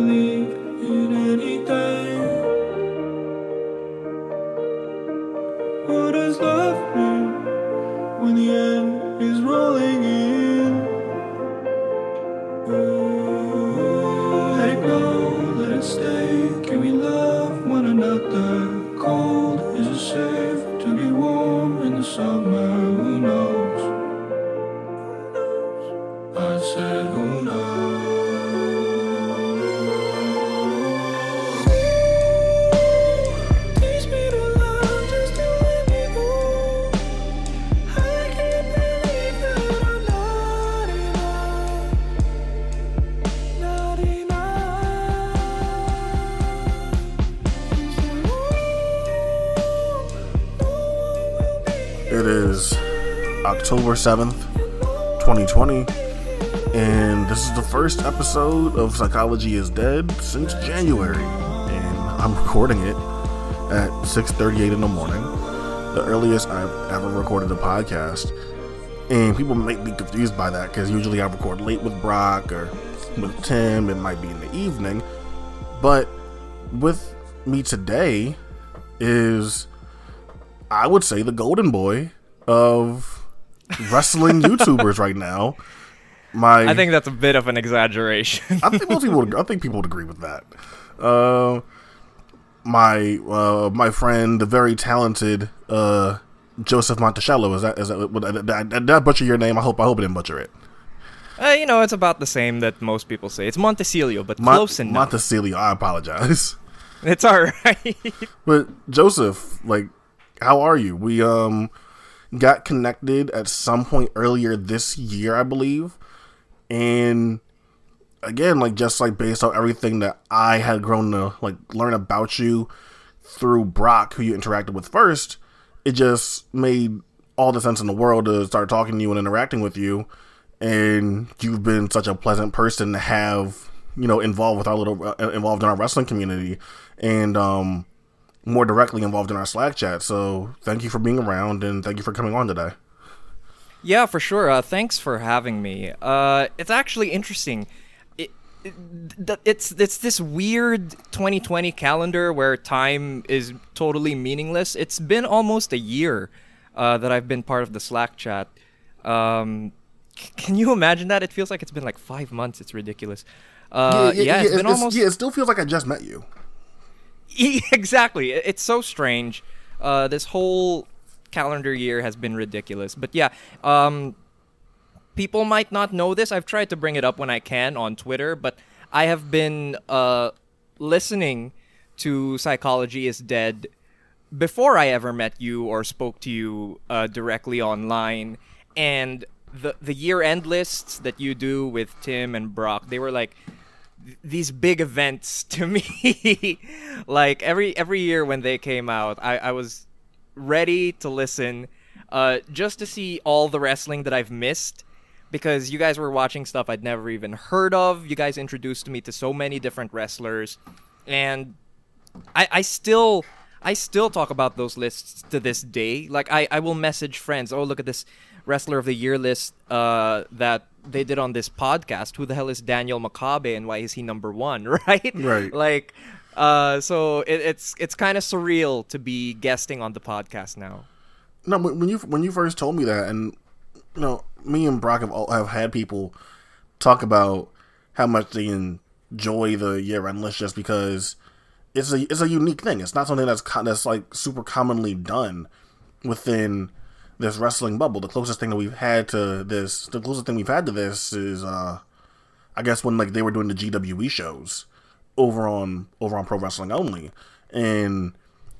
when it's lovely. I October 7th, 2020, and this is the first episode of Psychology is Dead since January. And I'm recording it at 6:38 in the morning, the earliest I've ever recorded a podcast. And people might be confused by that because usually I record late with Brock or with Tim. It might be in the evening, but with me today is I would say the golden boy of wrestling YouTubers right now. My, I think that's a bit of an exaggeration. I think most people, would, I think people would agree with that. Uh, my, uh, my friend, the very talented uh, Joseph Monticello. Is that is that? Did I, did I butcher your name? I hope I hope I didn't butcher it. uh, you know, it's about the same that most people say. It's Montecillo, but Mon- close enough. Monticello. I apologize. it's alright. But Joseph, like, how are you? We um got connected at some point earlier this year, I believe. And again, like just like based on everything that I had grown to like learn about you through Brock, who you interacted with first, it just made all the sense in the world to start talking to you and interacting with you. And you've been such a pleasant person to have, you know, involved with our little uh, involved in our wrestling community, and um, more directly involved in our Slack chat. So thank you for being around and thank you for coming on today. yeah, for sure. Uh, thanks for having me. Uh, it's actually interesting. It, it, it's it's this weird 2020 calendar where time is totally meaningless. It's been almost a year uh, that I've been part of the Slack chat. Um, c- can you imagine that? It feels like it's been like five months. It's ridiculous. Uh, yeah, it's been almost yeah, it still feels like I just met you. exactly. It's so strange. Uh, this whole calendar year has been ridiculous. But yeah, um, people might not know this. I've tried to bring it up when I can on Twitter, but I have been uh, listening to Psychology is Dead before I ever met you or spoke to you uh, directly online. And the the year end lists that you do with Tim and Brock, they were like these big events to me. like every every year when they came out, I, I was ready to listen uh, just to see all the wrestling that I've missed because you guys were watching stuff I'd never even heard of. You guys introduced me to so many different wrestlers, and I, I still I still talk about those lists to this day. Like I, I will message friends, oh look at this wrestler of the year list uh, that they did on this podcast. Who the hell is Daniel Makabe and why is he number one? Right? Right. Like uh, so it, it's it's kind of surreal to be guesting on the podcast now. No, when you when you first told me that, and you know, me and Brock have all, have had people talk about how much they enjoy the year end list just because it's a it's a unique thing. It's not something that's that's like super commonly done within this wrestling bubble. The closest thing that we've had to this, the closest thing we've had to this is, uh I guess when like they were doing the GWE shows over on over on Pro Wrestling Only, and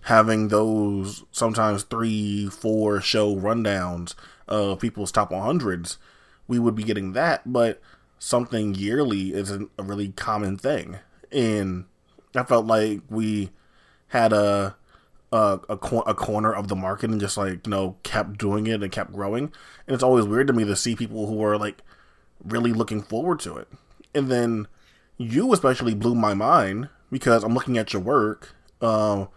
having those sometimes three, four show rundowns of people's top 100s, we would be getting that, but something yearly isn't a really common thing. And I felt like we had a a, a, cor- a corner of the market and just like you know kept doing it and kept growing. And it's always weird to me to see people who are like really looking forward to it. And then you especially blew my mind because i'm looking at your work. Um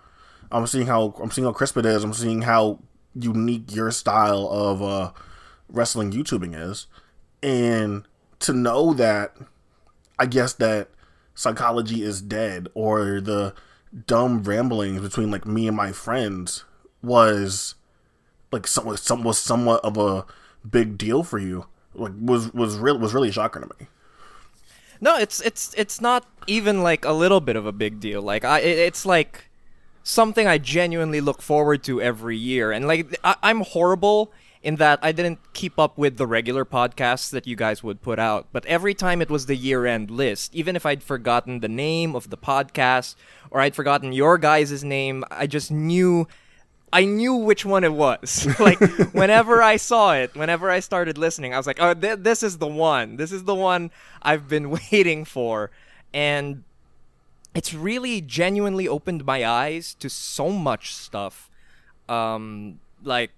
i'm seeing how i'm seeing how crisp it is. I'm seeing how unique your style of uh wrestling youtubing is. And to know that I guess that psychology is dead or the dumb ramblings between like me and my friends was like some was, some was somewhat of a big deal for you like was was real was really shocking to me No, it's it's it's not even like a little bit of a big deal. Like I, it's like something I genuinely look forward to every year. And like I, I'm horrible in that I didn't keep up with the regular podcasts that you guys would put out. But every time it was the year-end list, even if I'd forgotten the name of the podcast or I'd forgotten your guys' name, I just knew I knew which one it was. like whenever I saw it, whenever I started listening, I was like, "Oh, th- this is the one. This is the one I've been waiting for." And it's really genuinely opened my eyes to so much stuff. Um, like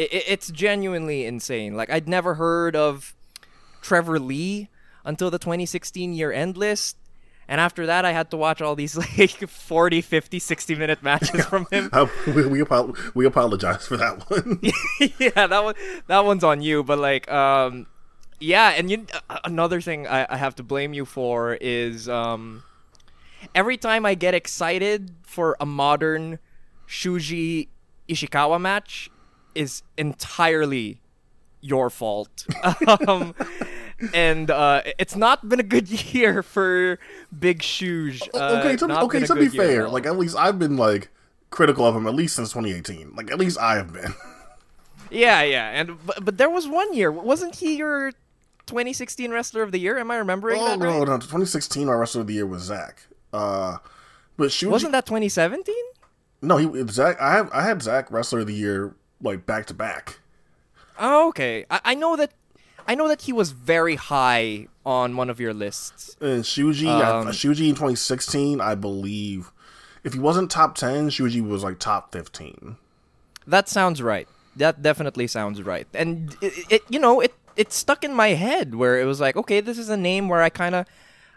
it, it's genuinely insane. Like I'd never heard of Trevor Lee until the 2016 year end list. And after that, I had to watch all these like 40, 50, 60 minute matches from him. Uh, we, we, apo- we apologize for that one yeah, that one, that one's on you. But like, um, yeah, and you, uh, another thing I, I have to blame you for is um, every time I get excited for a modern Shuji Ishikawa match, is entirely your fault. um, and uh, it's not been a good year for Big Shoes. Uh, okay to, okay to be good year at fair like at least i've been like critical of him at least since 2018 like at least i have been Yeah, yeah, and but, but there was one year, wasn't he your 2016 Wrestler of the Year? Am I remembering oh that no right? no 2016 our wrestler of the year was zach uh but Shuji, Wasn't that 2017? no he zach i have i had zach wrestler of the year like back to back Oh, okay. I, I know that. I know that he was very high on one of your lists. And Shuji, Um, I, Shuji in 2016, I believe, if he wasn't top 10, Shuji was like top 15. That sounds right. That definitely sounds right. And it, it you know, it it stuck in my head where it was like, okay, this is a name where I kind of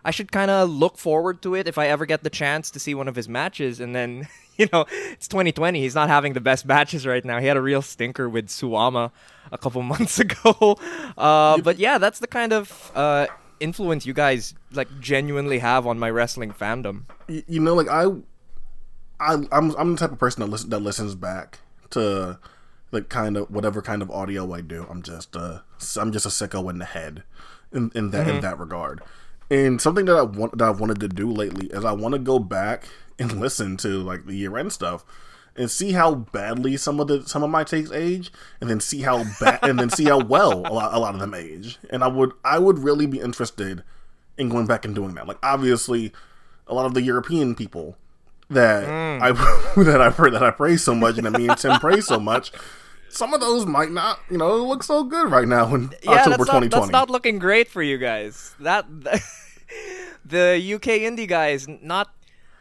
I should kind of look forward to it if I ever get the chance to see one of his matches and then, you know, it's 2020. He's not having the best matches right now. He had a real stinker with Suwama a couple months ago. Uh, but yeah, that's the kind of uh, influence you guys like genuinely have on my wrestling fandom. You, you know, like I, I, I'm, I'm the type of person that listen, that listens back to like kind of whatever kind of audio I do. I'm just, uh, I'm just a sicko in the head, in, in that in that regard. And something that I want that I've wanted to do lately is I want to go back and listen to like the year end stuff and see how badly some of the some of my takes age, and then see how bad and then see how well a lot, a lot of them age. And I would I would really be interested in going back and doing that. Like obviously, a lot of the European people that mm. I that I pray that I praise so much and that me and Tim praise so much. Some of those might not, you know, look so good right now in yeah, October that's not, 2020. that's not looking great for you guys. That the UK indie guys not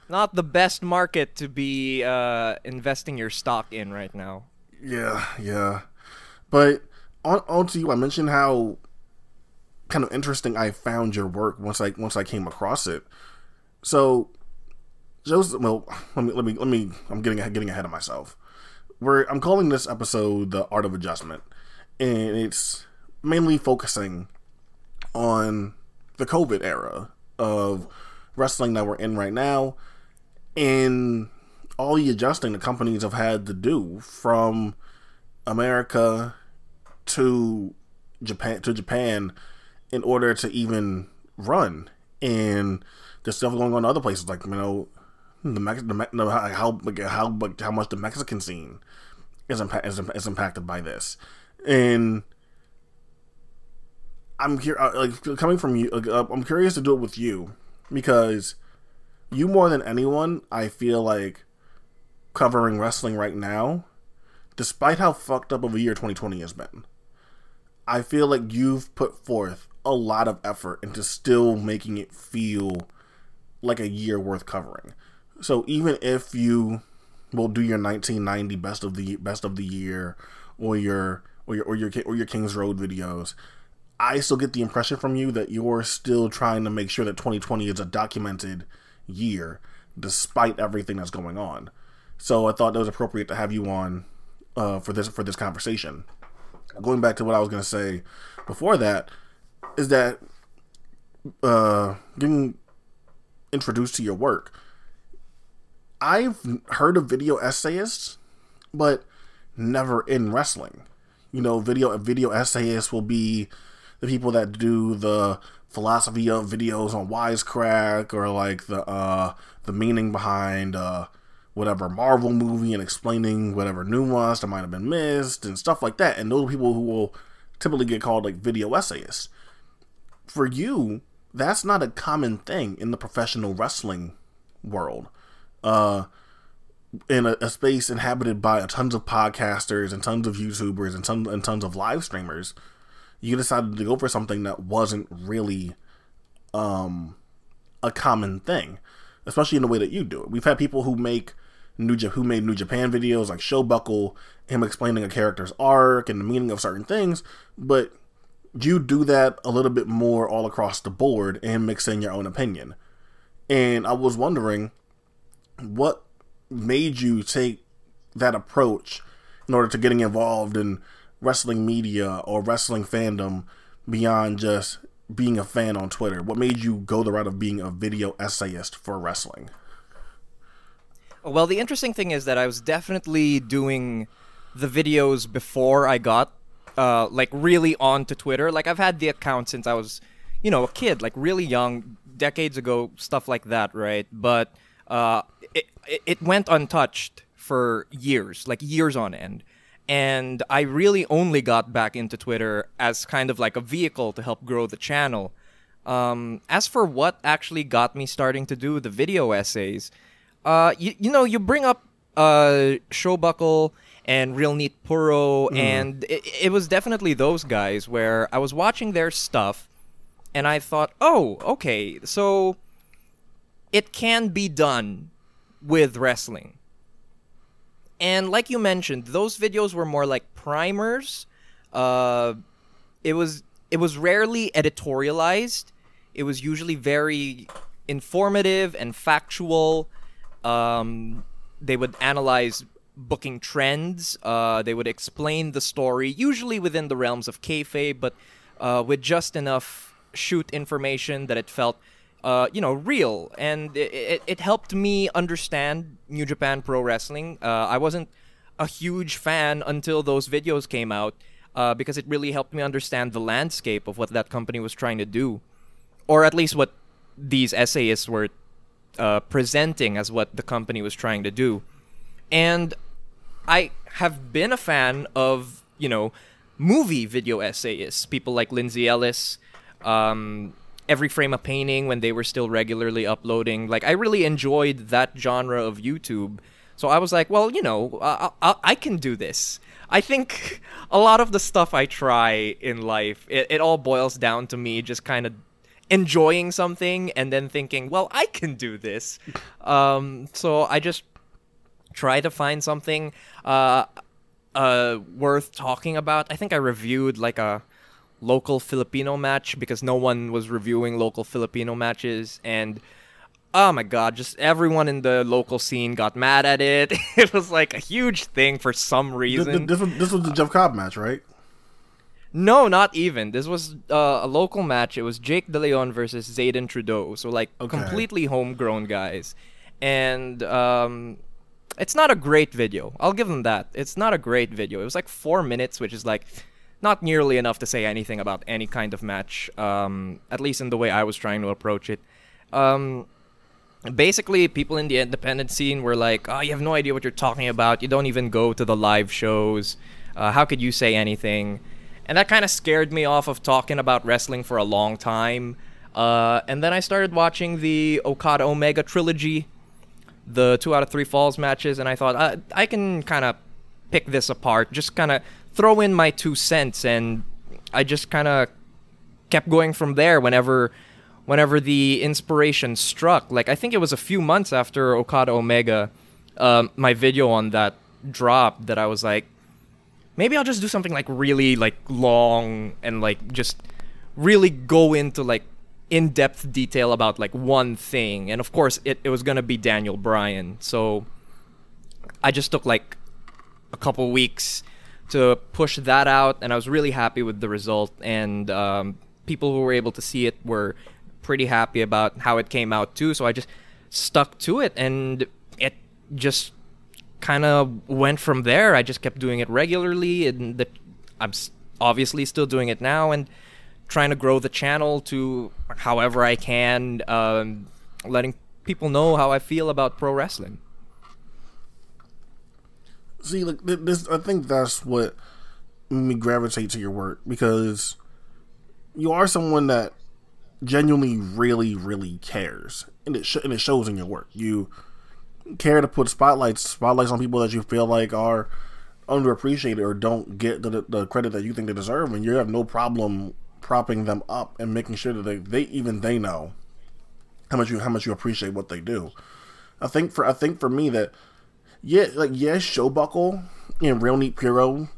not the best market to be uh, investing your stock in right now. Yeah, yeah. But on, on to you, I mentioned how kind of interesting I found your work once I once I came across it. So, Joseph, well, let me let me let me. I'm getting getting ahead of myself. We're I'm calling this episode the art of adjustment, and it's mainly focusing on the COVID era of wrestling that we're in right now, and all the adjusting the companies have had to do from America to Japan to Japan in order to even run. And there's stuff going on in other places, like you know, the, Mex- the how how how much the Mexican scene is, impa- is, is impacted by this, and I'm here like coming from you. Uh, I'm curious to do it with you because you more than anyone, I feel like covering wrestling right now, despite how fucked up of a year 2020 has been. I feel like you've put forth a lot of effort into still making it feel like a year worth covering. So even if you will do your 1990 best of the best of the year or your or your or your or your Kings Road videos, I still get the impression from you that you're still trying to make sure that 2020 is a documented year despite everything that's going on. So I thought it was appropriate to have you on uh, for this for this conversation. Going back to what I was going to say before that is that uh, getting introduced to your work, I've heard of video essayists, but never in wrestling. You know, video video essayists will be the people that do the philosophy of videos on Wisecrack or like the uh the meaning behind uh whatever Marvel movie and explaining whatever nuance that might have been missed and stuff like that. And those people who will typically get called like video essayists. For you, that's not a common thing in the professional wrestling world. Uh, in a, a, space inhabited by tons of podcasters and tons of YouTubers and tons and tons of live streamers, you decided to go for something that wasn't really um, a common thing, especially in the way that you do it. We've had people who make New who made New Japan videos like Showbuckle, him explaining a character's arc and the meaning of certain things, but you do that a little bit more all across the board and mix in your own opinion. And I was wondering what made you take that approach in order to getting involved in wrestling media or wrestling fandom beyond just being a fan on Twitter? What made you go the route of being a video essayist for wrestling? Well, the interesting thing is that I was definitely doing the videos before I got uh, like really onto Twitter. Like I've had the account since I was, you know, a kid, like really young, decades ago, stuff like that, right? But uh, it it went untouched for years, like years on end. And I really only got back into Twitter as kind of like a vehicle to help grow the channel. Um, as for what actually got me starting to do the video essays, uh, you, you know, you bring up uh, Showbuckle and Real Neat Puro, mm. and it, it was definitely those guys where I was watching their stuff and I thought, oh, okay, so it can be done with wrestling. And like you mentioned, those videos were more like primers. Uh, it was it was rarely editorialized. It was usually very informative and factual. Um, they would analyze booking trends. Uh, they would explain the story, usually within the realms of kayfabe, but uh, with just enough shoot information that it felt, uh, you know, real. And it, it, it, helped me understand New Japan Pro Wrestling. Uh, I wasn't a huge fan until those videos came out uh, because it really helped me understand the landscape of what that company was trying to do, or at least what these essayists were uh, presenting as what the company was trying to do. And I have been a fan of, you know, movie video essayists, people like Lindsay Ellis, um, Every Frame a Painting when they were still regularly uploading. Like, I really enjoyed that genre of YouTube. So I was like, well, you know, I, I, I can do this. I think a lot of the stuff I try in life, it, it all boils down to me just kind of enjoying something and then thinking, well, I can do this. Um, so I just try to find something uh, uh, worth talking about. I think I reviewed like a local Filipino match because no one was reviewing local Filipino matches and oh my god just everyone in the local scene got mad at it it was like a huge thing for some reason this, this, was, this was the jeff cobb match right no, not even. This was uh, a local match. It was Jake De Leon versus Zayden Trudeau. So like okay. completely homegrown guys, and um, it's not a great video. I'll give them that. It's not a great video. It was like four minutes, which is like not nearly enough to say anything about any kind of match. Um, at least in the way I was trying to approach it. Um, basically, people in the independent scene were like, "Oh, you have no idea what you're talking about. You don't even go to the live shows. Uh, how could you say anything?" and that kind of scared me off of talking about wrestling for a long time. Uh, and then I started watching the Okada Omega trilogy, the two out of three falls matches, and I thought uh, I can kind of pick this apart, just kind of throw in my two cents, and I just kind of kept going from there. Whenever, whenever the inspiration struck, like I think it was a few months after Okada Omega, uh, my video on that dropped, that I was like, maybe I'll just do something like really like long and like just really go into like in-depth detail about like one thing and of course it, it was gonna be daniel bryan so i just took like a couple weeks to push that out and i was really happy with the result and um, people who were able to see it were pretty happy about how it came out too. So I just stuck to it, and it just kind of went from there. I just kept doing it regularly, and the, I'm obviously still doing it now, and trying to grow the channel to however I can, um, letting people know how I feel about pro wrestling. See, like this, I think that's what me gravitate to your work because you are someone that genuinely, really, really cares, and it sh- and it shows in your work. You care to put spotlights spotlights on people that you feel like are underappreciated or don't get the, the credit that you think they deserve, and you have no problem propping them up and making sure that they, they even they know how much you how much you appreciate what they do. I think for I think for me that yeah, like yes, Showbuckle and Real Neat Puro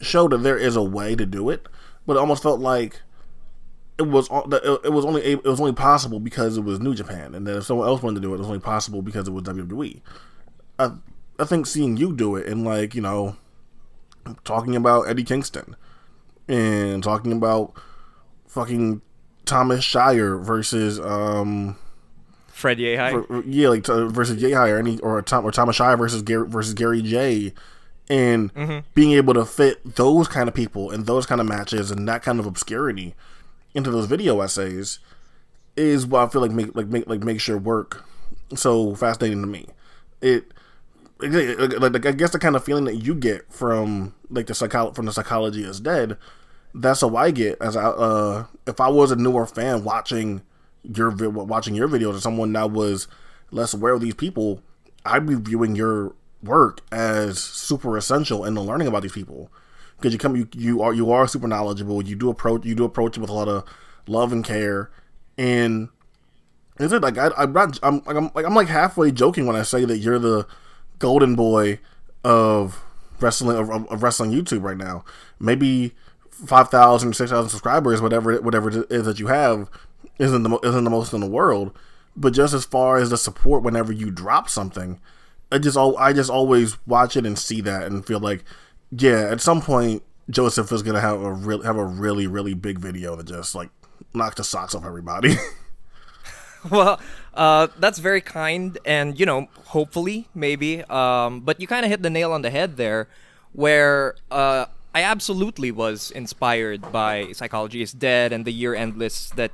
showed that there is a way to do it, but it almost felt like it was it was only it was only possible because it was New Japan, and then if someone else wanted to do it, it was only possible because it was WWE. I I think seeing you do it and like you know talking about Eddie Kingston and talking about fucking Thomas Shire versus um Fred Yehi. for- yeah, like uh, versus Jay or any or Tom or Thomas Shire versus Gary versus Gary Jay, and being able to fit those kind of people and those kind of matches and that kind of obscurity into those video essays is what I feel like make like make like makes your work so fascinating to me. It. it- Like, like I guess the kind of feeling that you get from like the psycholo- from the psychology is dead, that's how I get as I uh if I was a newer fan watching your watching your videos or someone that was less aware of these people, I'd be viewing your work as super essential in the learning about these people because you come you, you are you are super knowledgeable. You do approach you do approach it with a lot of love and care, and is it like I, I'm not I'm like I'm like I'm like halfway joking when I say that you're the golden boy of wrestling of, of wrestling YouTube right now. Maybe 5,000 6,000 subscribers, whatever whatever it is that you have, isn't the isn't the most in the world. But just as far as the support, whenever you drop something, I just al- I just always watch it and see that and feel like, yeah, at some point Joseph is gonna have a real have a really really big video that just like knocks the socks off everybody. well, uh, that's very kind, and you know, hopefully, maybe. Um, but you kind of hit the nail on the head there, where uh, I absolutely was inspired by Psychology is Dead and the Year End lists that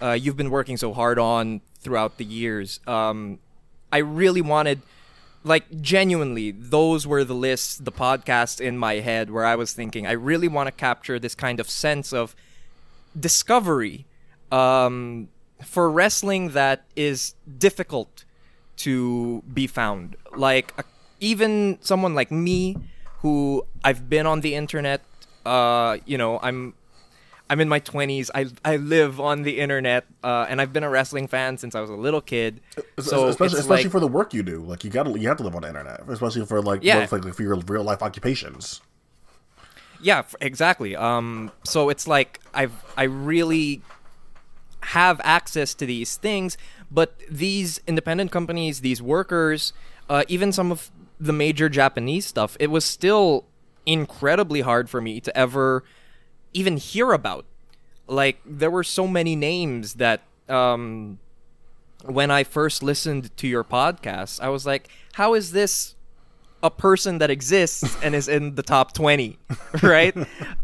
uh, you've been working so hard on throughout the years. Um, I really wanted, like, genuinely, those were the lists, the podcasts in my head where I was thinking, I really want to capture this kind of sense of discovery um, for wrestling that is difficult to be found. Like uh, even someone like me, who I've been on the internet. Uh, you know, I'm I'm in my 20s. I I live on the internet, uh, and I've been a wrestling fan since I was a little kid. So especially especially like- for the work you do, like you got to you have to live on the internet, especially for like Yeah. both, like for your real life occupations. Yeah, f- exactly. Um, so it's like I've I really have access to these things, but these independent companies, these workers, uh, even some of the major Japanese stuff, it was still incredibly hard for me to ever even hear about. Like there were so many names that um, when I first listened to your podcast, I was like, how is this a person that exists and is in the top 20 right?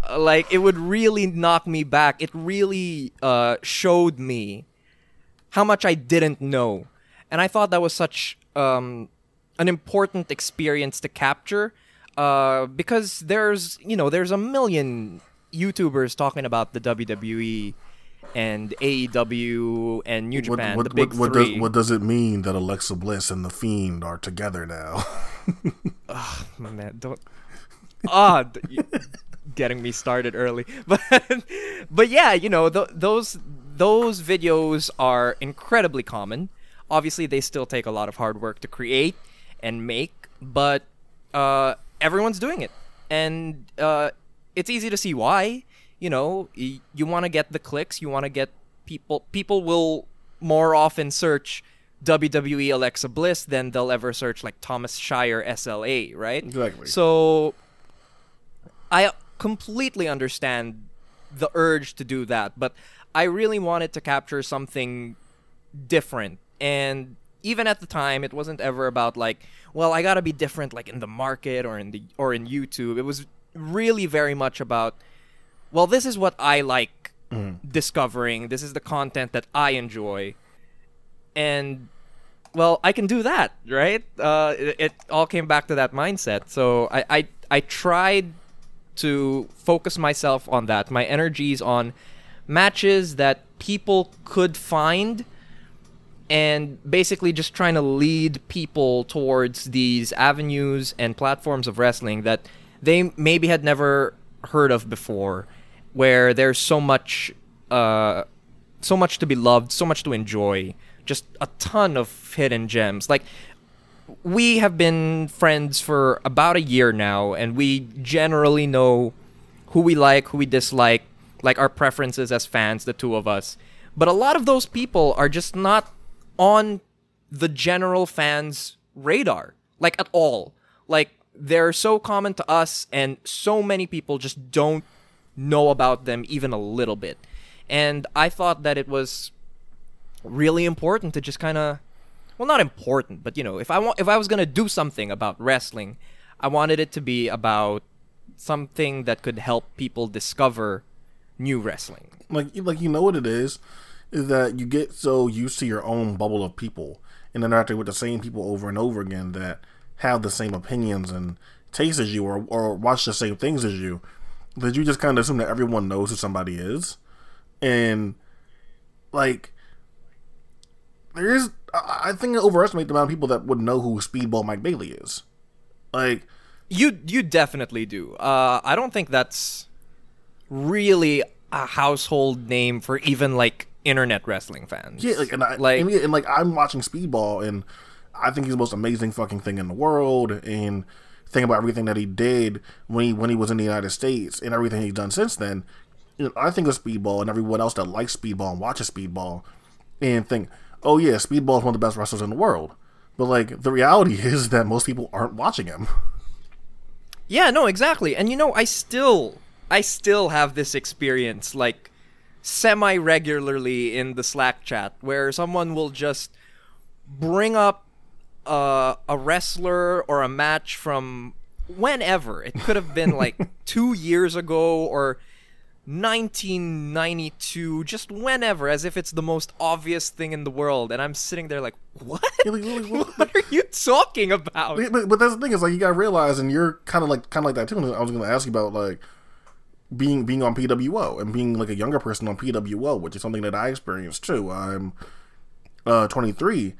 Uh, like it would really knock me back. It really uh, showed me how much i didn't know. And i thought that was such um, an important experience to capture uh, because there's you know there's a million youtubers talking about the wwe and aew and new japan what, the big what, what three does what does it mean that Alexa Bliss and the Fiend are together now? man, don't. Ah, y- getting me started early, but but yeah, you know th- those those videos are incredibly common. Obviously, they still take a lot of hard work to create and make, but uh, everyone's doing it, and uh, it's easy to see why. You know, y- you want to get the clicks, you want to get people. People will more often search WWE Alexa Bliss than they'll ever search like Thomas Shire SLA, right? Exactly. So I completely understand the urge to do that, but I really wanted to capture something different. And even at the time, it wasn't ever about like, well, I gotta be different, like in the market or in the or in YouTube. It was really very much about, well, this is what I like discovering. This is the content that I enjoy, and well, I can do that, right? Uh, it, it all came back to that mindset. So I, I I tried to focus myself on that. My energies on matches that people could find and basically just trying to lead people towards these avenues and platforms of wrestling that they maybe had never heard of before where there's so much uh so much to be loved so much to enjoy just a ton of hidden gems like we have been friends for about a year now, and we generally know who we like, who we dislike, like our preferences as fans, the two of us. But a lot of those people are just not on the general fans' radar, like at all. Like they're so common to us, and so many people just don't know about them even a little bit. And I thought that it was really important to just kind of well not important but you know if i want if i was going to do something about wrestling i wanted it to be about something that could help people discover new wrestling like like you know what it is is that you get so used to your own bubble of people and interacting with the same people over and over again that have the same opinions and tastes as you or, or watch the same things as you that you just kind of assume that everyone knows who somebody is. And like there is I think I overestimate the amount of people that would know who Speedball Mike Bailey is. Like you you definitely do. Uh i don't think that's really a household name for even like internet wrestling fans. Yeah, like and I Like- and, and like I'm watching Speedball and I think he's the most amazing fucking thing in the world and think about everything that he did when he when he was in the United States and everything he's done since then. You know, I think of Speedball and everyone else that likes Speedball and watches Speedball and think, oh yeah, Speedball is one of the best wrestlers in the world. But like the reality is that most people aren't watching him. Yeah, no, exactly. And you know, I still I still have this experience like semi regularly in the Slack chat where someone will just bring up uh, a wrestler or a match from whenever. It could have been like 2 years ago or 1992, just whenever, as if it's the most obvious thing in the world. And I'm sitting there like, what? Yeah, like, like, what- what are you talking about? But, but, but that's the thing is like you gotta realize, and you're kind of like kind of like that too. And I was gonna ask you about like being being on PWO and being like a younger person on PWO, which is something that I experienced too. I'm uh 23,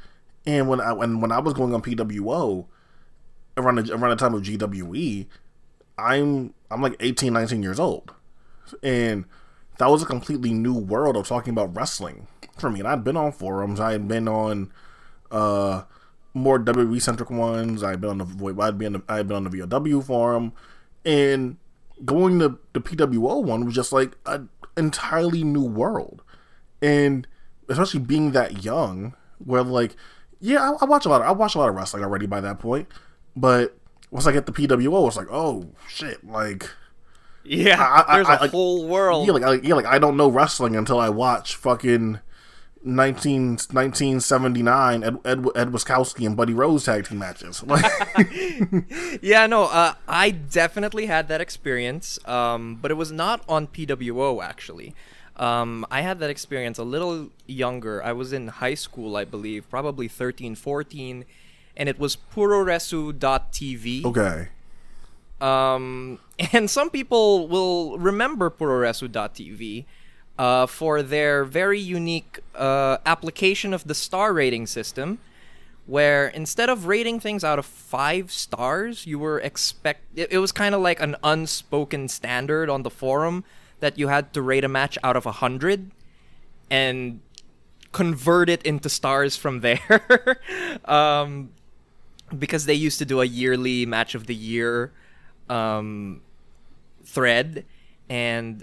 and when I when when I was going on PWO around the around the time of GWE, I'm I'm like 18, 19 years old, and that was a completely new world of talking about wrestling for me. And I'd been on forums, I had been on uh more WWE centric ones. I've been on the I'd been I've been on the VOW forum, and going to the PWO one was just like an entirely new world, and especially being that young, where like yeah, I, I watch a lot. Of, I watch a lot of wrestling already by that point, but once I get the PWO, it's like oh shit, like Yeah, I- I- there's I- a like- whole world. yeah, like I, yeah, like I don't know wrestling until I watch fucking 19, 1979 Ed, Ed, Ed Wiskoski and Buddy Rose tag team matches. Like, Yeah, no, uh, I definitely had that experience, um, but it was not on PWO actually. Um, I had that experience a little younger. I was in high school, I believe, probably 13, 14, and it was puroresu.tv. okay, Um, and some people will remember puroresu.tv uh, for their very unique uh, application of the star rating system, where instead of rating things out of five stars, you were expect. It, it was kind of like an unspoken standard on the forum that you had to rate a match out of a hundred, and convert it into stars from there. um, because they used to do a yearly match of the year um, thread, and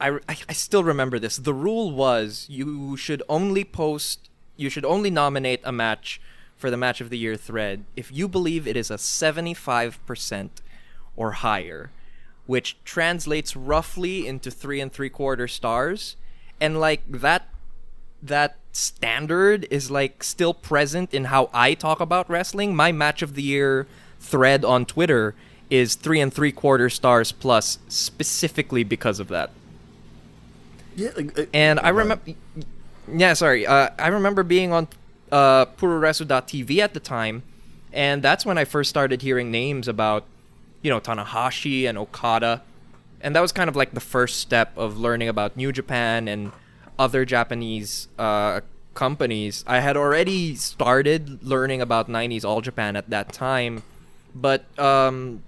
I, I, I still remember this. The rule was you should only post, you should only nominate a match for the match of the year thread if you believe it is a 75% or higher, which translates roughly into three and three quarter stars. and like that that standard is like still present in how I talk about wrestling. My match of the year thread on Twitter is three and three quarter stars plus specifically because of that. Yeah, uh, And I remember, yeah, sorry, uh, I remember being on uh, Puroresu.tv at the time, and that's when I first started hearing names about, you know, Tanahashi and Okada, and that was kind of like the first step of learning about New Japan and other Japanese uh, companies. I had already started learning about 90s All Japan at that time, but um,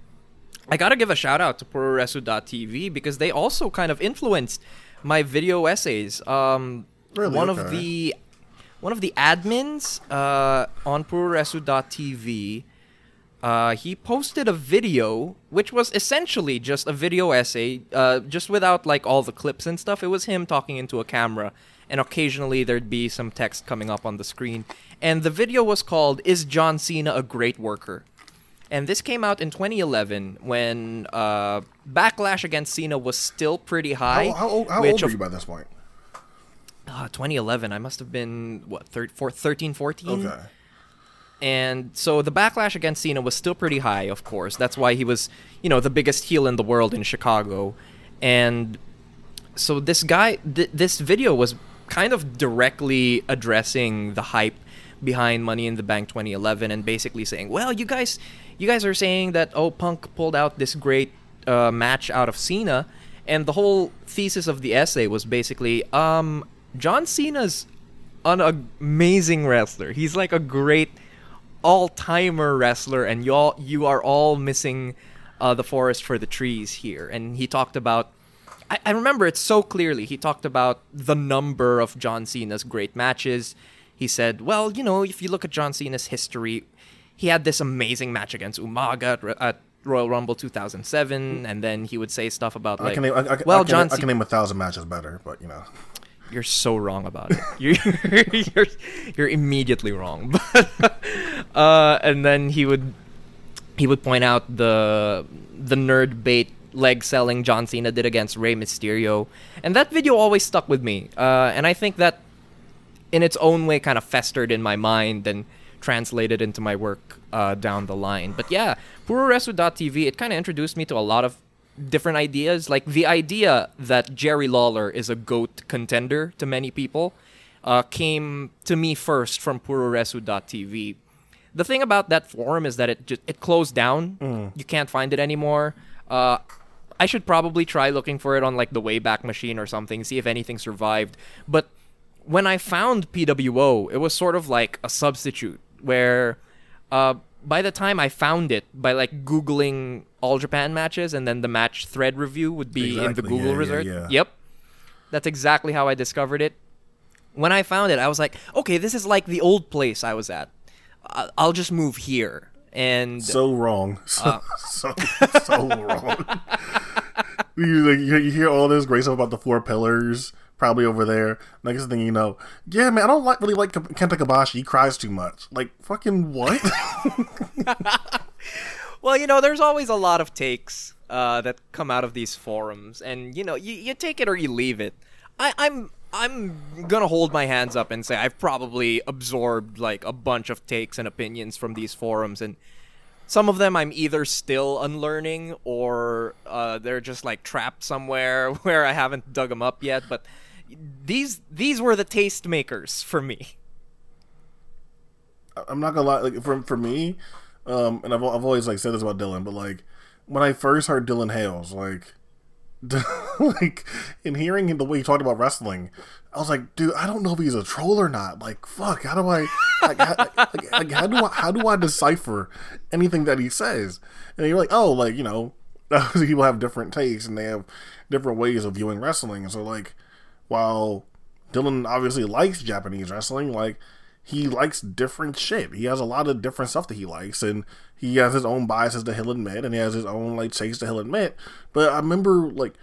I gotta give a shout out to Puroresu.tv because they also kind of influenced my video essays. Um, Really? One of the one of the admins uh, on Puroresu.tv, uh, he posted a video which was essentially just a video essay, uh, just without like all the clips and stuff. It was him talking into a camera, and occasionally there'd be some text coming up on the screen. And the video was called "Is John Cena a Great Worker?" And this came out in 2011 when uh, backlash against Cena was still pretty high. How, how, old, how old were you by this point? uh, 2011. I must have been what thir- four, 13, 14. Okay. And so the backlash against Cena was still pretty high, of course. That's why he was, you know, the biggest heel in the world in Chicago. And so this guy, th- this video was kind of directly addressing the hype behind Money in the Bank 2011 and basically saying, well, you guys, you guys are saying that oh, Punk pulled out this great uh, match out of Cena, and the whole thesis of the essay was basically, um, John Cena's an amazing wrestler. He's like a great all-timer wrestler, and y'all, you are all missing uh, the forest for the trees here. And he talked about I, I remember it so clearly. He talked about the number of John Cena's great matches. He said, well, you know, if you look at John Cena's history, he had this amazing match against Umaga at, at Royal Rumble 2007, and then he would say stuff about like, I can name, I, I, well, I can, John I can name a thousand matches better, but you know. You're so wrong about it. You're you're, you're immediately wrong. But, uh, and then he would he would point out the the nerd bait leg selling John Cena did against Rey Mysterio, and that video always stuck with me. Uh, and I think that in its own way kind of festered in my mind and translated into my work uh, down the line. But yeah, Puroresu.tv, it kind of introduced me to a lot of different ideas. Like the idea that Jerry Lawler is a GOAT contender to many people uh, came to me first from Puroresu.tv. The thing about that forum is that it just it closed down. You can't find it anymore. Uh, I should probably try looking for it on like the Wayback Machine or something, see if anything survived. But when I found PWO, it was sort of like a substitute where uh, by the time I found it, by like Googling All Japan matches and then the match thread review would be in the Google yeah, yeah, result. yeah. Yep. That's exactly how I discovered it. When I found it, I was like, okay, this is like the old place I was at. I'll just move here. And So wrong. So Uh. so, so wrong. you, like, you you hear all this great stuff about the four pillars, probably over there. Next thing you know, yeah, man, I don't like really like Kenta Kobashi. He cries too much. Like fucking what? Well, you know, there's always a lot of takes uh, that come out of these forums, and you know, you, you take it or you leave it. I, I'm I'm gonna hold my hands up and say I've probably absorbed like a bunch of takes and opinions from these forums, and some of them I'm either still unlearning or uh, they're just like trapped somewhere where I haven't dug them up yet. But these these were the tastemakers for me. I'm not gonna lie. Like for for me, um, and I've I've always like said this about Dylan, but like when I first heard Dylan Hales, like. like in hearing the way he talked about wrestling, I was like, dude, I don't know if he's a troll or not. Like, fuck, how do I, like, how, like, like, how do I, how do I decipher anything that he says? And you're like, oh, like you know, people have different tastes and they have different ways of viewing wrestling. So, like, while Dylan obviously likes Japanese wrestling, like he likes different shit. He has a lot of different stuff that he likes, and he has his own biases to he'll admit, and he has his own like takes to he'll admit. But I remember like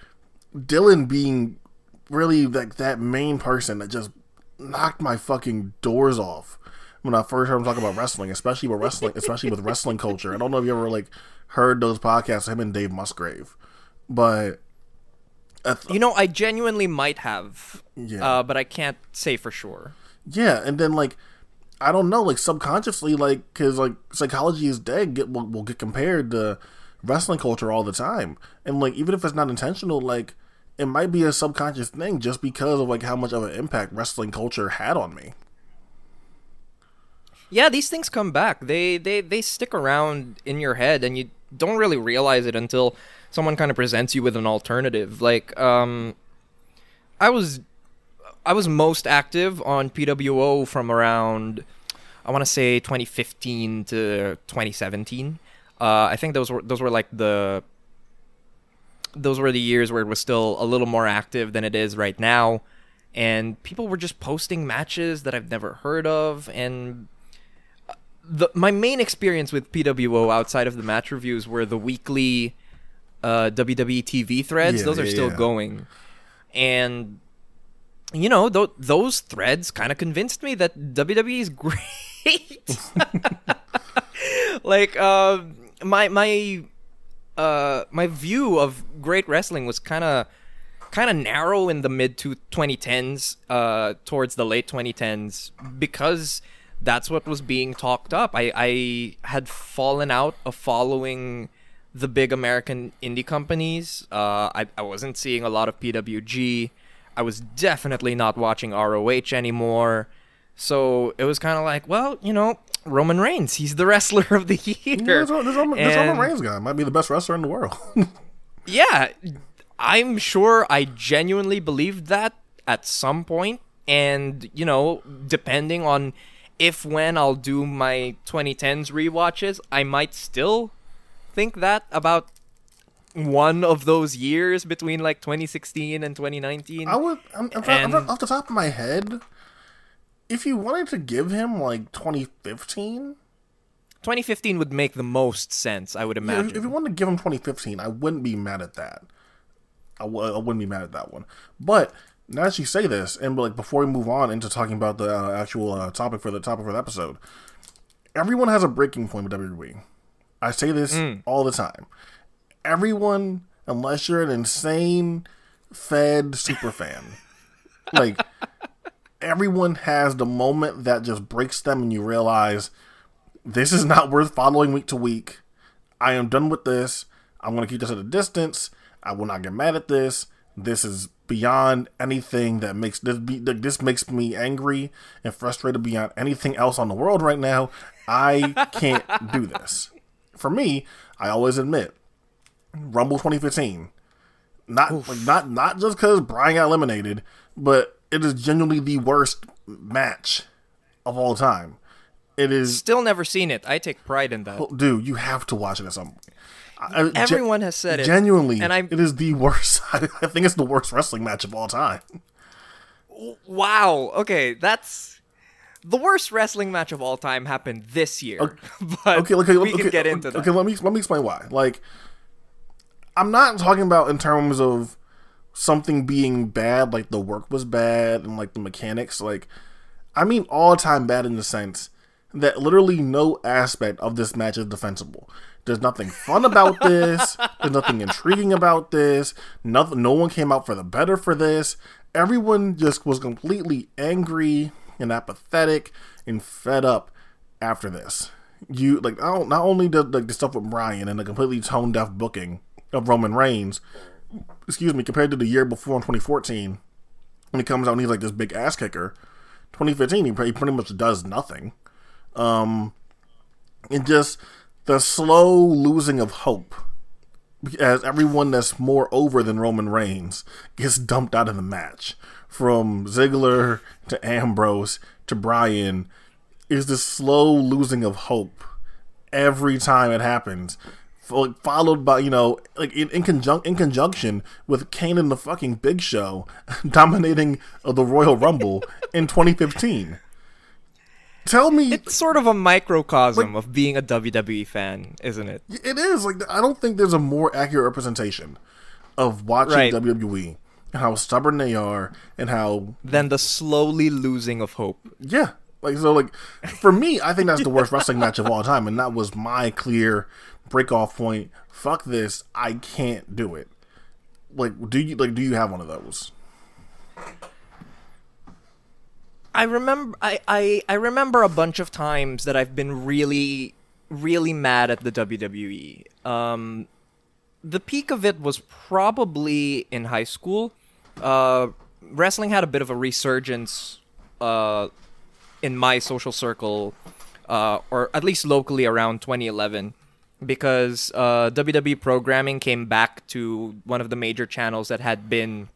Dylan being really like that main person that just knocked my fucking doors off when I first heard him talk about wrestling, especially with wrestling, especially with wrestling culture. I don't know if you ever like heard those podcasts, him and Dave Musgrave, but th- You know, I genuinely might have, Yeah. uh, but I can't say for sure. Yeah, and then like I don't know, like subconsciously, like because like psychology is dead, get will, will get compared to wrestling culture all the time, and like even if it's not intentional, like it might be a subconscious thing just because of like how much of an impact wrestling culture had on me. Yeah, these things come back. They they they stick around in your head, and you don't really realize it until someone kind of presents you with an alternative. Like, um, I was I was most active on PWO from around I want to say 2015 to 2017. Uh, I think those were those were like the those were the years where it was still a little more active than it is right now, and people were just posting matches that I've never heard of, and the my main experience with PWO outside of the match reviews were the weekly uh, WWE TV threads. Yeah, Those are yeah, still yeah. going, and you know th- those threads kind of convinced me that WWE is great. like uh, my my uh, my view of great wrestling was kind of kind of narrow in the mid to 2010s uh, towards the late 2010s because that's what was being talked up. I, I had fallen out of following the big American indie companies. Uh, I, I wasn't seeing a lot of PWG. I was definitely not watching ROH anymore. So it was kind of like, well, you know, Roman Reigns, he's the wrestler of the year. Yeah, this, this, Roman, this Roman Reigns guy might be the best wrestler in the world. yeah, I'm sure I genuinely believed that at some point, and you know, depending on if when I'll do my 2010s rewatches, I might still think that about one of those years between like 2016 and 2019. I would. I'm, I'm I'm off the top of my head. If you wanted to give him like 2015, 2015 would make the most sense, I would Yeah, imagine. if, if you wanted to give him 2015, I wouldn't be mad at that. I w- I wouldn't be mad at that one. But now that you say this, and like before we move on into talking about the uh, actual uh, topic for the topic for the episode, everyone has a breaking point with WWE. I say this all the time. Everyone, unless you're an insane Fed superfan. like everyone has the moment that just breaks them, and you realize this is not worth following week to week. I am done with this. I'm going to keep this at a distance. I will not get mad at this. This is beyond anything that makes this be. This makes me angry and frustrated beyond anything else on the world right now. I can't do this. For me, I always admit, Rumble 2015. Not like, not not just because Bryan got eliminated, but it is genuinely the worst match of all time. It is Still never seen it. I take pride in that. dude, you have to watch it at some point. I- I- Everyone has said it. Genuinely, and I'm it is the worst. I, think it's the worst wrestling match of all time. Wow. Okay, that's the worst wrestling match of all time happened this year. Okay, but Okay, okay, we okay, can get into that. Okay, let me let me explain why. Like, I'm not talking about in terms of something being bad, like the work was bad and like the mechanics. Like, I mean all time bad in the sense that literally no aspect of this match is defensible. There's nothing fun about this. There's nothing intriguing about this. Nothing. No one came out for the better for this. Everyone just was completely angry and apathetic and fed up after this. You like not not only the, the, the stuff with Bryan and the completely tone deaf booking of Roman Reigns, excuse me, compared to the year before in 2014 when he comes out and he's like this big ass kicker. 2015 he pretty, much does nothing. Um, and just the slow losing of hope as everyone that's more over than Roman Reigns gets dumped out of the match. From Ziggler to Ambrose to Bryan is this slow losing of hope every time it happens. Fo- Followed by you know, like in, in in conjunction with Kane and the fucking Big Show dominating uh, the Royal Rumble in 2015. Tell me, it's sort of a microcosm of being a WWE fan, isn't it? It is like I don't think there's a more accurate representation of watching Right. WWE and how stubborn they are and how Than the slowly losing of hope. yeah like so like for me I think that's the worst wrestling match of all time and that was my clear break off point. Fuck this, I can't do it. like do you like do you have one of those? I remember I, I I remember a bunch of times that I've been really really mad at the WWE. Um, the peak of it was probably in high school. Uh, wrestling had a bit of a resurgence uh, in my social circle, uh, or at least locally around 2011, because uh, WWE programming came back to one of the major channels that had been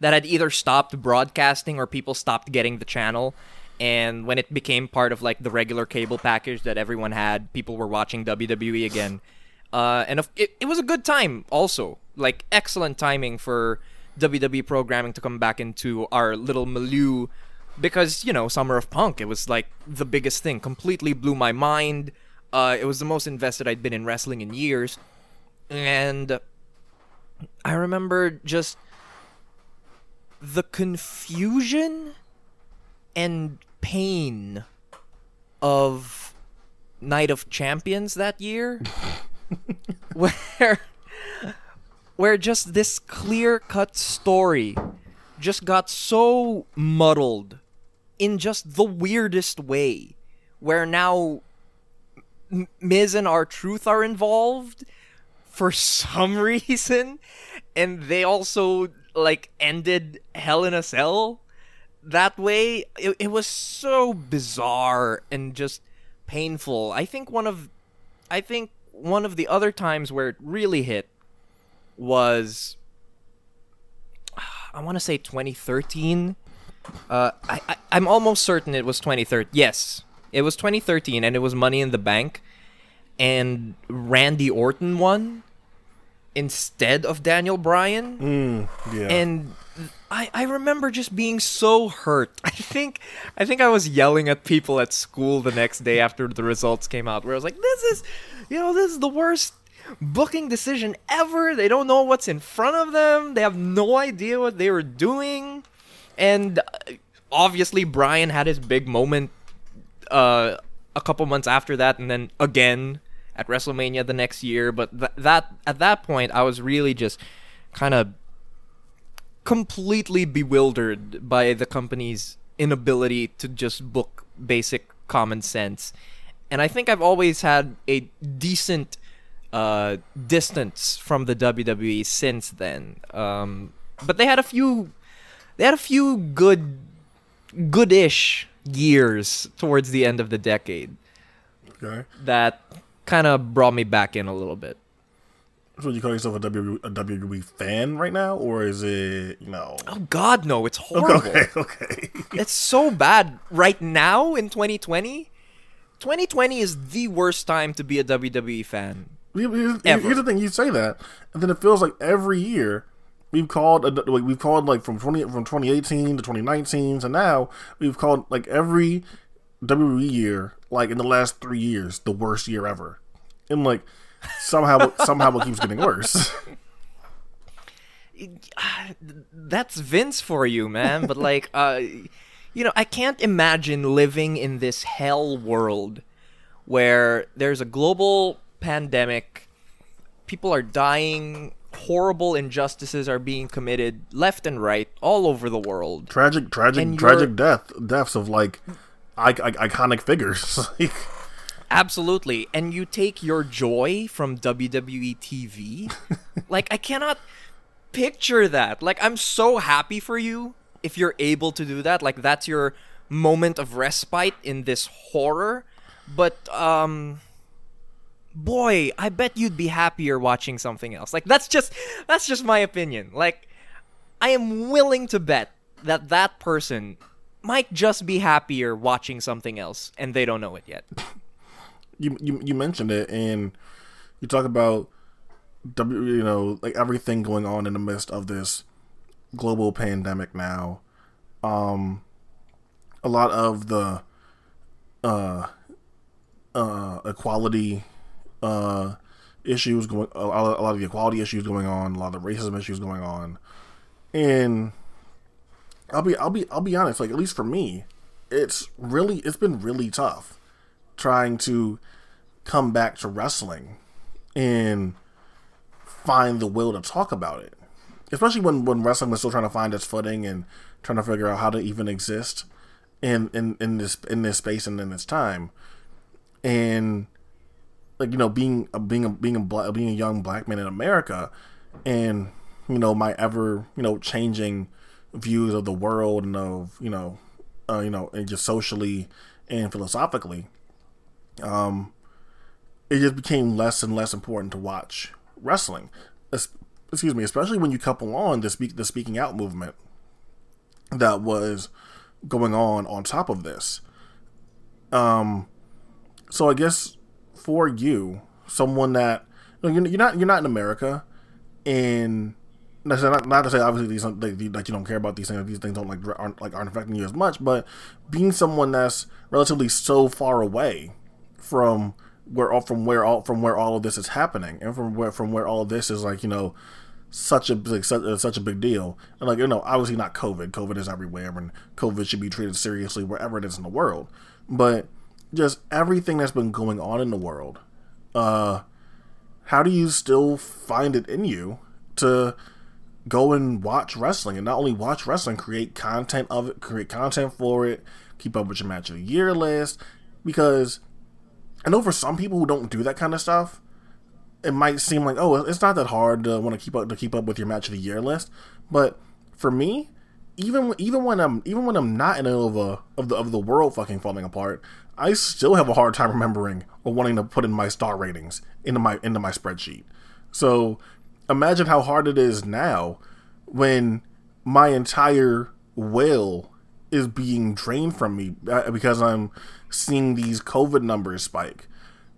that had either stopped broadcasting or people stopped getting the channel. And when it became part of like the regular cable package that everyone had, people were watching WWE again. Uh, and it, it was a good time also. Like, excellent timing for WWE programming to come back into our little milieu because, you know, Summer of Punk, it was like the biggest thing. Completely blew my mind. Uh, it was the most invested I'd been in wrestling in years. And I remember just the confusion and pain of Night of Champions that year where where just this clear-cut story just got so muddled in just the weirdest way where now Miz and R-Truth are involved for some reason and they also like ended Hell in a Cell that way. It, it was so bizarre and just painful. I think one of I think one of the other times where it really hit was I want to say 2013. Uh, I, I I'm almost certain it was 2013. Yes, it was 2013, and it was Money in the Bank, and Randy Orton won instead of Daniel Bryan. Mm, yeah. And I, I remember just being so hurt. I think I think I was yelling at people at school the next day after the results came out where I was like, This is you know, this is the worst booking decision ever. They don't know what's in front of them. They have no idea what they were doing. And uh, obviously Bryan had his big moment uh, a couple months after that and then again at WrestleMania the next year. But th- that at that point, I was really just kind of completely bewildered by the company's inability to just book basic common sense. And I think I've always had a decent uh, distance from the WWE since then. Um, but they had a few, they had a few good, goodish years towards the end of the decade okay. that kind of brought me back in a little bit. So you call yourself a WWE, a WWE fan right now, or is it you know? Oh God, no! It's horrible. Okay, okay. It's so bad right now in 2020. 2020 is the worst time to be a WWE fan. Here's, here's the thing: you say that, and then it feels like every year we've called like we've called like from twenty from 2018 to 2019 to now we've called like every WWE year like in the last three years the worst year ever, and like somehow somehow it keeps getting worse. That's Vince for you, man. But like, uh, you know, I can't imagine living in this hell world where there's a global pandemic, people are dying, horrible injustices are being committed left and right all over the world. tragic, tragic, tragic death deaths of like I, I, iconic figures. like, Absolutely. And you take your joy from WWE TV. like, I cannot picture that. Like, I'm so happy for you if you're able to do that. Like, that's your moment of respite in this horror. But, um. Boy, I bet you'd be happier watching something else. Like that's just that's just my opinion. Like I am willing to bet that that person might just be happier watching something else and they don't know it yet. you, you you mentioned it, and you talk about W, you know, like everything going on in the midst of this global pandemic now. Um, a lot of the uh, uh, equality uh, issues going, a lot, of the equality issues going on, a lot of the racism issues going on, and I'll be I'll be I'll be honest, like at least for me, it's really it's been really tough trying to come back to wrestling and find the will to talk about it, especially when when wrestling was still trying to find its footing and trying to figure out how to even exist in in in this in this space and in this time, and like you know being a being a being a black, being a young black man in America, and you know my ever you know changing views of the world and of you know uh, you know and just socially and philosophically, um, it just became less and less important to watch wrestling. Es- excuse me, especially when you couple on the speak the speaking out movement that was going on on top of this. Um, so I guess for you, someone that you're not you're not in America, and not, not to say obviously these like you don't care about these things. These things don't like aren't like aren't affecting you as much. But being someone that's relatively so far away from where all from where all from where all of this is happening, and from where from where all of this is like you know such a like such, uh, such a big deal. And like you know, obviously not COVID. COVID is everywhere, and COVID should be treated seriously wherever it is in the world. But just everything that's been going on in the world, uh, how do you still find it in you to go and watch wrestling and not only watch wrestling, create content of it, create content for it, keep up with your match of the year list? Because I know for some people who don't do that kind of stuff, it might seem like oh it's not that hard to want to keep up to keep up with your match of the year list but for me even even when i'm even when i'm not in the middle of a of the of the world fucking falling apart i still have a hard time remembering or wanting to put in my star ratings into my into my spreadsheet so imagine how hard it is now when my entire will is being drained from me uh, because i'm seeing these covid numbers spike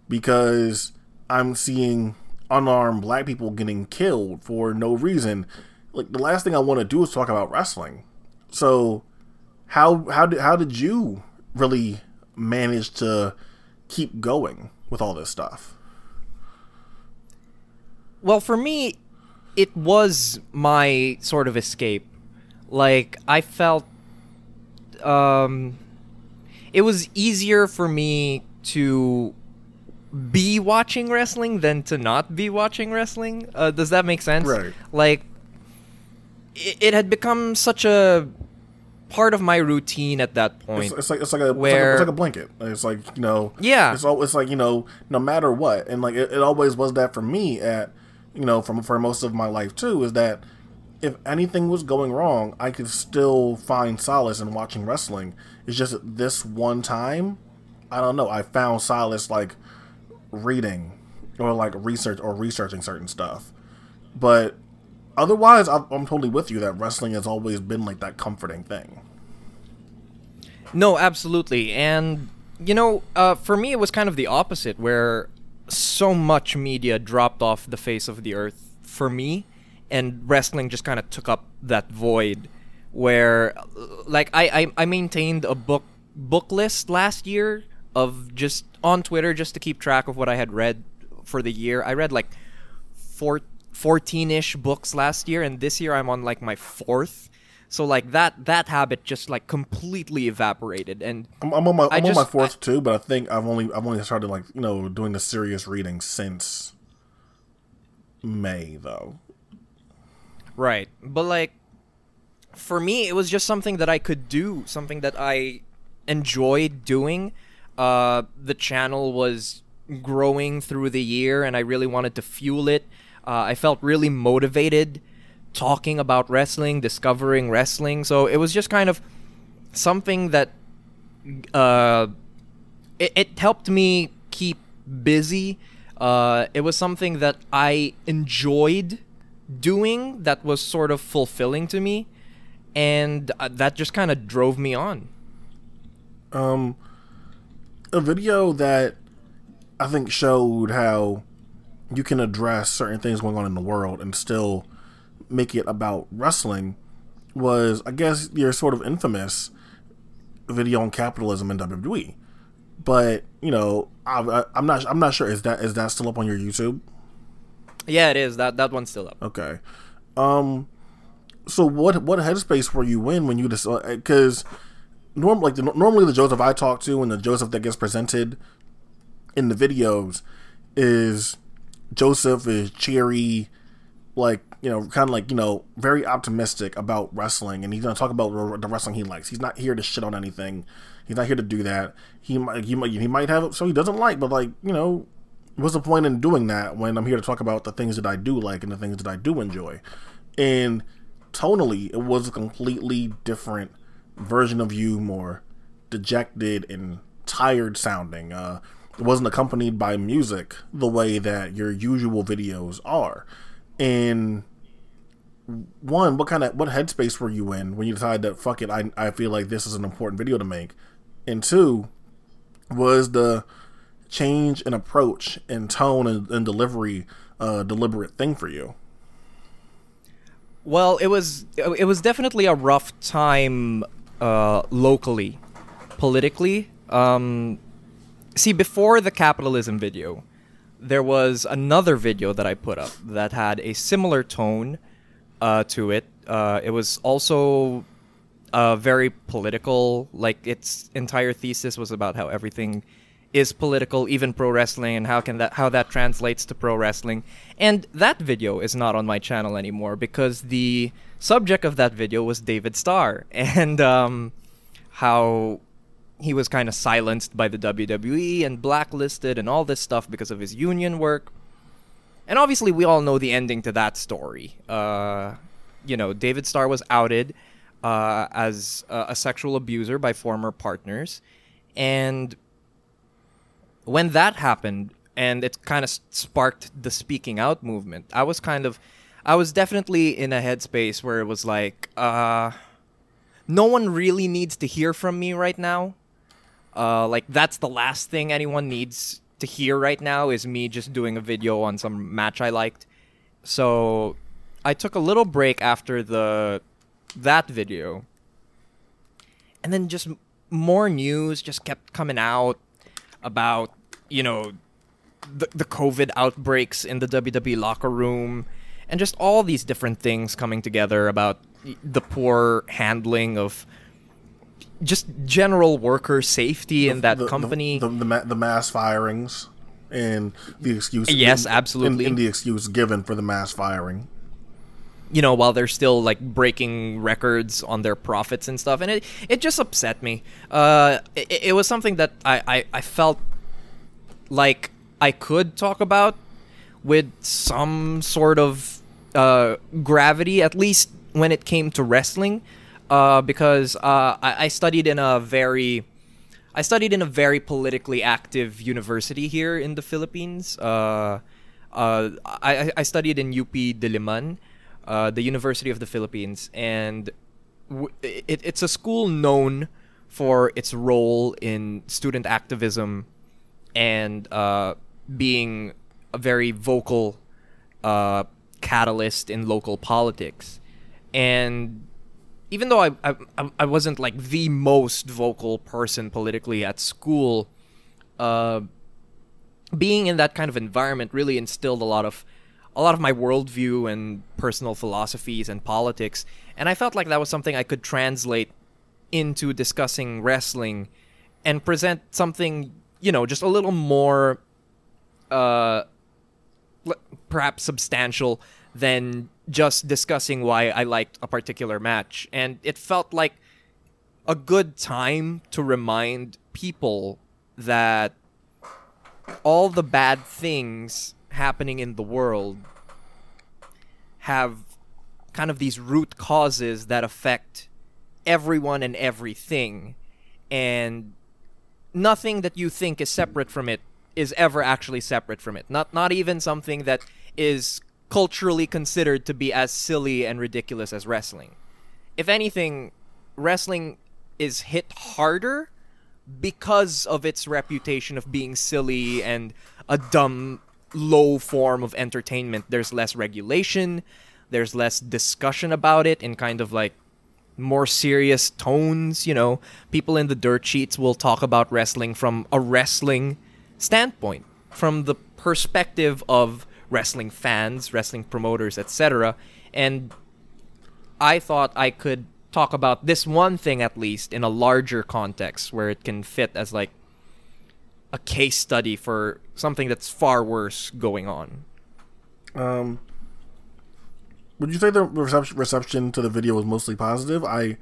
because I'm seeing unarmed black people getting killed for no reason. Like the last thing I want to do is talk about wrestling. So how how did how did you really manage to keep going with all this stuff? Well, for me, it was my sort of escape. Like I felt um it was easier for me to be watching wrestling than to not be watching wrestling. Uh, does that make sense? Right. Like, it, it had become such a part of my routine at that point. It's, it's like it's like a where it's like, a, it's like a blanket. It's like you know Yeah. It's all it's like you know no matter what, and like it, it always was that for me at you know from for most of my life too is that if anything was going wrong, I could still find solace in watching wrestling. It's just this one time, I don't know. I found solace like reading or like research or researching certain stuff. But otherwise, I'm, I'm totally with you that wrestling has always been like that comforting thing. No, absolutely. And, you know, uh, for me, it was kind of the opposite, where so much media dropped off the face of the earth for me, and wrestling just kind of took up that void. Where, like, I, I, I maintained a book book list last year of just on Twitter just to keep track of what I had read for the year. I read like four, 14-ish books last year and this year I'm on like my fourth. So like that that habit just like completely evaporated and I'm, I'm on my I I'm on my just- fourth too, but I think I've only I've only started like you know doing the serious reading since May though. Right. But like for me it was just something that I could do, something that I enjoyed doing. Uh the channel was growing through the year and I really wanted to fuel it. Uh, I felt really motivated talking about wrestling, discovering wrestling. So it was just kind of something that uh it, it helped me keep busy. Uh, it was something that I enjoyed doing that was sort of fulfilling to me, and uh, that just kind of drove me on. Um, a video that I think showed how you can address certain things going on in the world and still make it about wrestling was, I guess, your sort of infamous video on capitalism in WWE. But you know, I, I, I'm not. I'm not sure. Is that is that still up on your YouTube? Yeah, it is. That that one's still up. Okay. Um. So what what headspace were you in when you decided? because norm like the, normally the Joseph I talk to and the Joseph that gets presented in the videos is Joseph is cheery like you know, kind of like you know, very optimistic about wrestling, and he's gonna talk about the wrestling he likes. He's not here to shit on anything. He's not here to do that. He might, he might, he might have so he doesn't like, but like you know, what's the point in doing that when I'm here to talk about the things that I do like and the things that I do enjoy? And tonally, it was a completely different version of you, more dejected and tired sounding. Uh, it wasn't accompanied by music the way that your usual videos are. And one, what kind of what headspace were you in when you decided that fuck it, I I feel like this is an important video to make, and two, was the change in approach and tone and, and delivery a deliberate thing for you? Well, it was it was definitely a rough time uh, locally, politically. Um, see, before the capitalism video, there was another video that I put up that had a similar tone uh, to it. Uh, it was also uh, very political. Like its entire thesis was about how everything is political, even pro wrestling, and how can that how that translates to pro wrestling. And that video is not on my channel anymore because the subject of that video was David Starr and um, how he was kind of silenced by the WWE and blacklisted and all this stuff because of his union work. And obviously, we all know the ending to that story. Uh, you know, David Starr was outed uh, as a, a sexual abuser by former partners, and when that happened and it kind of sparked the speaking out movement, I was kind of, I was definitely in a headspace where it was like, uh, no one really needs to hear from me right now. Uh, like that's the last thing anyone needs to hear right now is me just doing a video on some match I liked. So I took a little break after the that video. And then just more news just kept coming out about you know the, the COVID outbreaks in the WWE locker room and just all these different things coming together about the poor handling of just general worker safety in that the, company. the, the, the, mass firings and the excuse. Yes, in- absolutely. In the excuse given for the mass firing. you know, while they're still like breaking records on their profits and stuff, and it it just upset me. Uh, it, it was something that I, I I felt like I could talk about with some sort of uh, gravity, at least when it came to wrestling, uh, because uh, I, I studied in a very I studied in a very politically active university here in the Philippines. Uh, uh, I, I studied in UP Diliman, uh, the University of the Philippines, and w- it, it's a school known for its role in student activism and uh, being a very vocal catalyst in local politics. And even though I, I I wasn't like the most vocal person politically at school, uh, being in that kind of environment really instilled a lot of a lot of my worldview and personal philosophies and politics, and I felt like that was something I could translate into discussing wrestling and present something you know just a little more uh perhaps substantial than just discussing why I liked a particular match. And it felt like a good time to remind people that all the bad things happening in the world have kind of these root causes that affect everyone and everything. And nothing that you think is separate from it is ever actually separate from it. Not not even something that is culturally considered to be as silly and ridiculous as wrestling. If anything, wrestling is hit harder because of its reputation of being silly and a dumb low form of entertainment. There's less regulation, there's less discussion about it in kind of like more serious tones, you know. People in the dirt sheets will talk about wrestling from a wrestling standpoint, from the perspective of wrestling fans, wrestling promoters, etc. And I thought I could talk about this one thing at least in a larger context where it can fit as like a case study for something that's far worse going on. Um, would you say the reception to the video was mostly positive? I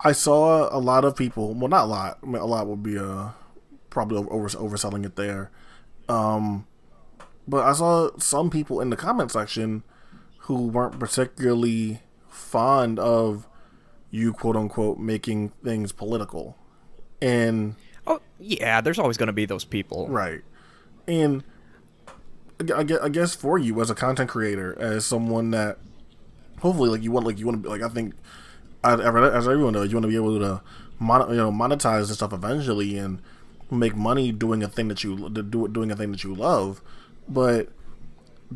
I saw a lot of people. Well, not a lot. I mean, a lot would be uh probably over overselling it there. Um, but I saw some people in the comment section who weren't particularly fond of you quote unquote making things political, and Oh yeah, there's always going to be those people. Right. And I gue- I gue- I guess for you as a content creator, as someone that hopefully like you want like you want to be like I think as as everyone knows, you want to be able to mon- you know monetize this stuff eventually and make money doing a thing that you do doing a thing that you love, but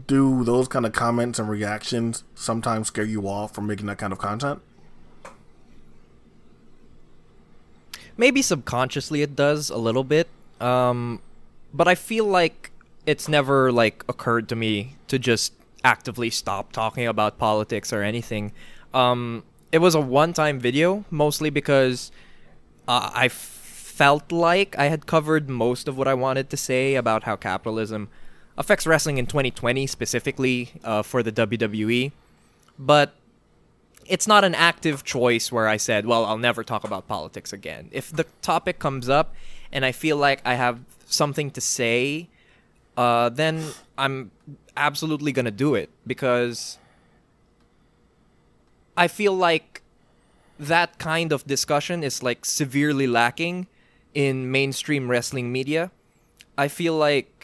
do those kind of comments and reactions sometimes scare you off from making that kind of content? maybe subconsciously it does a little bit um, but i feel like it's never like occurred to me to just actively stop talking about politics or anything um, it was a one-time video mostly because uh, i felt like i had covered most of what i wanted to say about how capitalism affects wrestling in 2020 specifically uh, for the wwe but it's not an active choice where I said, well, I'll never talk about politics again. If the topic comes up and I feel like I have something to say, uh, then I'm absolutely going to do it because I feel like that kind of discussion is like severely lacking in mainstream wrestling media. I feel like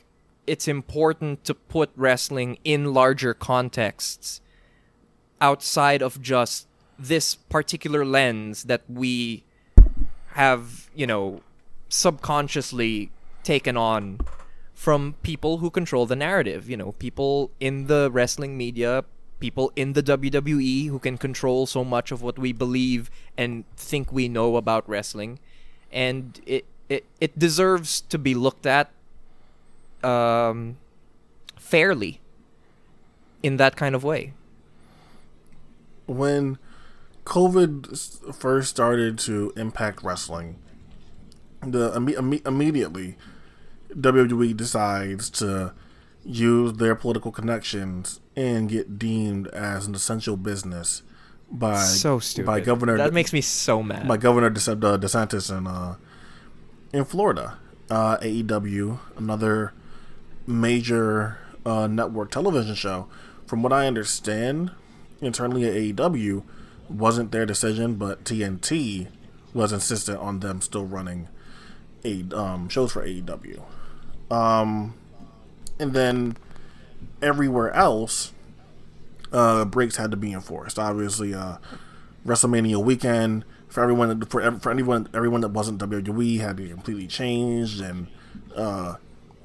it's important to put wrestling in larger contexts outside of just this particular lens that we have, you know, subconsciously taken on from people who control the narrative, you know, people in the wrestling media, people in the WWE who can control so much of what we believe and think we know about wrestling. And it it, it deserves to be looked at um, fairly in that kind of way when COVID first started to impact wrestling, the imme- imme- immediately WWE decides to use their political connections and get deemed as an essential business by so stupid. by Governor that makes me so mad. by Governor De- uh, DeSantis in uh, in Florida. Uh, AEW, another major uh, network television show. From what I understand, internally at AEW, wasn't their decision, but TNT was insistent on them still running a um, shows for AEW. Um, and then everywhere else, uh, breaks had to be enforced. Obviously, uh, WrestleMania weekend for everyone for for anyone everyone that wasn't WWE had to be completely changed and uh,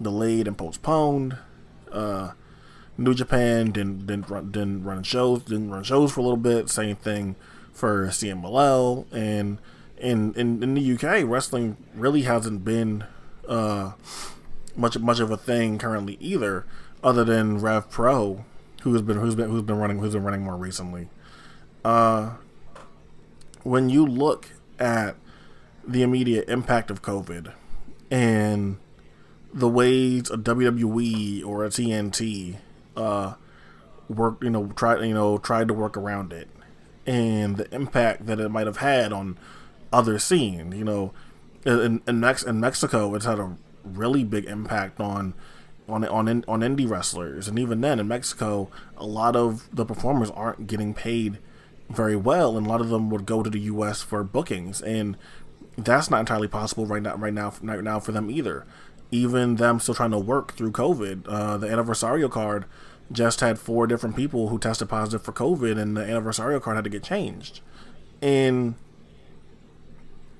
delayed and postponed. Uh, New Japan didn't didn't run, didn't run shows didn't run shows for a little bit. Same thing for CMLL and in in, in the UK wrestling really hasn't been uh, much much of a thing currently either, other than Rev Pro, who's been who's been who's been running who's been running more recently. Uh, when you look at the immediate impact of COVID and the ways a WWE or a TNT uh, work, you know, try you know tried to work around it, and the impact that it might have had on other scenes, you know, in in, Mex- in Mexico, it's had a really big impact on on on on indie wrestlers, and even then in Mexico, a lot of the performers aren't getting paid very well, and a lot of them would go to the U.S. for bookings, and that's not entirely possible right now. Right now, right now for them either. Even them still trying to work through COVID. Uh, the Aniversario card just had four different people who tested positive for COVID, and the Aniversario card had to get changed. And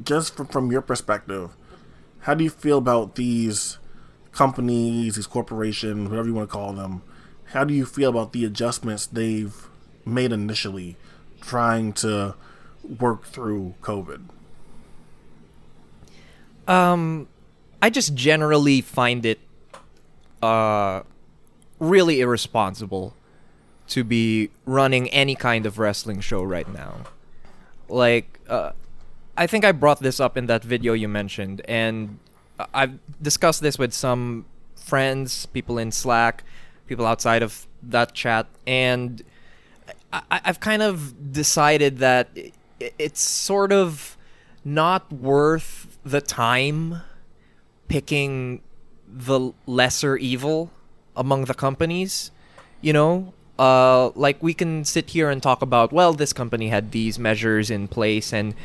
just from, from your perspective, how do you feel about these companies, these corporations, whatever you want to call them? How do you feel about the adjustments they've made initially, trying to work through COVID? Um, I just generally find it uh really irresponsible to be running any kind of wrestling show right now. Like, uh, I think I brought this up in that video you mentioned, and I've discussed this with some friends, people in Slack, people outside of that chat, and I, I've kind of decided that it's sort of not worth the time picking the lesser evil among the companies. You know, uh, like we can sit here and talk about, well, this company had these measures in place, and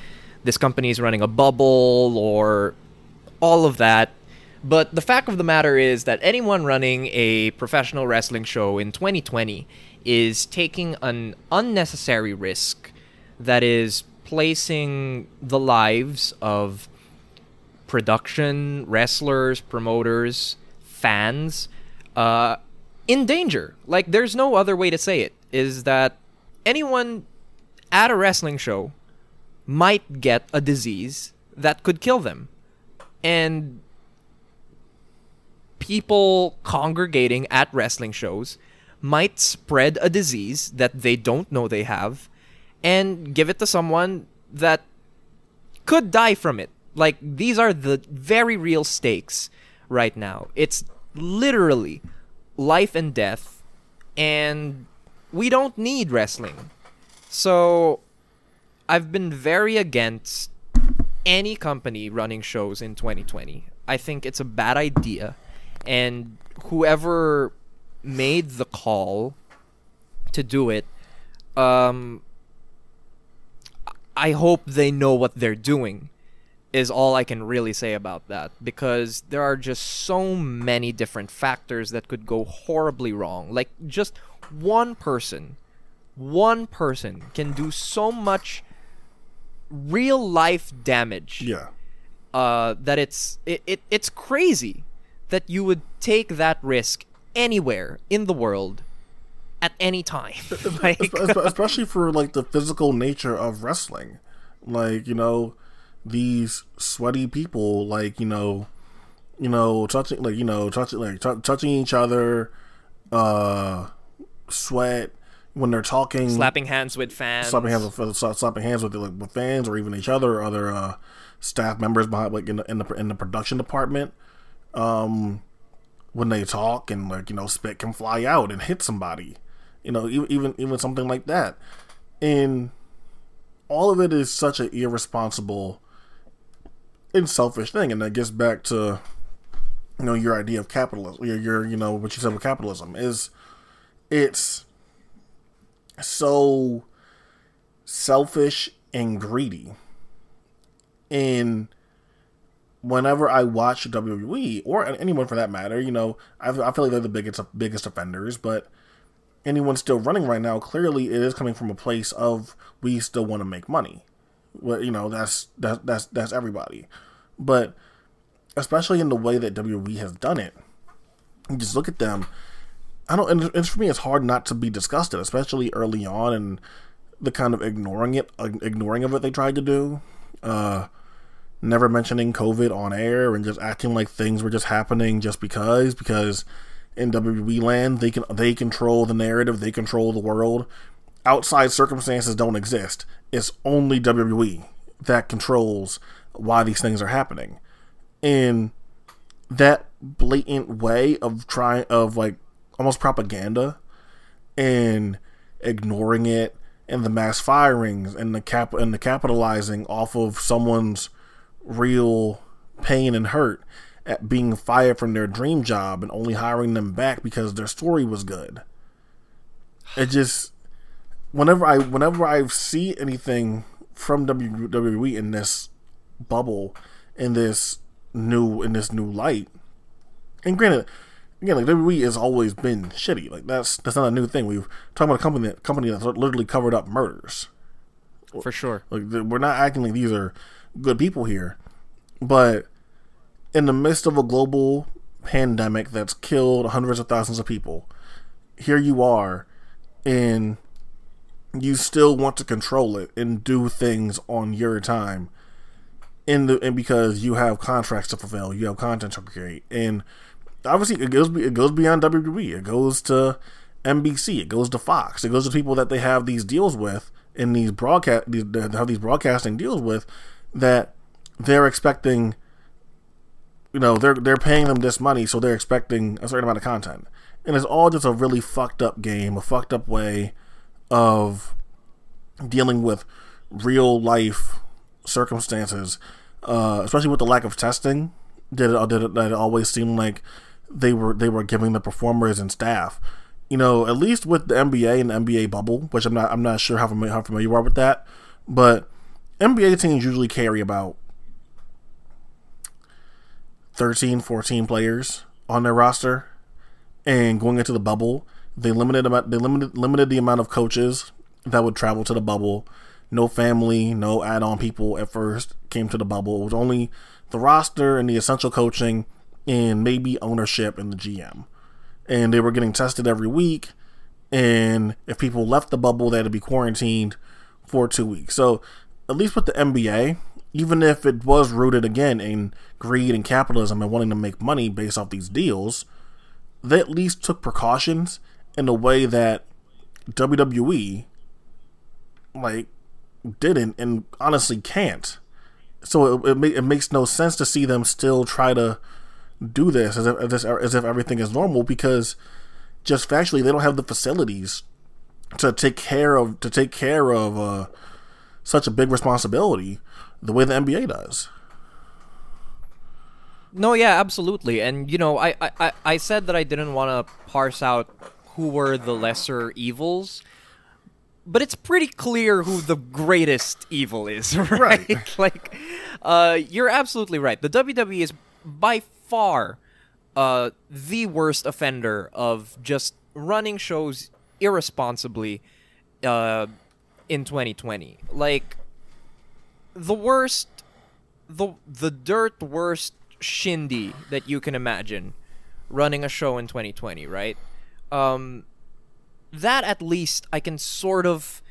this company is running a bubble, or all of that. But the fact of the matter is that anyone running a professional wrestling show in 2020 is taking an unnecessary risk that is placing the lives of production, wrestlers, promoters, fans uh, in danger. Like, there's no other way to say it. Is that anyone at a wrestling show might get a disease that could kill them. And people congregating at wrestling shows might spread a disease that they don't know they have and give it to someone that could die from it. Like these are the very real stakes right now. It's literally life and death and we don't need wrestling. So I've been very against any company running shows in 2020. I think it's a bad idea and whoever made the call to do it um I hope they know what they're doing is all I can really say about that because there are just so many different factors that could go horribly wrong. Like just one person, one person can do so much real life damage Yeah. uh, that it's it, it it's crazy that you would take that risk anywhere in the world at any time. like especially for like the physical nature of wrestling like you know these sweaty people like you know you know touching like you know touching like t- touching each other uh sweat when they're talking slapping hands with fans. slapping hands with sla- slapping hands with like with fans or even each other or other uh staff members behind like in the in the, in the production department um when they talk and like you know spit can fly out and hit somebody you know even even, even something like that and all of it is such an irresponsible and selfish thing and that gets back to you know your idea of capitalism your, your you know what you said with capitalism is it's so selfish and greedy and whenever I watch WWE or anyone for that matter, you know, I, I feel like they're the biggest biggest offenders. But anyone still running right now, clearly it is coming from a place of we still want to make money. Well, you know, that's that's that's that's everybody. But especially in the way that WWE has done it, you just look at them. I don't, and it's for me, it's hard not to be disgusted, especially early on, and the kind of ignoring it, ignoring of it they tried to do. Uh, never mentioning COVID on air and just acting like things were just happening just because because in WWE land they can they control the narrative, they control the world. Outside circumstances don't exist. It's only WWE that controls why these things are happening. And that blatant way of trying of like almost propaganda and ignoring it and the mass firings and the cap and the capitalizing off of someone's real pain and hurt at being fired from their dream job and only hiring them back because their story was good. It just whenever I whenever I see anything from WWE in this bubble in this new in this new light, and granted, again, like WWE has always been shitty. Like that's that's not a new thing. We've talking about a company that company that's literally covered up murders. for sure. Like we're not acting like these are good people here, but in the midst of a global pandemic that's killed hundreds of thousands of people, here you are, and you still want to control it and do things on your time. In the and because you have contracts to fulfill, you have content to create, and obviously it goes it goes beyond WWE. It goes to NBC. It goes to Fox. It goes to people that they have these deals with in these broadcast these have these broadcasting deals with that they're expecting. You know they're they're paying them this money, so they're expecting a certain amount of content, and it's all just a really fucked up game, a fucked up way of dealing with real life circumstances, uh, especially with the lack of testing. Did it, did it, it always seem like they were they were giving the performers and staff, you know, at least with the NBA and the NBA bubble, which I'm not I'm not sure how familiar, how familiar you are with that, but NBA teams usually carry about 13, 14 players on their roster, and going into the bubble, they limited about they limited limited the amount of coaches that would travel to the bubble. No family, no add-on people at first came to the bubble. It was only the roster and the essential coaching, and maybe ownership and the GM. And they were getting tested every week. And if people left the bubble, they had to be quarantined for two weeks. So at least with the NBA, even if it was rooted again in greed and capitalism and wanting to make money based off these deals, they at least took precautions in a way that WWE like didn't and honestly can't. So it, it, it makes no sense to see them still try to do this as if as if, as if everything is normal because just factually they don't have the facilities to take care of to take care of uh, such a big responsibility the way the NBA does. No, yeah, absolutely. And you know, I I, I said that I didn't want to parse out who were the lesser evils, but it's pretty clear who the greatest evil is, right? Right. like, uh, you're absolutely right. The WWE is by far uh, the worst offender of just running shows irresponsibly uh, in 2020. Like, the worst, the the dirt worst shindy that you can imagine running a show in 2020, right? Um, that at least I can sort of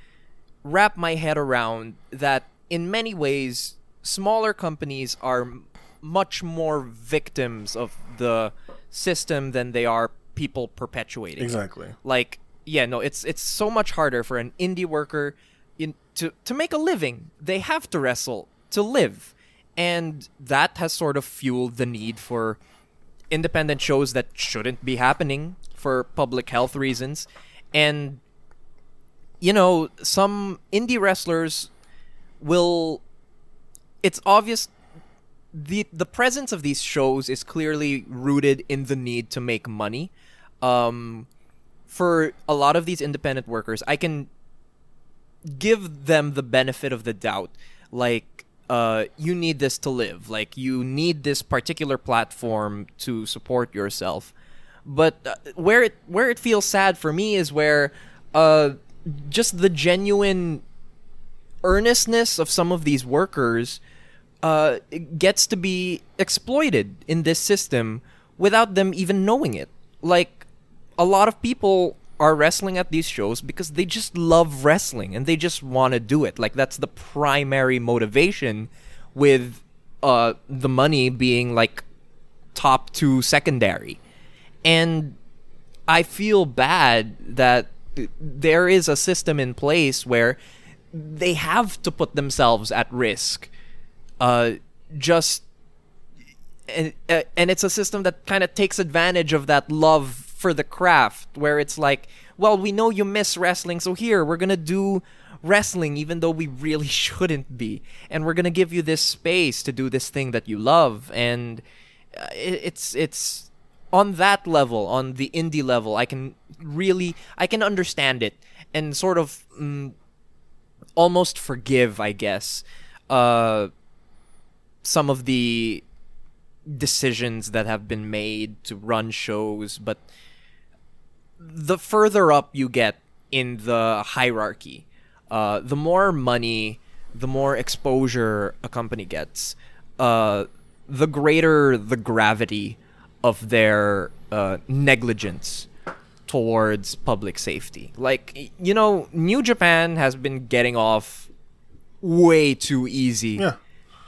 wrap my head around that in many ways smaller companies are m- much more victims of the system than they are people perpetuating. Exactly. like yeah no it's it's so much harder for an indie worker in to to make a living they have to wrestle to live and that has sort of fueled the need for independent shows that shouldn't be happening for public health reasons. And you know some indie wrestlers will it's obvious the the presence of these shows is clearly rooted in the need to make money. Um for a lot of these independent workers i can give them the benefit of the doubt. Like uh you need this to live. Like you need this particular platform to support yourself but uh, where it where it feels sad for me is where uh just the genuine earnestness of some of these workers uh, gets to be exploited in this system without them even knowing it. Like, a lot of people are wrestling at these shows because they just love wrestling and they just want to do it. Like, that's the primary motivation, with uh, the money being like top to secondary. And I feel bad that there is a system in place where they have to put themselves at risk uh, just and uh, and it's a system that kind of takes advantage of that love for the craft where it's like well we know you miss wrestling so here we're gonna do wrestling even though we really shouldn't be. And we're gonna give you this space to do this thing that you love. And uh, it, it's it's on that level on the indie level i can really i can understand it and sort of mm, almost forgive i guess uh some of the decisions that have been made to run shows, but the further up you get in the hierarchy, uh, the more money, the more exposure a company gets, uh, the greater the gravity of their uh, negligence towards public safety. Like, you know, New Japan has been getting off way too easy Yeah.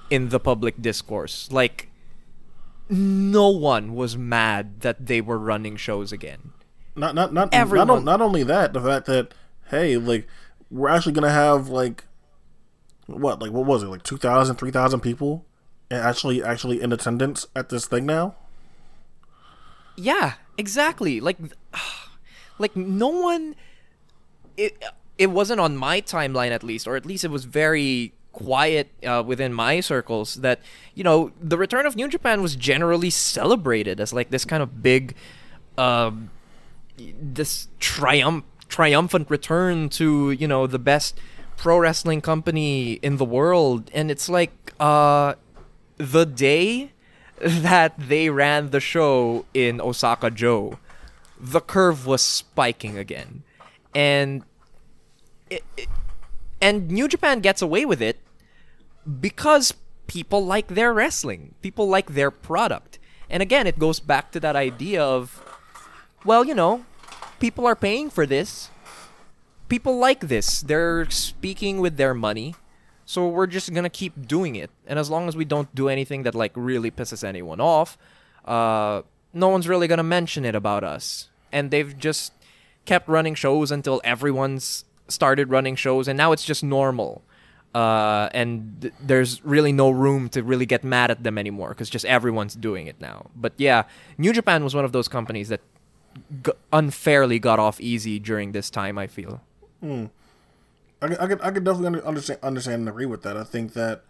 in the public discourse. Like, no one was mad that they were running shows again. Not not not Everyone- not, not only that, the fact that hey, like we're actually gonna have like what like what was it like 2,000, 3,000 people actually actually in attendance at this thing now. Yeah, exactly. Like, like no one. It, it wasn't on my timeline at least, or at least it was very quiet uh, within my circles that you know the return of New Japan was generally celebrated as like this kind of big, um, this triumph triumphant return to you know the best pro wrestling company in the world, and it's like uh, the day that they ran the show in Osaka-jo, the curve was spiking again, and it, it, and New Japan gets away with it because people like their wrestling, people like their product, and again, it goes back to that idea of, well, you know, people are paying for this. People like this. They're speaking with their money. So we're just gonna keep doing it, and as long as we don't do anything that like really pisses anyone off, uh, no one's really gonna mention it about us. And they've just kept running shows until everyone's started running shows, and now it's just normal. Uh, and th- there's really no room to really get mad at them anymore because just everyone's doing it now. But yeah, New Japan was one of those companies that g- unfairly got off easy during this time. I feel. I could, I could, I could definitely understand, understand and agree with that. I think that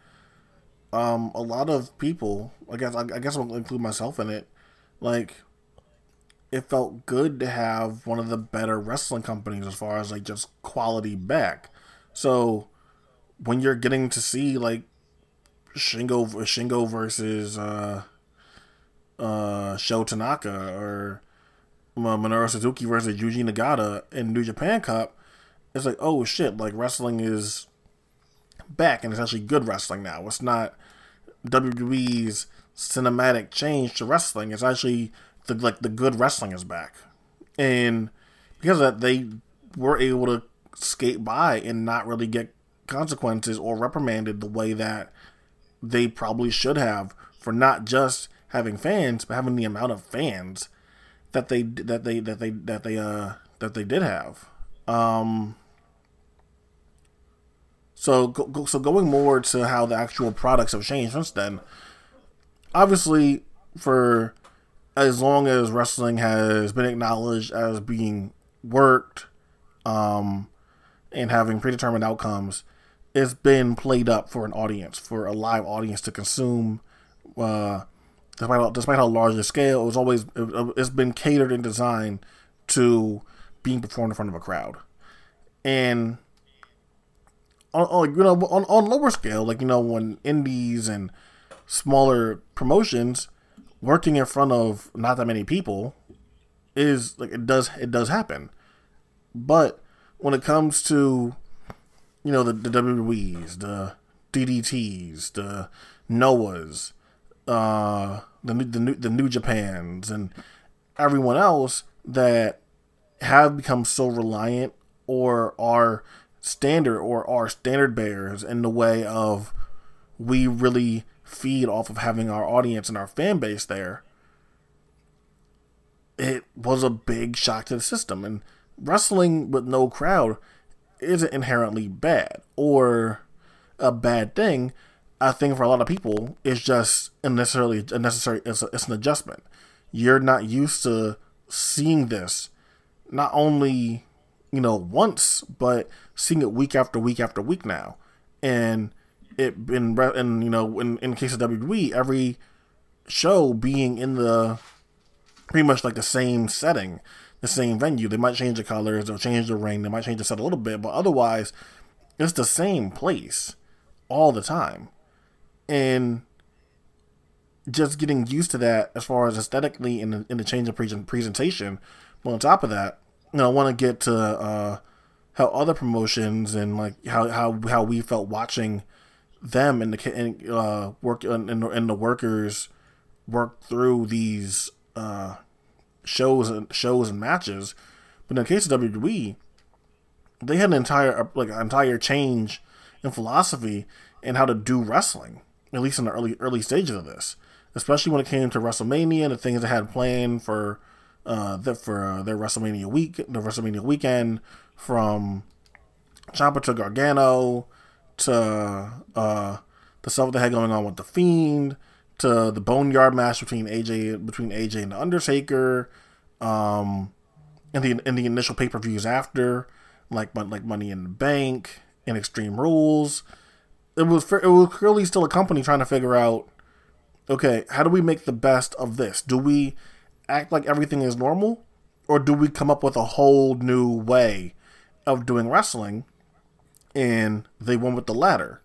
um, a lot of people, I guess, I, I guess I'll include myself in it. Like, it felt good to have one of the better wrestling companies as far as like just quality back. So when you're getting to see like Shingo Shingo versus uh, uh, Sho Tanaka or uh, Minoru Suzuki versus Yuji Nagata in New Japan Cup, it's like, oh shit, like wrestling is back and it's actually good wrestling now. It's not WWE's cinematic change to wrestling. It's actually the like the good wrestling is back. And because of that they were able to skate by and not really get consequences or reprimanded the way that they probably should have for not just having fans but having the amount of fans that they that they that they that they uh that they did have. Um so go, so going more to how the actual products have changed since then. Obviously, for as long as wrestling has been acknowledged as being worked, um, and having predetermined outcomes, it's been played up for an audience, for a live audience to consume. Uh, despite how, despite how large the scale, it was always it, it's been catered and designed to being performed in front of a crowd, and on, on you know on, on lower scale, like you know when indies and smaller promotions working in front of not that many people is like it does it does happen, but when it comes to you know the the WWEs, the DDTs, the Noahs, uh, the the new the New Japans, and everyone else that have become so reliant or are standard or are standard bearers in the way of we really feed off of having our audience and our fan base there. It was a big shock to the system, and wrestling with no crowd isn't inherently bad or a bad thing. I think for a lot of people, it's just unnecessarily unnecessary. It's, a, it's an adjustment. You're not used to seeing this, not only you know once, but seeing it week after week after week now, and it been and you know in in case of WWE, every show being in the pretty much like the same setting, the same venue. They might change the colors, they'll change the ring, they might change the set a little bit, but otherwise, it's the same place all the time, and just getting used to that as far as aesthetically the, in the change of pre- presentation. But on top of that, you know, I want to get to uh, how other promotions and like how how how we felt watching them and the and, uh, work and, and the workers work through these uh, shows and shows and matches. But in the case of WWE, they had an entire like an entire change in philosophy and how to do wrestling, at least in the early early stages of this. Especially when it came to WrestleMania and the things they had planned for uh, the, for uh, their WrestleMania week, the WrestleMania weekend, from Ciampa to Gargano to uh, the stuff they had going on with the Fiend to the Boneyard match between AJ between AJ and the Undertaker, um, and the in the initial pay per views after. like like Money in the Bank and Extreme Rules. It was it was clearly still a company trying to figure out, okay, how do we make the best of this? Do we act like everything is normal, or do we come up with a whole new way of doing wrestling? And they went with the latter,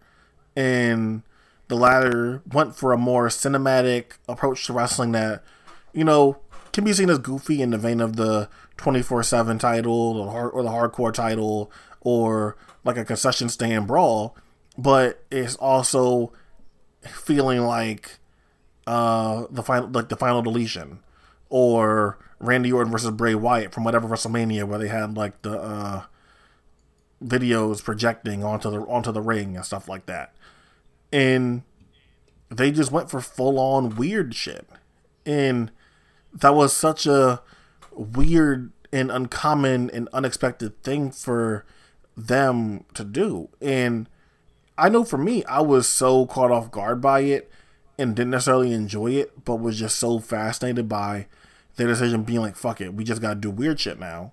and the latter went for a more cinematic approach to wrestling that, you know, can be seen as goofy in the vein of the 24 7 title or, or the hardcore title or like a concession stand brawl, but it's also feeling like uh, the final like the final deletion or Randy Orton versus Bray Wyatt from whatever WrestleMania where they had like the uh, videos projecting onto the onto the ring and stuff like that. And they just went for full on weird shit. And that was such a weird and uncommon and unexpected thing for them to do. And I know for me, I was so caught off guard by it and didn't necessarily enjoy it, but was just so fascinated by their decision being like, fuck it, we just gotta do weird shit now.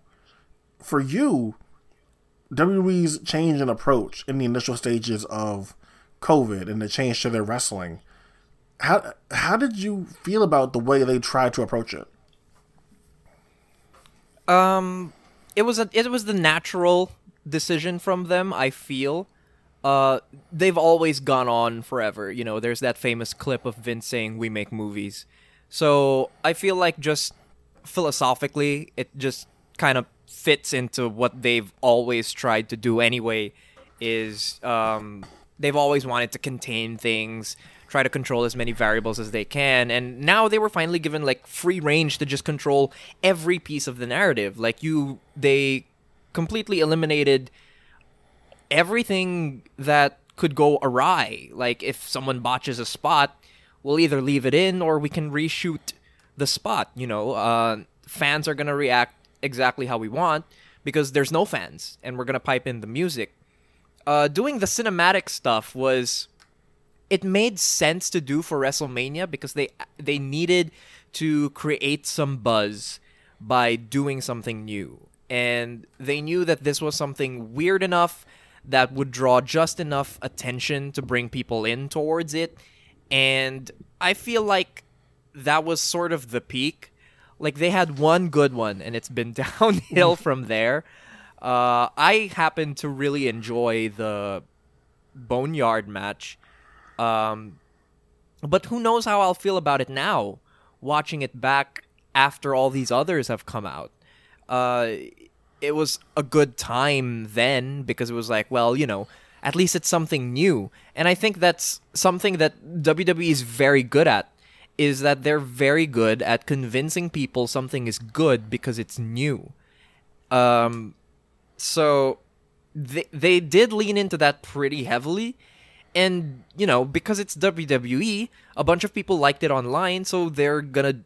For you, WWE's change in approach in the initial stages of COVID and the change to their wrestling how how did you feel about the way they tried to approach it? Um, it was a it was the natural decision from them. I feel. Uh, they've always gone on forever. You know, there's that famous clip of Vince saying, "We make movies." So I feel like just philosophically, it just kind of fits into what they've always tried to do anyway. Is um, they've always wanted to contain things try to control as many variables as they can. And now they were finally given like free range to just control every piece of the narrative. Like you, they completely eliminated everything that could go awry. Like if someone botches a spot, we'll either leave it in or we can reshoot the spot. You know, uh, fans are gonna react exactly how we want because there's no fans, and we're gonna pipe in the music. Uh, doing the cinematic stuff was it made sense to do for WrestleMania because they they needed to create some buzz by doing something new. And they knew that this was something weird enough that would draw just enough attention to bring people in towards it. And I feel like that was sort of the peak. Like they had one good one and it's been downhill from there. Uh, I happen to really enjoy the Boneyard match um, but who knows how I'll feel about it now, watching it back after all these others have come out. Uh, it was a good time then because it was like, well, you know, at least it's something new. And I think that's something that WWE is very good at is that they're very good at convincing people something is good because it's new. Um, so they they did lean into that pretty heavily and you know because it's WWE, a bunch of people liked it online, so they're gonna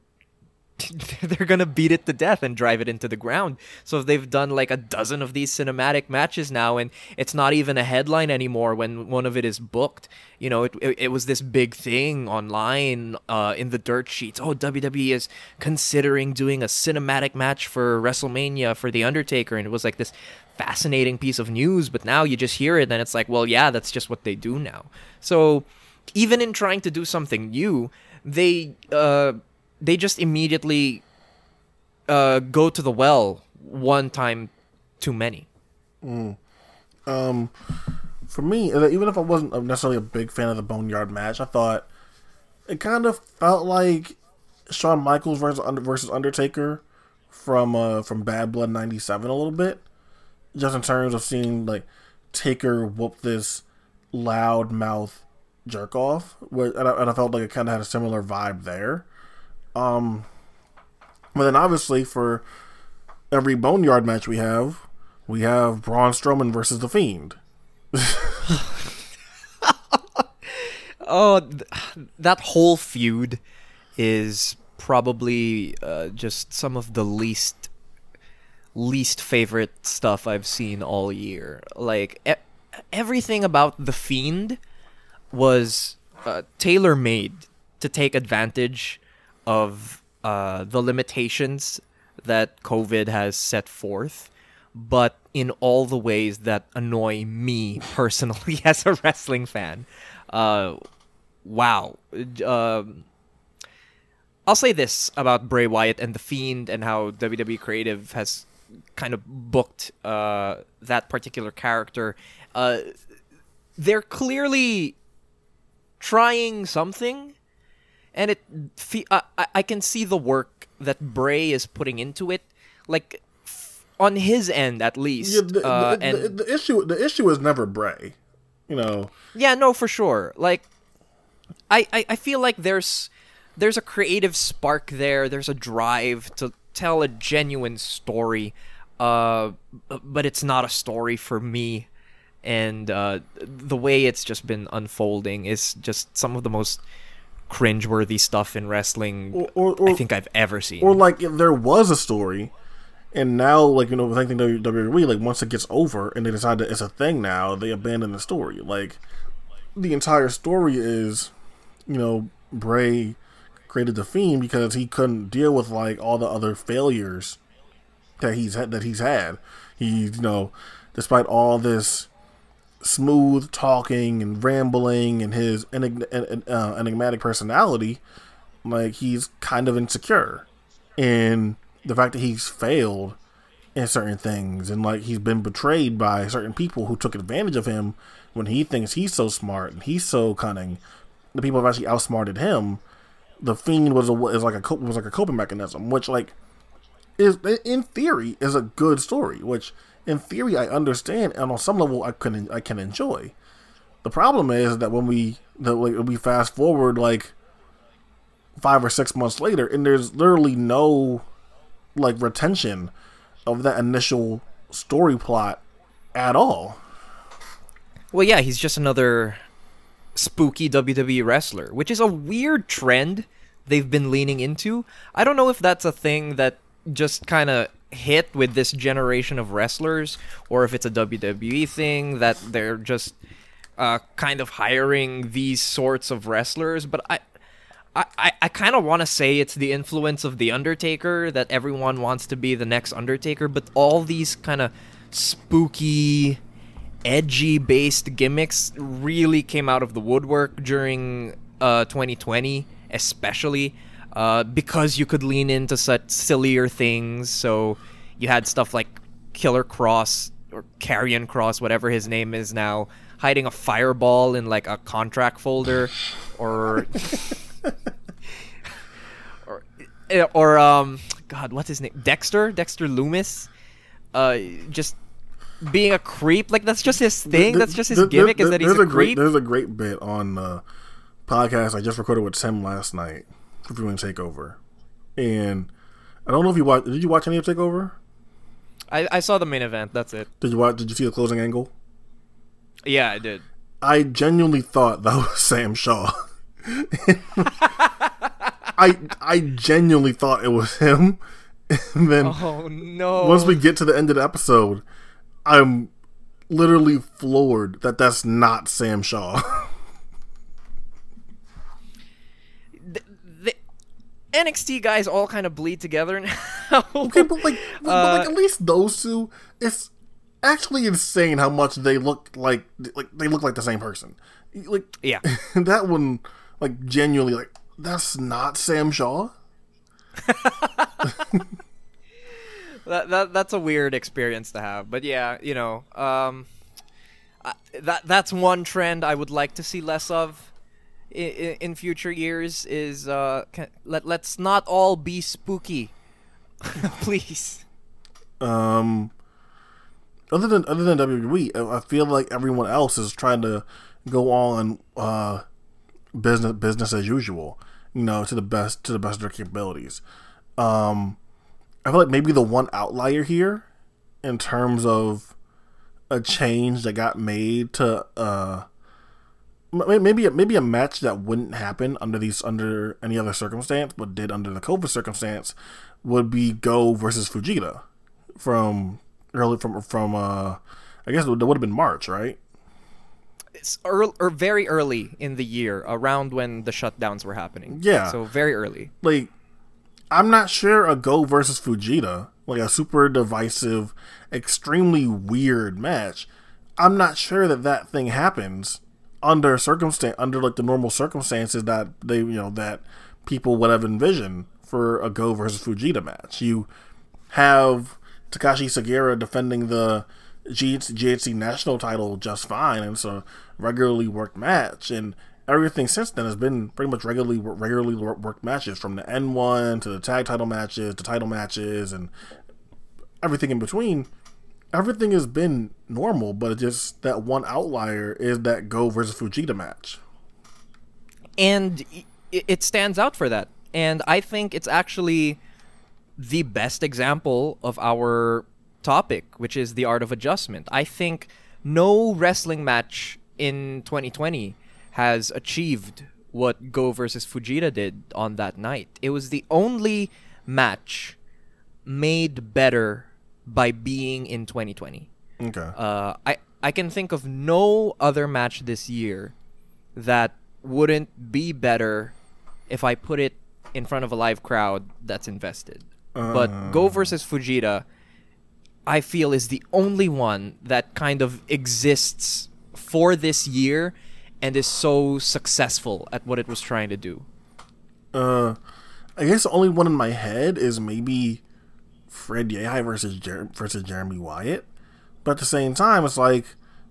they're gonna beat it to death and drive it into the ground. So they've done like a dozen of these cinematic matches now, and it's not even a headline anymore when one of it is booked. You know, it it, it was this big thing online uh, in the dirt sheets. Oh, WWE is considering doing a cinematic match for WrestleMania for the Undertaker, and it was like this fascinating piece of news, but now you just hear it and it's like, well, yeah, that's just what they do now. So even in trying to do something new, they uh, they just immediately uh, go to the well one time too many. Mm. Um, for me, uh, even if I wasn't necessarily a big fan of the Boneyard match, I thought it kind of felt like Shawn Michaels versus Undertaker from uh, from Bad Blood '97 a little bit just in terms of seeing like Taker whoop this loud mouth jerk off, and I felt like it kind of had a similar vibe there. Um, but then obviously for every Boneyard match we have, we have Braun Strowman versus the Fiend. oh, th- that whole feud is probably uh, just some of the least least favorite stuff I've seen all year. Like e- everything about the Fiend was uh, tailor made to take advantage of uh, the limitations that COVID has set forth, but in all the ways that annoy me personally as a wrestling fan. Uh, wow. Um I'll say this about Bray Wyatt and the Fiend and how WWE Creative has kind of booked uh, that particular character. Uh, they're clearly trying something, and it fe- I, I- can see the work that Bray is putting into it, like f- on his end at least. Yeah, the, uh, the, and the, the issue the issue is never Bray. You know, Yeah, no, for sure. Like, I, I, I feel like there's there's a creative spark there. There's a drive to tell a genuine story, uh, but it's not a story for me. And uh, the way it's just been unfolding is just some of the most cringeworthy stuff in wrestling Or- or- or- I think I've ever seen. or like if there was a story, and now like you know with anything WWE like once it gets over and they decide that it's a thing now, they abandon the story. Like the entire story is, you know, Bray created the Fiend because he couldn't deal with like all the other failures that he's had that he's had. He you know, despite all this smooth talking and rambling and his uh, enigmatic personality, like he's kind of insecure, and the fact that he's failed in certain things and like he's been betrayed by certain people who took advantage of him when he thinks he's so smart and he's so cunning. The people have actually outsmarted him. The fiend was a is like a was like a coping mechanism, which like is in theory is a good story. Which in theory I understand, and on some level I can I can enjoy. The problem is that when we that we fast forward like five or six months later, and there's literally no like retention of that initial story plot at all. Well, yeah, he's just another spooky WWE wrestler, which is a weird trend they've been leaning into. I don't know if that's a thing that just kind of hit with this generation of wrestlers, or if it's a WWE thing that they're just uh, kind of hiring these sorts of wrestlers. But I. I, I, kind of want to say it's the influence of The Undertaker that everyone wants to be the next Undertaker, but all these kind of spooky, edgy based gimmicks really came out of the woodwork during uh, 2020, especially uh, because you could lean into such sillier things. So you had stuff like Killer Kross or Karrion Kross, whatever his name is now, hiding a fireball in like a contract folder, or or or um, God, what's his name? Dexter, Dexter Lumis, uh, just being a creep. Like that's just his thing. That's just his There- gimmick. there- Is that he's a great creep. there's a great bit on the podcast I just recorded with Tim last night for Viewing Takeover, and I don't know if you watched. Did you watch any of Takeover? I, I saw the main event. That's it. Did you watch? Did you see the closing angle? Yeah, I did. I genuinely thought that was Sam Shaw. I I genuinely thought it was him, and then Oh no! once we get to the end of the episode, I'm literally floored that that's not Sam Shaw. the NXT guys all kind of bleed together now. okay, but like, but, Uh, like at least those two, it's actually insane how much they look like like they look like the same person. Like yeah. that one, like genuinely, like that's not Sam Shaw. that, that that's a weird experience to have. But yeah, you know, um, I, that that's one trend I would like to see less of in, in future years. Is uh, can, let let's not all be spooky, please. Um, other than other than WWE, I feel like everyone else is trying to go on uh, business business as usual. You know, to the best to the best of their capabilities. Um, I feel like maybe the one outlier here, in terms of a change that got made to uh, maybe a, maybe a match that wouldn't happen under these under any other circumstance, but did under the COVID circumstance, would be Go versus Fujita from early from from uh I guess it would, it would have been March, right? It's early or very early in the year, around when the shutdowns were happening. Yeah. So very early. Like I'm not sure a Go versus Fujita like a super divisive, extremely weird match, I'm not sure that that thing happens under circumstance under like the normal circumstances that they you know that people would have envisioned for a Go versus Fujita match. You have Takashi Sugiura defending the GHC national title just fine, and it's a regularly worked match. And everything since then has been pretty much regularly regularly worked matches, from the N1 to the tag title matches, to title matches, and everything in between. Everything has been normal, but just that one outlier is that Go versus Fujita match. And it stands out for that. And I think it's actually the best example of our topic, which is the art of adjustment. I think no wrestling match in 2020 has achieved what Go versus Fujita did on that night. It was the only match made better by being in 2020. Okay. Uh, I I can think of no other match this year that wouldn't be better if I put it in front of a live crowd that's invested. Uh. But Go versus Fujita, I feel is the only one that kind of exists for this year and is so successful at what it was trying to do. Uh, I guess the only one in my head is maybe Fred Yehi versus Jer- versus Jeremy Wyatt, but at the same time, it's like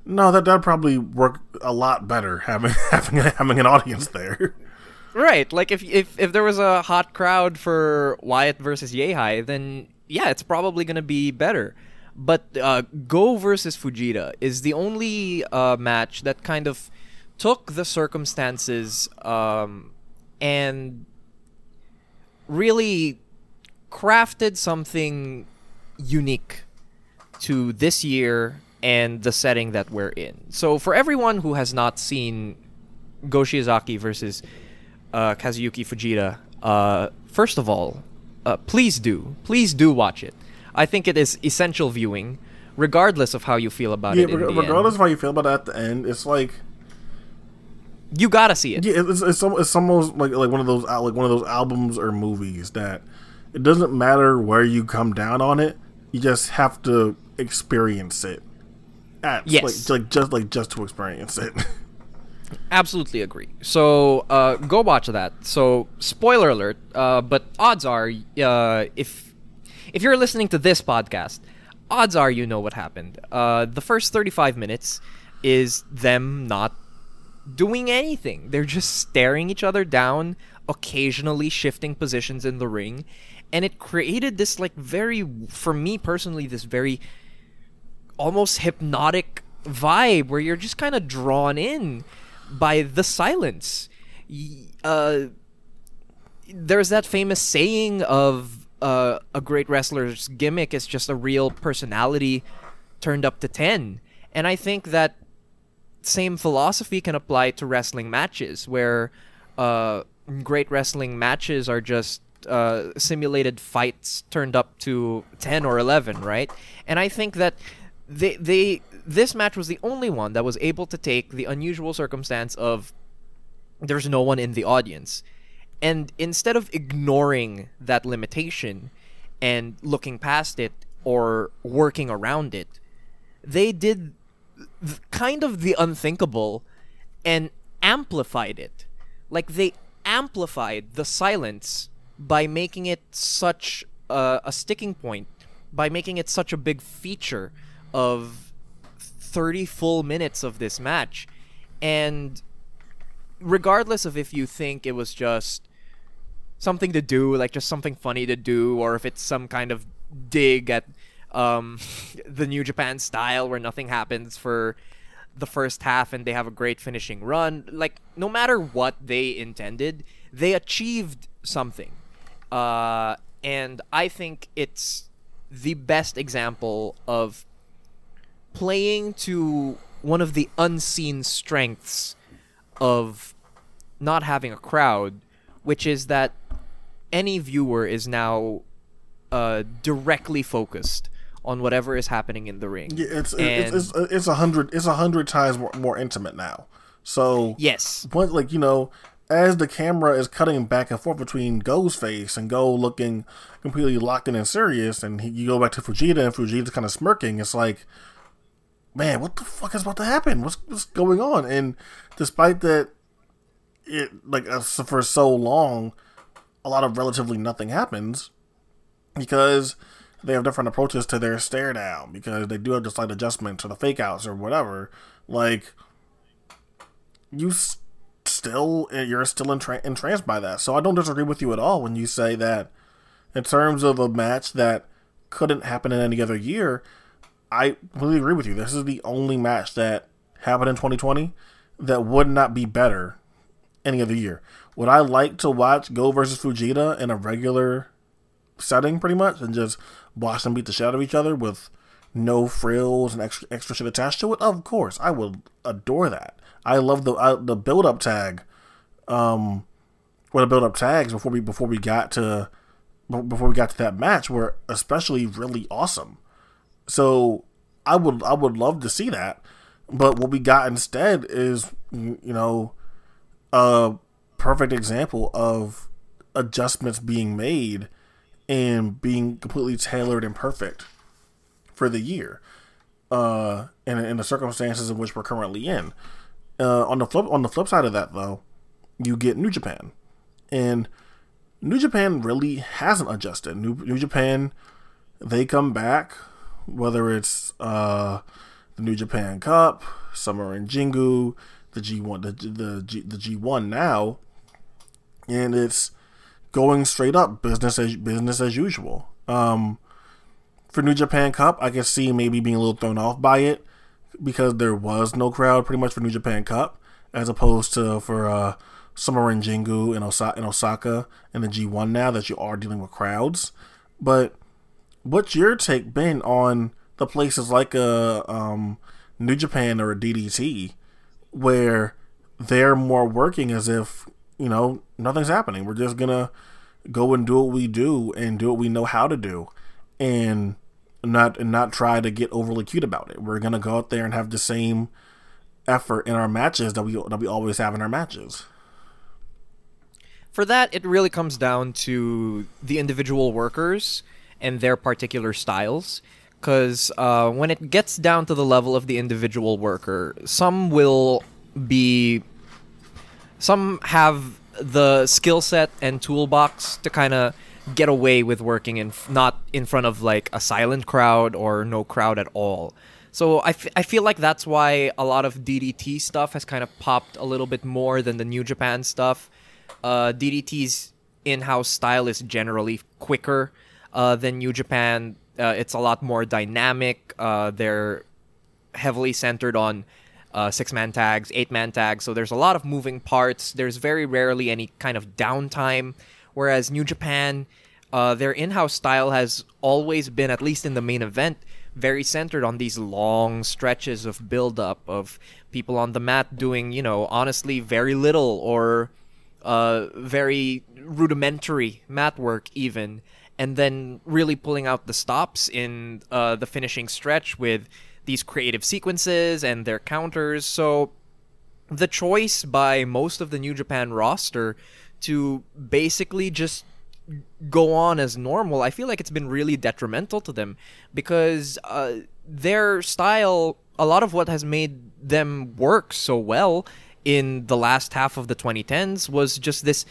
no, that that'd probably work a lot better having having having an audience there. Right, like if if if there was a hot crowd for Wyatt versus Yehi, then yeah, it's probably gonna be better. But uh, Go versus Fujita is the only uh, match that kind of took the circumstances um, and really crafted something unique to this year and the setting that we're in. So for everyone who has not seen Go Shiozaki versus uh, Kazuyuki Fujita, uh, first of all, uh, please do, please do watch it. I think it is essential viewing, regardless of how you feel about yeah, it. Yeah, regardless of how you feel about it at the end, it's like you gotta see it. Yeah, it's, it's, it's almost like like one of those like one of those albums or movies that it doesn't matter where you come down on it. You just have to experience it. Yes, like, like just like just to experience it. Absolutely agree. So uh, go watch that. So spoiler alert, uh, but odds are uh, if if you're listening to this podcast, odds are you know what happened. Uh, the first 35 minutes is them not doing anything. They're just staring each other down, occasionally shifting positions in the ring, and it created this like very for me personally this very almost hypnotic vibe where you're just kind of drawn in by the silence. Uh, there's that famous saying of uh, a great wrestler's gimmick is just a real personality turned up to 10. And I think that same philosophy can apply to wrestling matches, where uh, great wrestling matches are just uh, simulated fights turned up to 10 or 11, right? And I think that they they this match was the only one that was able to take the unusual circumstance of there's no one in the audience. And instead of ignoring that limitation and looking past it or working around it, they did kind of the unthinkable and amplified it. Like they amplified the silence by making it such a, a sticking point, by making it such a big feature of 30 full minutes of this match. And regardless of if you think it was just something to do, like just something funny to do, or if it's some kind of dig at um, the New Japan style where nothing happens for the first half and they have a great finishing run. Like, no matter what they intended, they achieved something. Uh, and I think it's the best example of playing to one of the unseen strengths of not having a crowd, which is that any viewer is now uh, directly focused on whatever is happening in the ring. Yeah, it's and, it's, it's, it's a hundred it's a hundred times more, more intimate now. So yes, like you know as the camera is cutting back and forth between Go's face and Go looking completely locked in and serious, and he, you go back to Fujita and Fujita's kind of smirking, it's like, man, what the fuck is about to happen? What's, what's going on? And despite that, it like uh, for so long, a lot of relatively nothing happens because they have different approaches to their stare down because they do have the slight adjustments or the fake outs or whatever. Like you still you're still entra- entranced by that. So I don't disagree with you at all when you say that in terms of a match that couldn't happen in any other year. I completely agree with you. This is the only match that happened in 2020 that would not be better any other year. Would I like to watch Go versus Fujita in a regular setting, pretty much, and just watch them beat the shit out of each other with no frills and extra extra shit attached to it? Of course, I would adore that. I love the uh, the build up tag, um, or the build up tags before we before we got to before we got to that match were especially really awesome. So I would I would love to see that, but what we got instead is you know a perfect example of adjustments being made and being completely tailored and perfect for the year uh, in, in the circumstances in which we're currently in. Uh, on the flip on the flip side of that, though, you get New Japan, and New Japan really hasn't adjusted. New New Japan, they come back, whether it's uh, the New Japan Cup, Summer in Jingu, the G one, the the G, the G one now, and it's going straight up business as business as usual. Um, for New Japan Cup, I can see maybe being a little thrown off by it because there was no crowd pretty much for New Japan Cup, as opposed to for uh, Summer in Jingu in, Osa- in Osaka and the G1 now that you are dealing with crowds. But what's your take been on the places like a uh, um, New Japan or a DDT where they're more working as if, you know, nothing's happening. We're just to go and do what we do and do what we know how to do. And not and not try to get overly cute about it. We're gonna go out there and have the same effort in our matches that we that we always have in our matches. For that, it really comes down to the individual workers and their particular styles. Because uh, when it gets down to the level of the individual worker, some will be. Some have the skill set and toolbox to kind of get away with working in not in front of like a silent crowd or no crowd at all. So I, f- I feel like that's why a lot of DDT stuff has kind of popped a little bit more than the New Japan stuff. Uh, DDT's in-house style is generally quicker uh, than New Japan. Uh, it's a lot more dynamic. Uh, they're heavily centered on uh, six-man tags, eight-man tags. So there's a lot of moving parts. There's very rarely any kind of downtime. Whereas New Japan, uh, their in-house style has always been, at least in the main event, very centered on these long stretches of build-up of people on the mat doing, you know, honestly very little or uh, very rudimentary mat work even, and then really pulling out the stops in uh, the finishing stretch with these creative sequences and their counters. So the choice by most of the New Japan roster to basically just go on as normal, I feel like it's been really detrimental to them because uh, their style, a lot of what has made them work so well in the last half of the 2010s was just this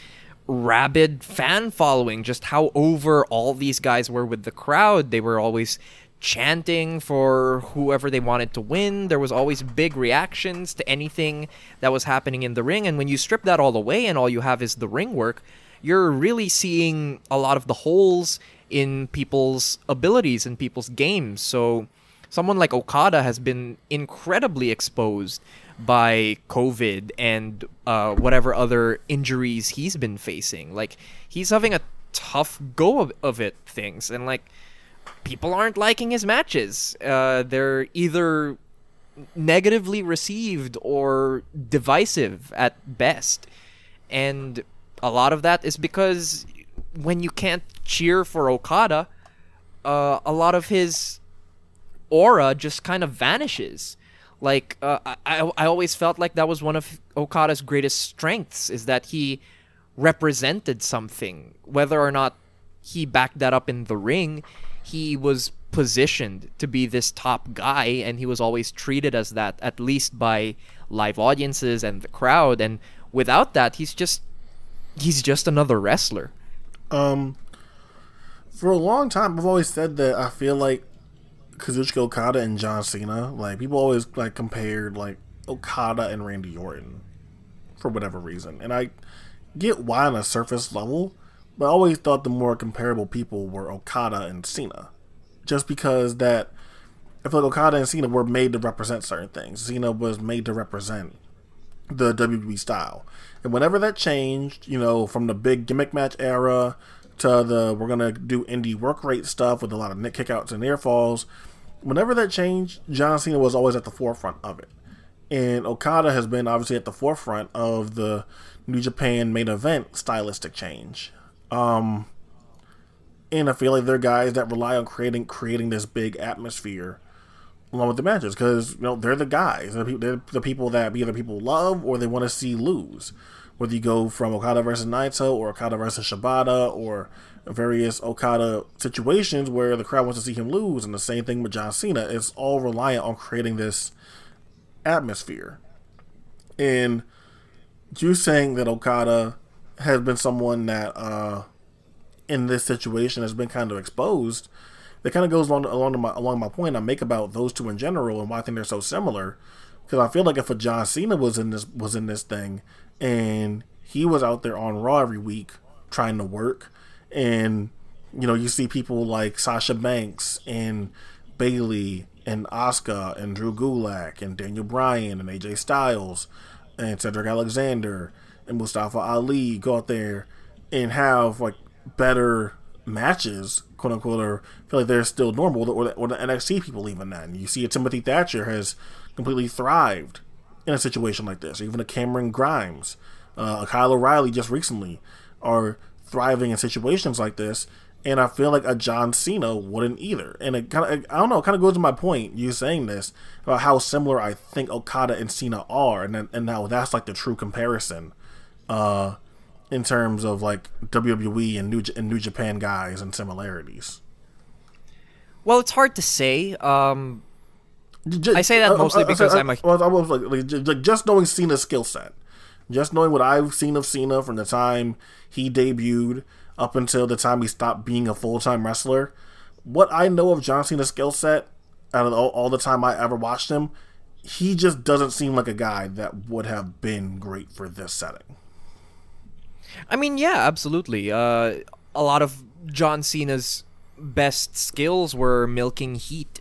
rabid fan following, just how over all these guys were with the crowd. They were always chanting for whoever they wanted to win. There was always big reactions to anything that was happening in the ring. And when you strip that all away and all you have is the ring work, you're really seeing a lot of the holes in people's abilities and people's games. So someone like Okada has been incredibly exposed by COVID and uh, whatever other injuries he's been facing. Like he's having a tough go of, of it things and like people aren't liking his matches. Uh, they're either negatively received or divisive at best. And a lot of that is because when you can't cheer for Okada, uh, a lot of his aura just kind of vanishes. Like uh, I, I I always felt like that was one of Okada's greatest strengths is that he represented something, whether or not he backed that up in the ring. He was positioned to be this top guy, and he was always treated as that, at least by live audiences and the crowd. And without that, he's just he's just another wrestler. Um, for a long time, I've always said that I feel like Kazuchika Okada and John Cena, like people always like compared like Okada and Randy Orton for whatever reason, and I get why on a surface level, but I always thought the more comparable people were Okada and Cena, just because that I feel like Okada and Cena were made to represent certain things. Cena was made to represent the WWE style. And whenever that changed, you know, from the big gimmick match era to the we're gonna do indie work rate stuff with a lot of neck kickouts and air falls, whenever that changed, John Cena was always at the forefront of it. And Okada has been obviously at the forefront of the New Japan main event stylistic change. Um and I feel like they're guys that rely on creating creating this big atmosphere along with the matches because you know they're the guys. They're, they're the people that either people love or they want to see lose. Whether you go from Okada versus Naito or Okada versus Shibata or various Okada situations where the crowd wants to see him lose, and the same thing with John Cena. It's all reliant on creating this atmosphere. And you saying that Okada has been someone that, uh, in this situation, has been kind of exposed that kind of goes along along my along my point I make about those two in general and why I think they're so similar. Because I feel like if a John Cena was in this was in this thing and he was out there on Raw every week trying to work, and you know you see people like Sasha Banks and Bayley and Asuka and Drew Gulak and Daniel Bryan and AJ Styles and Cedric Alexander and Mustafa Ali go out there and have like better matches, quote unquote, or feel like they're still normal, or the, or the NXT people even then. You see, a Timothy Thatcher has completely thrived in a situation like this, even a Cameron Grimes, uh, a Kyle O'Reilly just recently are thriving in situations like this. And I feel like a John Cena wouldn't either. And it kind of, I don't know, kind of goes to my point, you saying this, about how similar I think Okada and Cena are, and, and now that's like the true comparison. Uh, in terms of like WWE and New and New Japan guys and similarities? Well, it's hard to say. Um, just, I say that mostly uh, because I, am a. Well, I was like, like just knowing Cena's skill set, just knowing what I've seen of Cena from the time he debuted up until the time he stopped being a full time wrestler. What I know of John Cena's skill set, out of all, all the time I ever watched him, he just doesn't seem like a guy that would have been great for this setting. I mean, yeah, absolutely. Uh, a lot of John Cena's best skills were milking heat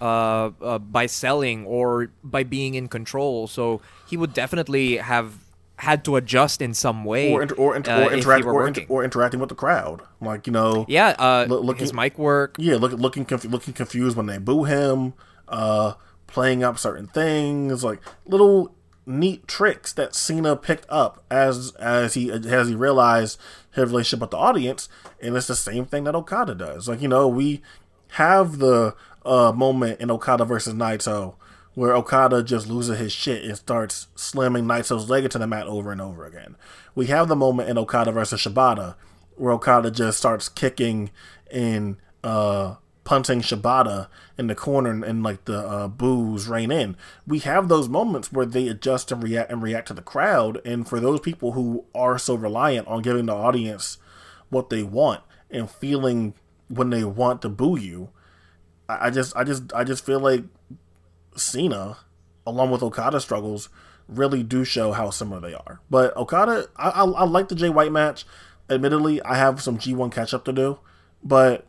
uh, uh, by selling or by being in control. So he would definitely have had to adjust in some way, or inter- or, inter- or, interact- or, inter- or, interacting with the crowd, like you know, yeah, uh, lo- looking, his mic work, yeah, look, looking conf- looking confused when they boo him, uh, playing up certain things, like little neat tricks that Cena picked up as as he as he realized his relationship with the audience, and it's the same thing that Okada does. Like you know, we have the uh, moment in Okada versus Naito where Okada just loses his shit and starts slamming Naito's leg into the mat over and over again. We have the moment in Okada versus Shibata where Okada just starts kicking and uh, punting Shibata in the corner and, and like the uh, boos rain in. We have those moments where they adjust and react and react to the crowd. And for those people who are so reliant on giving the audience what they want and feeling when they want to boo you, I, I just I just I just feel like Cena, along with Okada struggles, really do show how similar they are. But Okada, I, I, I like the Jay White match. Admittedly, I have some G1 catch up to do, but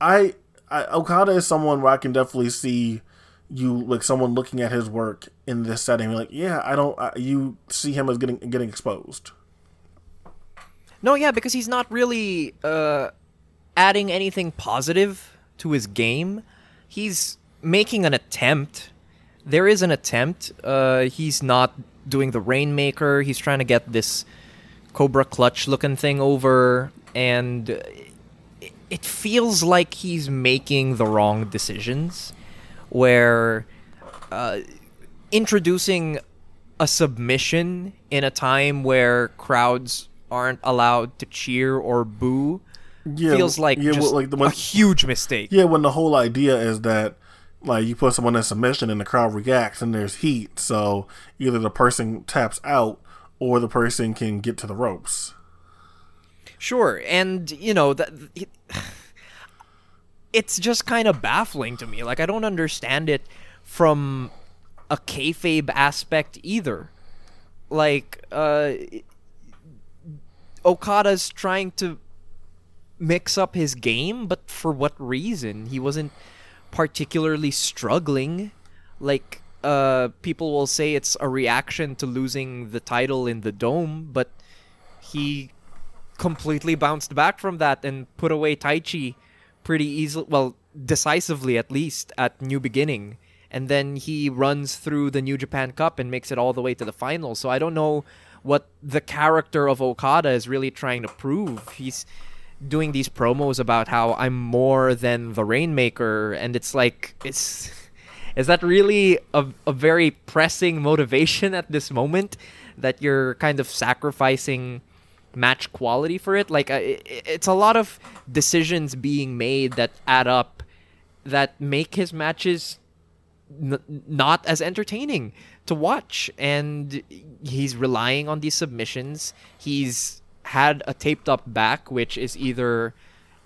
I, I Okada is someone where I can definitely see you like someone looking at his work in this setting like yeah i don't I, you see him as getting getting exposed. No yeah because he's not really uh adding anything positive to his game. He's making an attempt. There is an attempt. Uh he's not doing the rainmaker. He's trying to get this cobra clutch looking thing over and it feels like he's making the wrong decisions where uh, introducing a submission in a time where crowds aren't allowed to cheer or boo Yeah, feels like yeah, just well, like the a huge mistake. yeah, when the whole idea is that like you put someone in submission and the crowd reacts and there's heat, so either the person taps out or the person can get to the ropes. Sure, and you know that it, it's just kind of baffling to me. Like I don't understand it from a kayfabe aspect either. Like uh, Okada's trying to mix up his game, but for what reason? He wasn't particularly struggling. Like uh, people will say it's a reaction to losing the title in the dome, but he completely bounced back from that and put away Taichi pretty easily, well, decisively at least at New Beginning. And then he runs through the New Japan Cup and makes it all the way to the final. So I don't know what the character of Okada is really trying to prove. He's doing these promos about how I'm more than the Rainmaker, and it's like it's is that really a, a very pressing motivation at this moment that you're kind of sacrificing match quality for it. Like uh, i- i- it's a lot of decisions being made that add up that make his matches n- not as entertaining to watch. And he's relying on these submissions. He's had a taped up back which is either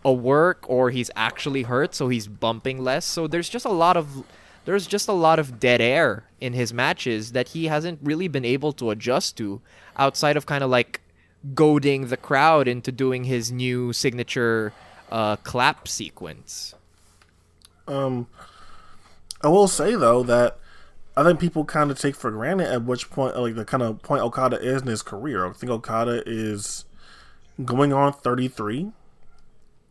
a work or he's actually hurt so he's bumping less. So there's just a lot of there's just a lot of dead air in his matches that he hasn't really been able to adjust to outside of kind of like goading the crowd into doing his new signature uh, clap sequence Um, I will say though that I think people kind of take for granted at which point, like the kind of point Okada is in his career. I think Okada is going on 33,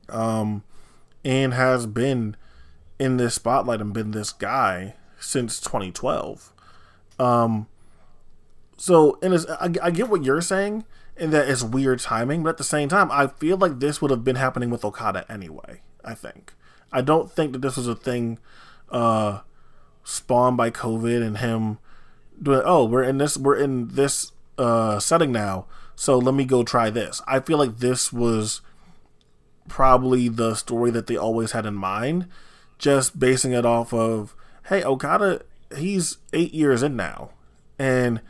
um, and has been in this spotlight and been this guy since 2012. Um, so, and I, I get what you're saying, in that it's weird timing, but at the same time, I feel like this would have been happening with Okada anyway. I think. I don't think that this was a thing uh, spawned by COVID and him doing. Oh, we're in this. We're in this uh, setting now. So let me go try this. I feel like this was probably the story that they always had in mind, just basing it off of, hey, Okada, he's eight years in now, and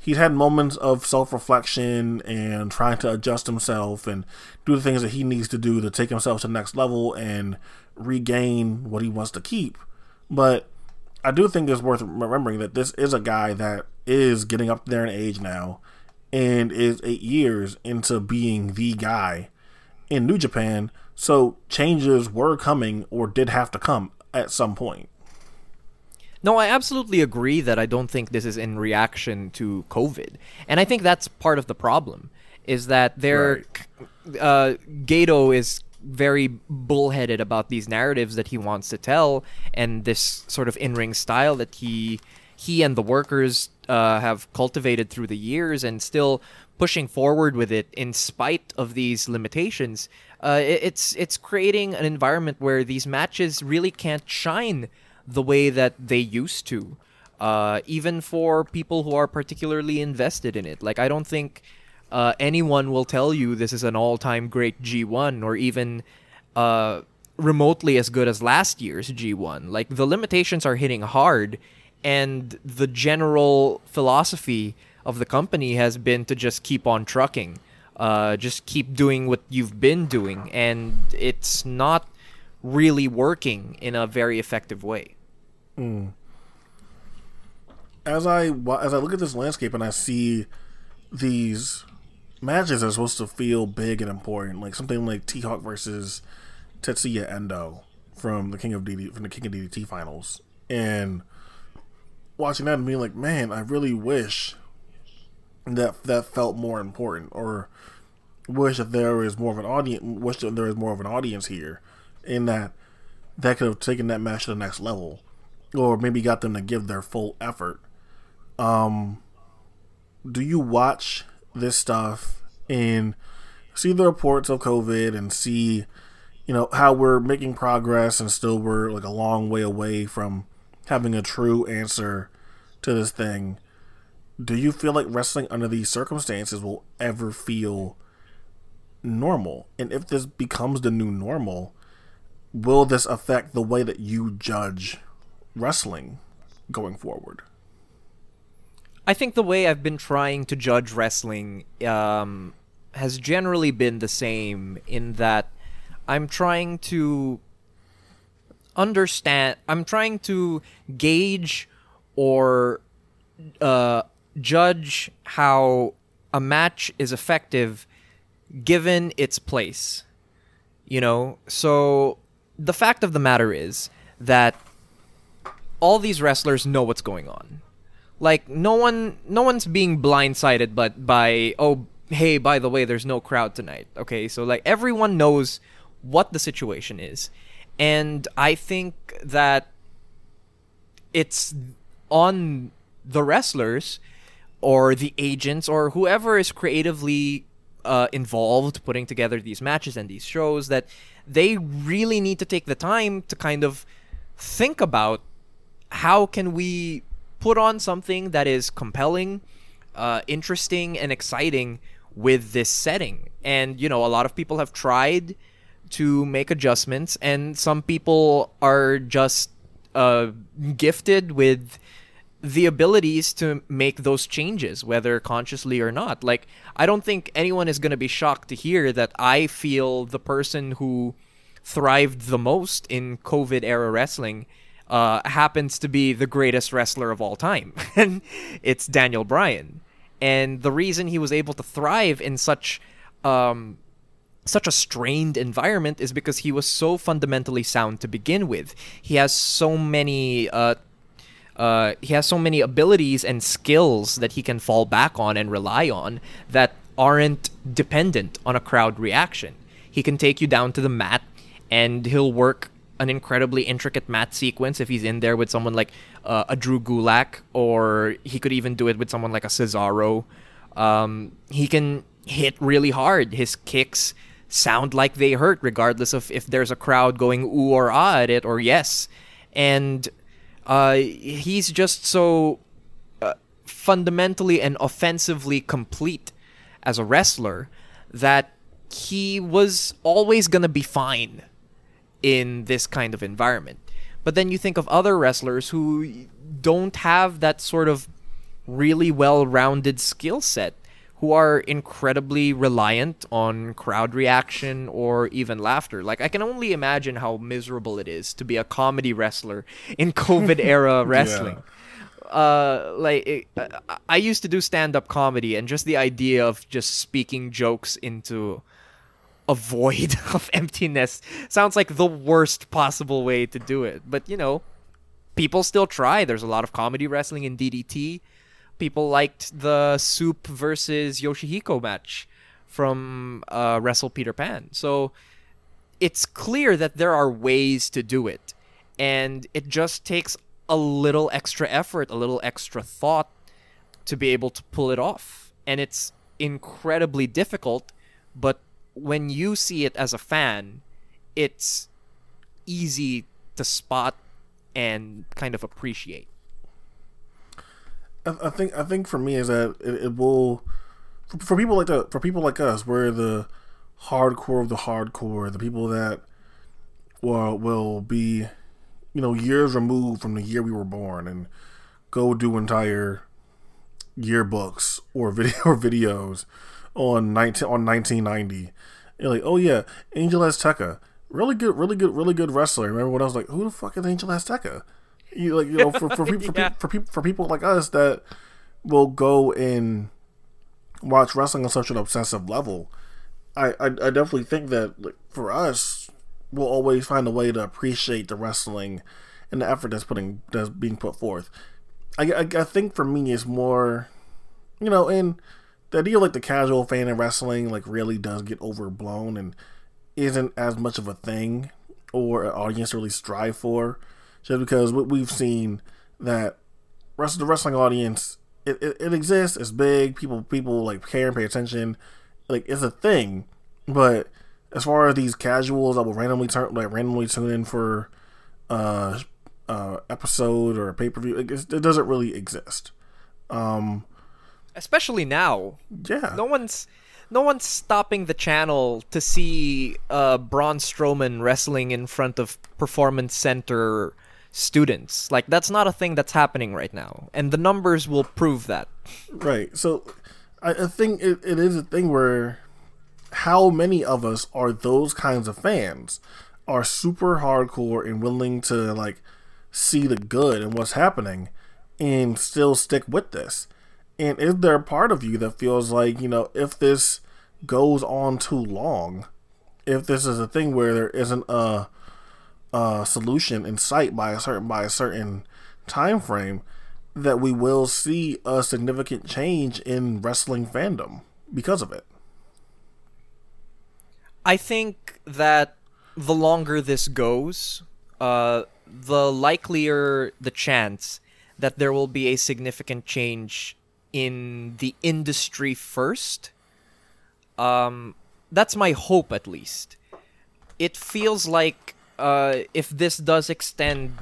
he's had moments of self reflection and trying to adjust himself and do the things that he needs to do to take himself to the next level and regain what he wants to keep. But I do think it's worth remembering that this is a guy that is getting up there in age now and is eight years into being the guy in New Japan. So changes were coming or did have to come at some point. No, I absolutely agree that I don't think this is in reaction to COVID, and I think that's part of the problem. Is that there, uh, Gedo is very bullheaded about these narratives that he wants to tell, and this sort of in-ring style that he he and the workers uh, have cultivated through the years, and still pushing forward with it in spite of these limitations. Uh, it- it's it's creating an environment where these matches really can't shine the way that they used to, uh, even for people who are particularly invested in it. Like, I don't think uh, anyone will tell you this is an all time great G1 or even uh, remotely as good as last year's G1. Like, the limitations are hitting hard, and the general philosophy of the company has been to just keep on trucking. Uh, just keep doing what you've been doing, and it's not really working in a very effective way. Mm. as I as I look at this landscape and I see these matches that are supposed to feel big and important, like something like T Hawk versus Tetsuya Endo from the King of DD from the King of DDT finals, and watching that and being like, man, I really wish that that felt more important, or wish that there was more of an audience, wish that there is more of an audience here, in that that could have taken that match to the next level, or maybe got them to give their full effort. Um, do you watch this stuff and see the reports of COVID and see, you know, how we're making progress and still we're like a long way away from having a true answer to this thing. Do you feel like wrestling under these circumstances will ever feel normal? And if this becomes the new normal, will this affect the way that you judge wrestling going forward? I think the way I've been trying to judge wrestling um, has generally been the same in that I'm trying to understand, I'm trying to gauge or uh, judge how a match is effective given its place. You know, so the fact of the matter is that all these wrestlers know what's going on. Like no one no one's being blindsided but by oh hey by the way there's no crowd tonight. Okay? So like everyone knows what the situation is. And I think that it's on the wrestlers or the agents or whoever is creatively uh, involved putting together these matches and these shows that they really need to take the time to kind of think about how can we put on something that is compelling, uh, interesting, and exciting with this setting. And you know, a lot of people have tried to make adjustments, and some people are just uh, gifted with the abilities to make those changes, whether consciously or not. Like, I don't think anyone is going to be shocked to hear that I feel the person who thrived the most in COVID era wrestling uh, happens to be the greatest wrestler of all time. and it's Daniel Bryan. And the reason he was able to thrive in such. Um, such a strained environment is because he was so fundamentally sound to begin with. He has so many uh, uh, he has so many abilities and skills that he can fall back on and rely on that aren't dependent on a crowd reaction. He can take you down to the mat and he'll work an incredibly intricate mat sequence if he's in there with someone like uh, a Drew Gulak, or he could even do it with someone like a Cesaro. Um, he can hit really hard. His kicks sound like they hurt, regardless of if there's a crowd going ooh or ah at it or yes. And uh, he's just so uh, fundamentally and offensively complete as a wrestler that he was always going to be fine in this kind of environment. But then you think of other wrestlers who don't have that sort of really well rounded skill set, who are incredibly reliant on crowd reaction or even laughter. Like, I can only imagine how miserable it is to be a comedy wrestler in COVID era wrestling. Yeah uh like it, I used to do stand up comedy and just the idea of just speaking jokes into a void of emptiness sounds like the worst possible way to do it. But you know, people still try. There's a lot of comedy wrestling in DDT. People liked the Soup versus Yoshihiko match from uh, Wrestle Peter Pan. So it's clear that there are ways to do it, and it just takes a little extra effort, a little extra thought to be able to pull it off. And it's incredibly difficult, but when you see it as a fan, it's easy to spot and kind of appreciate. I, I think I think for me is that it, it will for, for, people like the for people like us, we're the hardcore of the hardcore, the people that will will be you know years removed from the year we were born and go do entire yearbooks or video or videos on 19 on 1990. You're like, oh yeah, Angel Azteca, really good, really good, really good wrestler. Remember when I was like, who the fuck is Angel Azteca? You like, you know, for for people, for, yeah. for people for people like us that will go and watch wrestling on such an obsessive level. I, I, I definitely think that like, for us, we'll always find a way to appreciate the wrestling and the effort that's putting that's being put forth. I, I, I think for me it's more, you know, and the idea of like the casual fan of wrestling like really does get overblown and isn't as much of a thing or an audience to really strive for just because what we've seen that rest of the wrestling audience it, it, it exists it's big people people like care and pay attention like it's a thing but as far as these casuals that will randomly turn like randomly tune in for uh uh, episode or a pay per view. It, it doesn't really exist. Um, Especially now. yeah, No one's no one's stopping the channel to see uh, Braun Strowman wrestling in front of performance center students. Like that's not a thing that's happening right now, and the numbers will prove that. Right. So I, I think it, it is a thing where how many of us are those kinds of fans are super hardcore and willing to like see the good and what's happening and still stick with this. And is there a part of you that feels like, you know, if this goes on too long, if this is a thing where there isn't a a solution in sight by a certain by a certain time frame, that we will see a significant change in wrestling fandom because of it. I think that the longer this goes, uh, the likelier the chance that there will be a significant change in the industry first. Um, that's my hope, at least. It feels like uh, if this does extend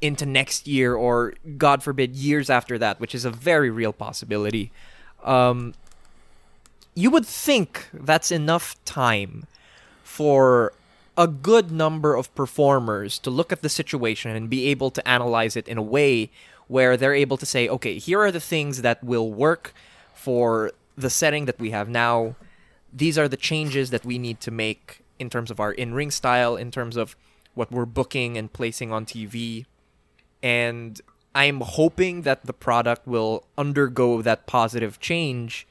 into next year, or God forbid, years after that, which is a very real possibility, um, you would think that's enough time for a good number of performers to look at the situation and be able to analyze it in a way where they're able to say, okay, here are the things that will work for the setting that we have now. These are the changes that we need to make in terms of our in ring style, in terms of what we're booking and placing on TV. And I'm hoping that the product will undergo that positive change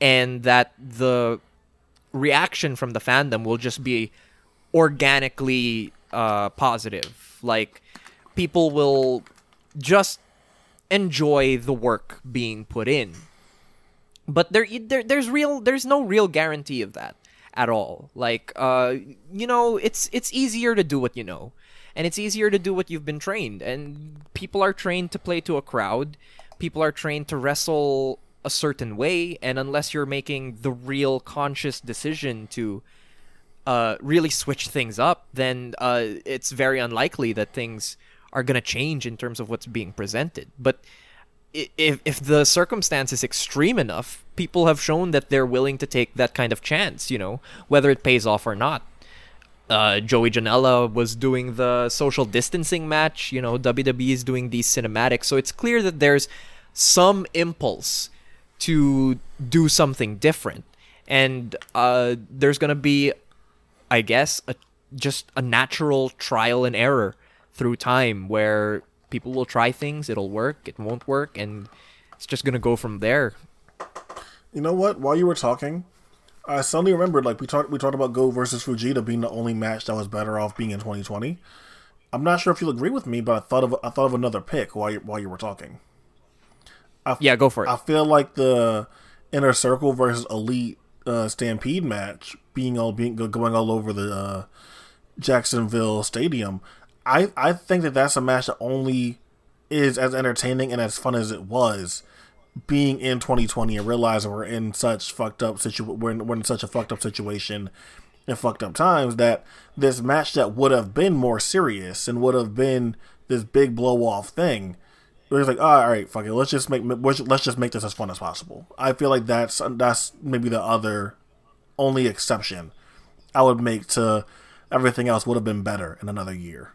and that the reaction from the fandom will just be organically uh, positive. Like people will just enjoy the work being put in. But there, there there's real there's no real guarantee of that at all. Like uh, you know, it's it's easier to do what you know. And it's easier to do what you've been trained. And people are trained to play to a crowd. People are trained to wrestle a certain way, and unless you're making the real conscious decision to uh, really switch things up, then uh, it's very unlikely that things are going to change in terms of what's being presented. But if, if the circumstance is extreme enough, people have shown that they're willing to take that kind of chance, you know, whether it pays off or not. Uh, Joey Janela was doing the social distancing match, you know, WWE is doing these cinematics, so it's clear that there's some impulse to do something different. And uh, there's to be I guess, a, just a natural trial and error through time where people will try things, it'll work, it won't work, and it's just gonna go from there. You know what? While you were talking, I suddenly remembered like we talked we talked about Go versus Fujita being the only match that was better off being in 2020. I'm not sure if you'll agree with me, but I thought of I thought of another pick while you, while you were talking. Yeah, go for it. I feel like the Inner Circle versus Elite uh, Stampede match being all being going all over the uh, Jacksonville Stadium. I I think that that's a match that only is as entertaining and as fun as it was being in 2020 and realizing we're in such fucked up situ we're in, we're in such a fucked up situation and fucked up times that this match that would have been more serious and would have been this big blow off thing it was like all right fuck it let's just make let's just make this as fun as possible. I feel like that's that's maybe the other only exception i would make to everything else would have been better in another year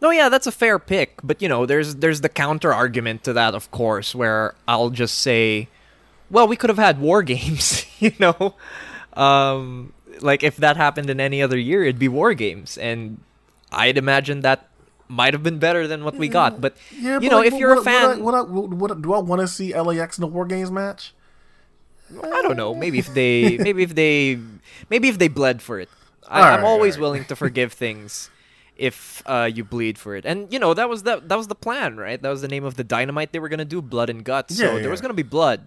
No, yeah, that's a fair pick, but you know, there's there's the counter argument to that, of course, where I'll just say, well, we could have had war games, you know, um, like if that happened in any other year, it'd be war games, and I'd imagine that might have been better than what we got. But yeah you know, if you're what, a fan, what, what, what, what, do i want to see lax in the war games match I don't know. Maybe if they, maybe if they, maybe if they bled for it. I, I'm always alright. willing to forgive things if uh, you bleed for it. And you know that was the that was the plan, right? That was the name of the dynamite they were gonna do, blood and guts. So Yeah, there was gonna be blood.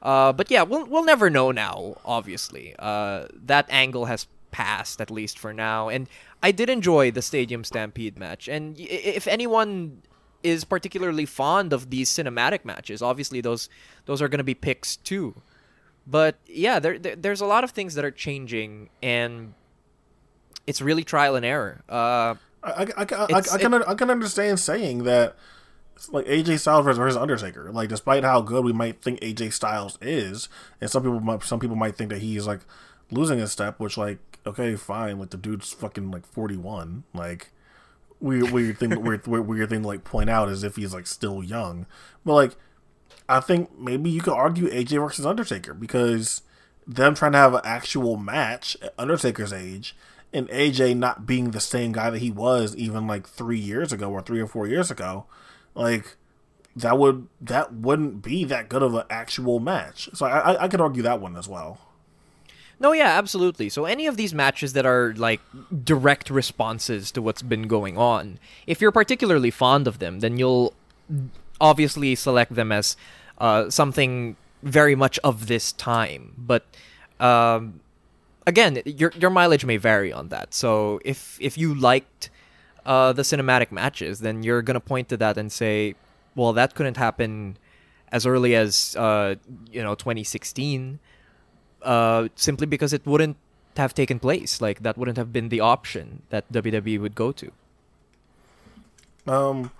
Uh, but yeah, we'll we'll never know now. Obviously, uh, that angle has passed at least for now. And I did enjoy the Stadium Stampede match. And if anyone is particularly fond of these cinematic matches, obviously those those are gonna be picks too. But yeah, there, there there's a lot of things that are changing, and it's really trial and error. Uh, I I, I, I, can I can understand saying that like AJ Styles versus Undertaker. Like despite how good we might think AJ Styles is, and some people might some people might think that he's like losing a step, which like okay fine, like the dude's fucking like forty one, like. Weird, weird thing, weird, weird thing to like point out is if he's like still young, but like I think maybe you could argue AJ versus Undertaker because them trying to have an actual match at Undertaker's age and AJ not being the same guy that he was even like three years ago or three or four years ago, like that would that wouldn't be that good of an actual match. So I I, could argue that one as well. No, yeah, absolutely. So any of these matches that are like direct responses to what's been going on, if you're particularly fond of them, then you'll obviously select them as uh, something very much of this time. But um, again, your your mileage may vary on that. So if if you liked uh, the cinematic matches, then you're gonna point to that and say, well, that couldn't happen as early as uh, you know 2016 uh, simply because it wouldn't have taken place. Like that wouldn't have been the option that WWE would go to. Um,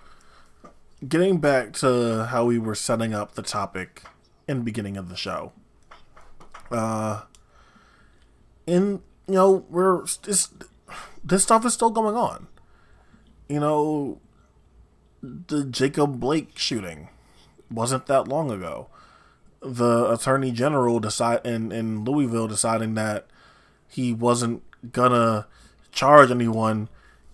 getting back to how we were setting up the topic in the beginning of the show. Uh, in you know we're this this stuff is still going on. You know, the Jacob Blake shooting wasn't that long ago. The attorney general decide in in Louisville deciding that he wasn't gonna charge anyone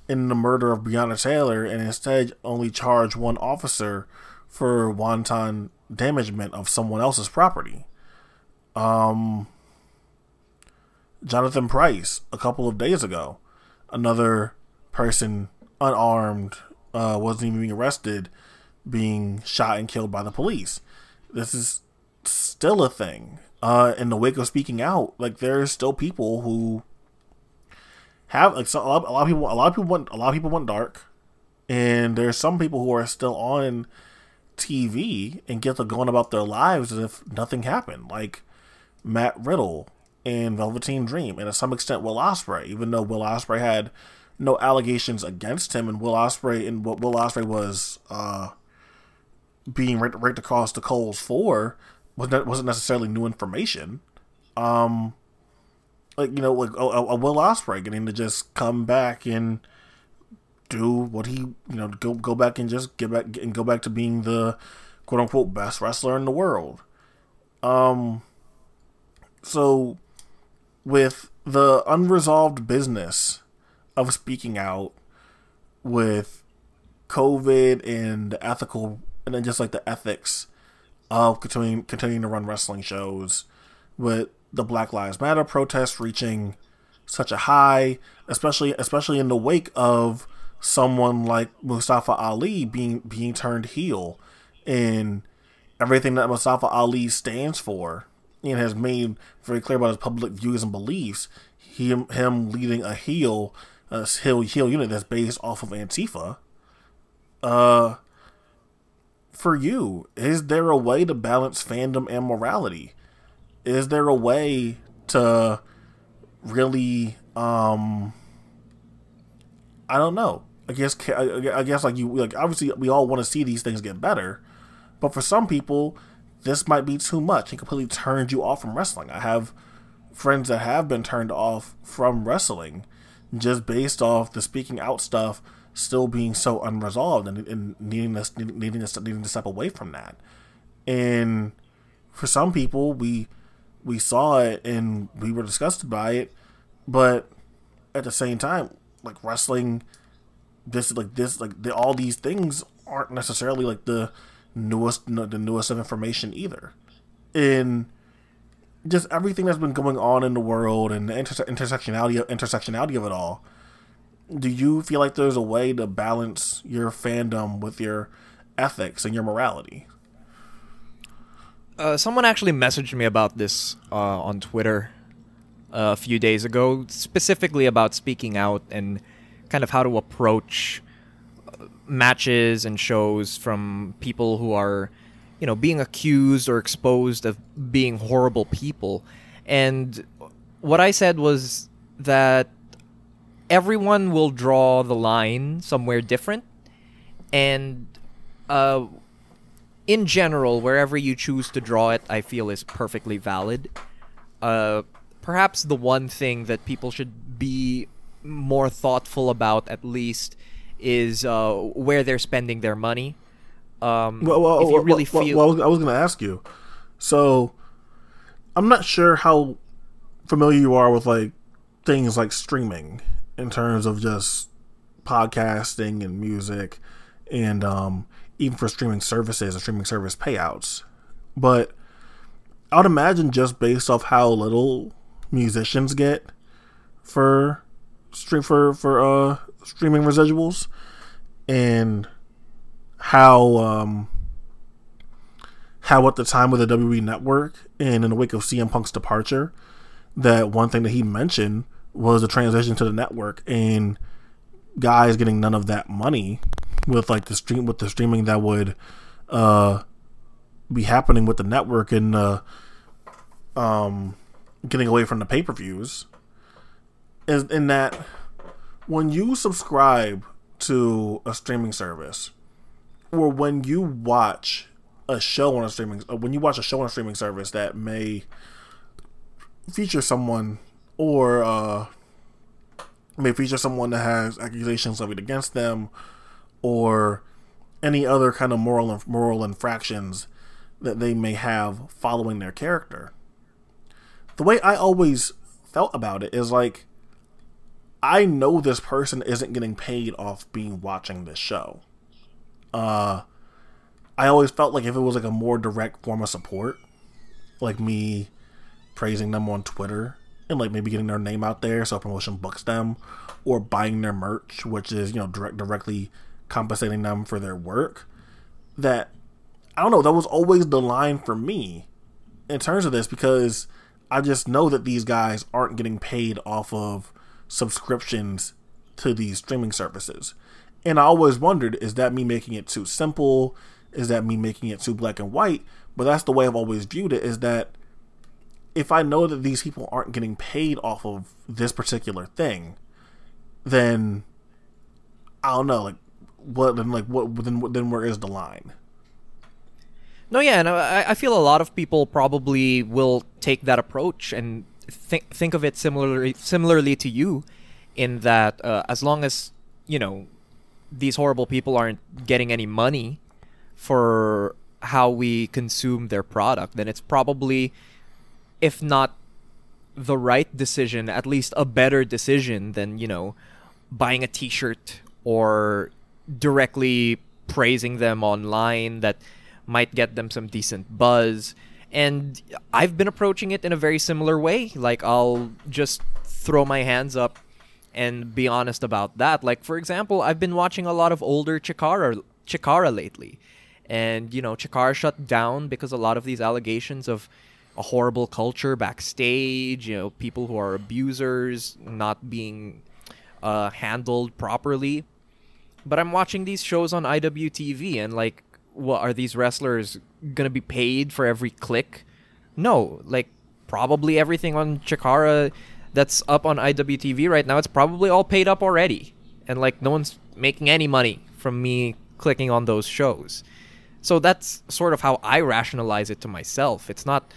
in the murder of Breonna Taylor and instead only charge one officer for wanton damagement of someone else's property. Um, Jonathan Price, a couple of days ago, another person unarmed, uh, wasn't even being arrested, being shot and killed by the police. This is still a thing. Uh, in the wake of speaking out, like there's still people who have like so, a, lot, a lot of people a lot of people want a lot of people want dark and there's some people who are still on TV and get to going about their lives as if nothing happened like Matt Riddle and Velveteen Dream and to some extent Will Ospreay even though Will Ospreay had no allegations against him and Will Ospreay and what Will Ospreay was uh being raked, across the coals for wasn't wasn't necessarily new information um like you know, like a, a Will Ospreay getting to just come back and do what he, you know, go go back and just get back and go back to being the quote unquote best wrestler in the world. Um, so with the unresolved business of speaking out with COVID and the ethical, and then just like the ethics of continuing continuing to run wrestling shows with the Black Lives Matter protests reaching such a high, especially especially in the wake of someone like Mustafa Ali being being turned heel and everything that Mustafa Ali stands for and has made very clear about his public views and beliefs. Him him leading a heel a heel heel unit that's based off of Antifa. Uh for you, is there a way to balance fandom and morality? is there a way to really um i don't know i guess i guess like you like obviously we all want to see these things get better but for some people this might be too much. It completely turned you off from wrestling. I have friends that have been turned off from wrestling just based off the speaking out stuff still being so unresolved and, and needing needing needing to step away from that. And for some people we we saw it and we were disgusted by it, but at the same time, like wrestling, this like this like the, all these things aren't necessarily like the newest the newest of information either, in just everything that's been going on in the world and the inter- intersectionality intersectionality of it all. Do you feel like there's a way to balance your fandom with your ethics and your morality? Uh, someone actually messaged me about this uh, on Twitter uh, a few days ago, specifically about speaking out and kind of how to approach matches and shows from people who are, you know, being accused or exposed of being horrible people. And what I said was that everyone will draw the line somewhere different, and uh, in general, wherever you choose to draw it, I feel is perfectly valid. Uh, perhaps the one thing that people should be more thoughtful about, at least, is uh, where they're spending their money. Um, Well, well, if you really well, feel, well, I was, I was going to ask you. So, I'm not sure how familiar you are with like things like streaming in terms of just podcasting and music, and um, even for streaming services and streaming service payouts. But I would imagine just based off how little musicians get for stream for for uh streaming residuals and how um how at the time of the WWE network and in the wake of CM Punk's departure that one thing that he mentioned was the transition to the network and guys getting none of that money with like the stream with the streaming that would uh be happening with the network and uh um getting away from the pay-per-views. Is in that when you subscribe to a streaming service or when you watch a show on a streaming uh, when you watch a show on a streaming service that may feature someone or uh may feature someone that has accusations levied against them or any other kind of moral moral infractions that they may have following their character. The way I always felt about it is like I know this person isn't getting paid off being watching this show. Uh I always felt like if it was like a more direct form of support, like me praising them on Twitter and like maybe getting their name out there so promotion books them or buying their merch, which is, you know, direct directly compensating them for their work, that I don't know, that was always the line for me in terms of this because I just know that these guys aren't getting paid off of subscriptions to these streaming services. And I always wondered is that me making it too simple? Is that me making it too black and white? But that's the way I've always viewed it is that if I know that these people aren't getting paid off of this particular thing, then I don't know, like what then like what then then where is the line? No, yeah, and I, I feel a lot of people probably will take that approach and think think of it similarly similarly to you, in that uh, as long as you know these horrible people aren't getting any money for how we consume their product, then it's probably, if not the right decision, at least a better decision than you know buying a T-shirt or directly praising them online that might get them some decent buzz. And I've been approaching it in a very similar way. Like, I'll just throw my hands up and be honest about that. Like, for example, I've been watching a lot of older Chikara, Chikara lately. And, you know, Chikara shut down because a lot of these allegations of a horrible culture backstage, you know, people who are abusers not being uh, handled properly. But I'm watching these shows on IWTV and, like, what are these wrestlers gonna be paid for every click? No, like probably everything on Chikara that's up on IWTV right now, it's probably all paid up already, and like no one's making any money from me clicking on those shows. So that's sort of how I rationalize it to myself. It's not,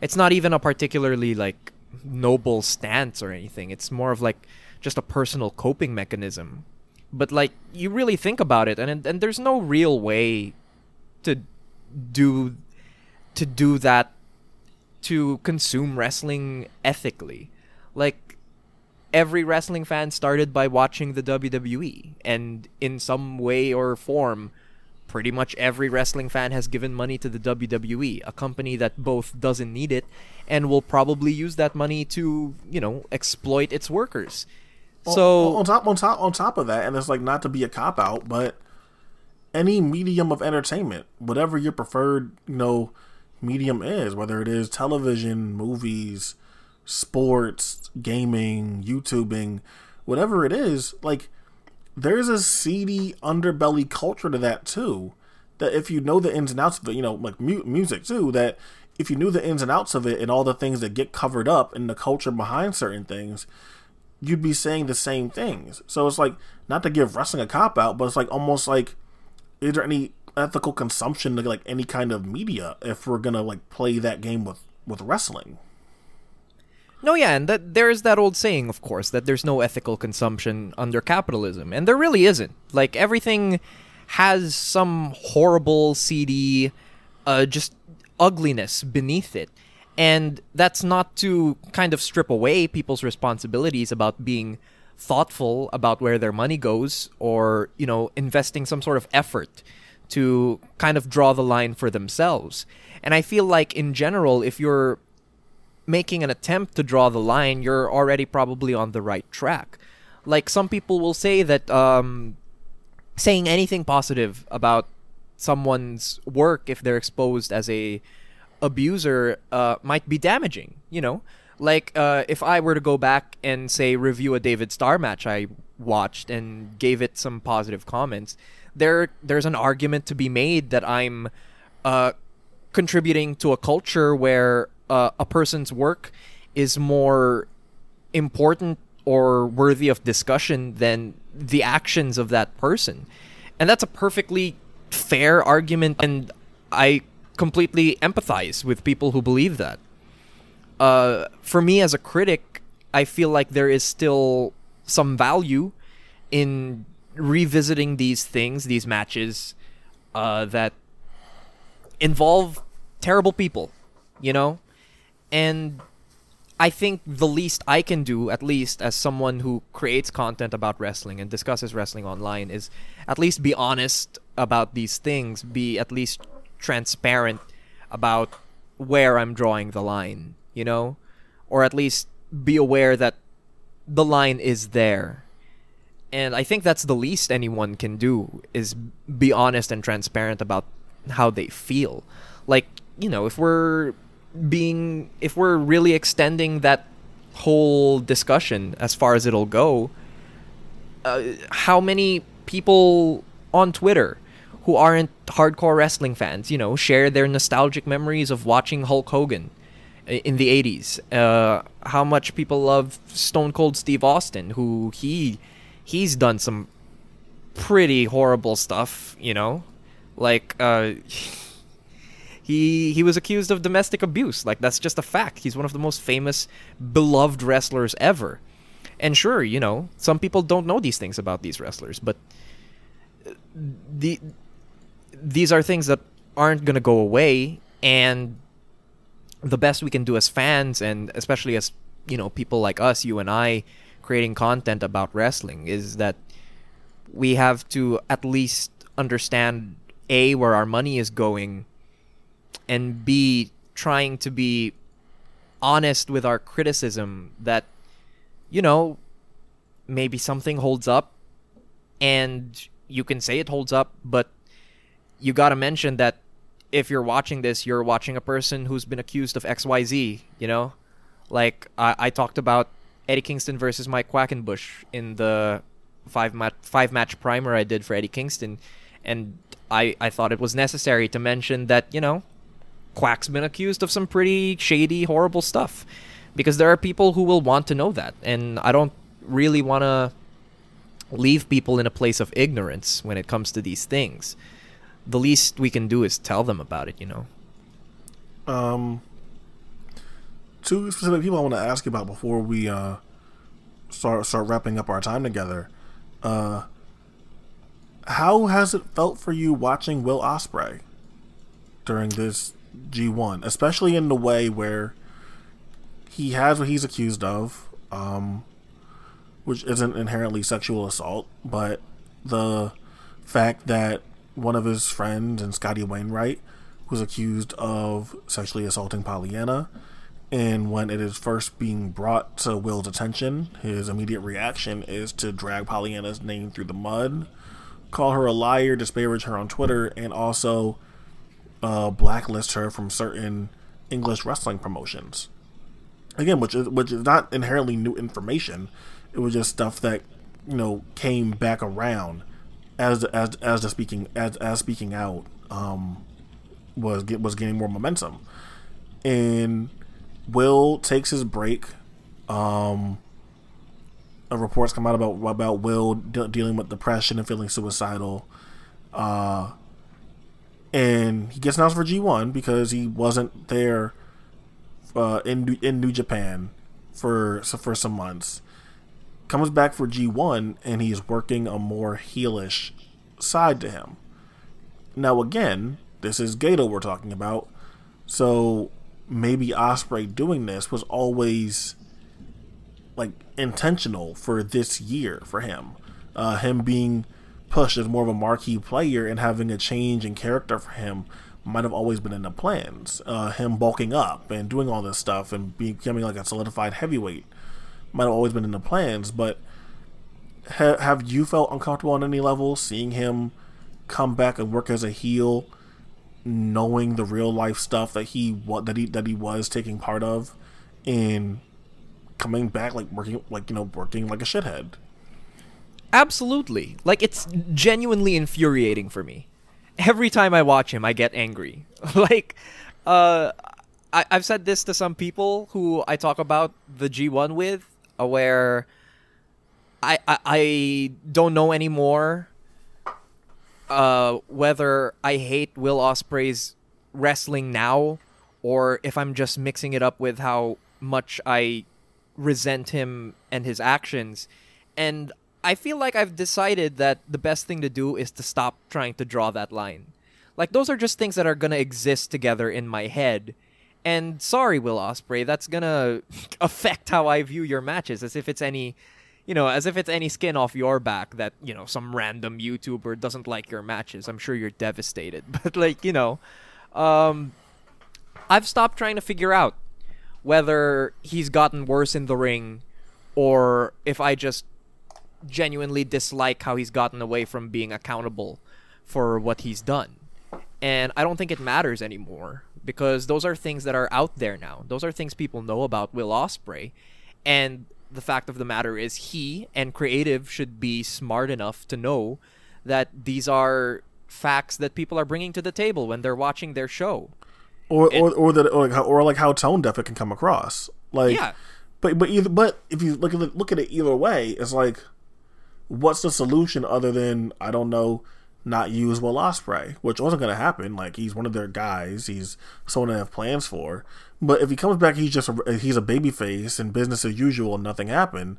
it's not even a particularly like noble stance or anything. It's more of like just a personal coping mechanism. But like you really think about it, and and there's no real way to do to do that to consume wrestling ethically. Like every wrestling fan started by watching the WWE and in some way or form pretty much every wrestling fan has given money to the WWE, a company that both doesn't need it and will probably use that money to, you know, exploit its workers. So on, on top on top on top of that, and it's like not to be a cop out, but any medium of entertainment, whatever your preferred, you know, medium is, whether it is television, movies, sports, gaming, YouTubing, whatever it is, like there's a seedy underbelly culture to that too. That if you know the ins and outs of it, you know, like mu- music too, that if you knew the ins and outs of it and all the things that get covered up in the culture behind certain things, you'd be saying the same things. So it's like not to give wrestling a cop out, but it's like almost like is there any ethical consumption to like any kind of media if we're gonna like play that game with with wrestling? No, yeah, and that there is that old saying, of course, that there's no ethical consumption under capitalism, and there really isn't. Like everything has some horrible, seedy, uh, just ugliness beneath it, and that's not to kind of strip away people's responsibilities about being thoughtful about where their money goes, or you know, investing some sort of effort to kind of draw the line for themselves. And I feel like in general, if you're making an attempt to draw the line, you're already probably on the right track. Like some people will say that um, saying anything positive about someone's work if they're exposed as a abuser uh, might be damaging. You know, like uh, if I were to go back and say review a David Starr match I watched and gave it some positive comments, there there's an argument to be made that I'm uh, contributing to a culture where uh, a person's work is more important or worthy of discussion than the actions of that person. And that's a perfectly fair argument, and I completely empathize with people who believe that. Uh, for me as a critic, I feel like there is still some value in revisiting these things, these matches uh, that involve terrible people, you know? And I think the least I can do, at least as someone who creates content about wrestling and discusses wrestling online, is at least be honest about these things, be at least transparent about where I'm drawing the line, you know? Or at least be aware that the line is there. And I think that's the least anyone can do is be honest and transparent about how they feel. Like, you know, if we're being if we're really extending that whole discussion as far as it'll go, uh, how many people on Twitter who aren't hardcore wrestling fans, you know, share their nostalgic memories of watching Hulk Hogan in the 80s. Uh, how much people love Stone Cold Steve Austin, who he he's done some pretty horrible stuff, you know? Like uh he he was accused of domestic abuse. Like that's just a fact. He's one of the most famous, beloved wrestlers ever. And sure, you know, some people don't know these things about these wrestlers, but the these are things that aren't going to go away and the best we can do as fans and especially as, you know, people like us, you and I creating content about wrestling is that we have to at least understand a where our money is going and B trying to be honest with our criticism that you know maybe something holds up and you can say it holds up but you got to mention that if you're watching this you're watching a person who's been accused of XYZ you know like I, I talked about Eddie Kingston versus Mike Quackenbush in the five match five match primer I did for Eddie Kingston and I, I thought it was necessary to mention that you know Quack's been accused of some pretty shady, horrible stuff. Because there are people who will want to know that. And I don't really want to leave people in a place of ignorance when it comes to these things. The least we can do is tell them about it, you know? Um, two specific people I want to ask you about before we uh, start start wrapping up our time together. Uh, how has it felt for you watching Will Ospreay during this G1, especially in the way where he has what he's accused of, um, which isn't inherently sexual assault, but the fact that one of his friends and Scotty Wainwright was accused of sexually assaulting Pollyanna. And when it is first being brought to Will's attention, his immediate reaction is to drag Pollyanna's name through the mud, call her a liar, disparage her on Twitter, and also uh, blacklist her from certain English wrestling promotions. Again, which is which is not inherently new information. It was just stuff that you know came back around as as as the speaking as as speaking out um, was was gaining more momentum. And Will takes his break. Um, reports come out about about Will de- dealing with depression and feeling suicidal. Uh, and he gets announced for G1 because he wasn't there uh, in in New Japan for for some months. Comes back for G1 and he's working a more heelish side to him. Now again, this is Gedo we're talking about, so maybe Ospreay doing this was always like intentional for this year for him. Uh, him being pushed as more of a marquee player and having a change in character for him might have always been in the plans. Uh, him bulking up and doing all this stuff and becoming like a solidified heavyweight might have always been in the plans. But ha- have you felt uncomfortable on any level seeing him come back and work as a heel, knowing the real life stuff that he what that he that he was taking part of, and coming back like working like you know working like a shithead? Absolutely. Like it's genuinely infuriating for me. Every time I watch him, I get angry. like, uh, I, I've said this to some people who I talk about the G1 with, where I, I don't know anymore uh, whether I hate Will Ospreay's wrestling now or if I'm just mixing it up with how much I resent him and his actions. And I feel like I've decided that the best thing to do is to stop trying to draw that line. Like those are just things that are gonna exist together in my head. And sorry, Will Ospreay, that's gonna affect how I view your matches, as if it's any, you know, as if it's any skin off your back that you know some random YouTuber doesn't like your matches. I'm sure you're devastated, but like you know, um, I've stopped trying to figure out whether he's gotten worse in the ring, or if I just genuinely dislike how he's gotten away from being accountable for what he's done. And I don't think it matters anymore because those are things that are out there now. Those are things people know about Will Ospreay, And the fact of the matter is he and creative should be smart enough to know that these are facts that people are bringing to the table when they're watching their show. or or or that or like how, or like how tone deaf it can come across. Like, Yeah. but but either but if you look at it, look at it either way, it's like, what's the solution other than I don't know, not use Will Ospreay, which wasn't going to happen. Like he's one of their guys, he's someone they have plans for. But if he comes back, he's just a, he's a baby face and business as usual, and nothing happened.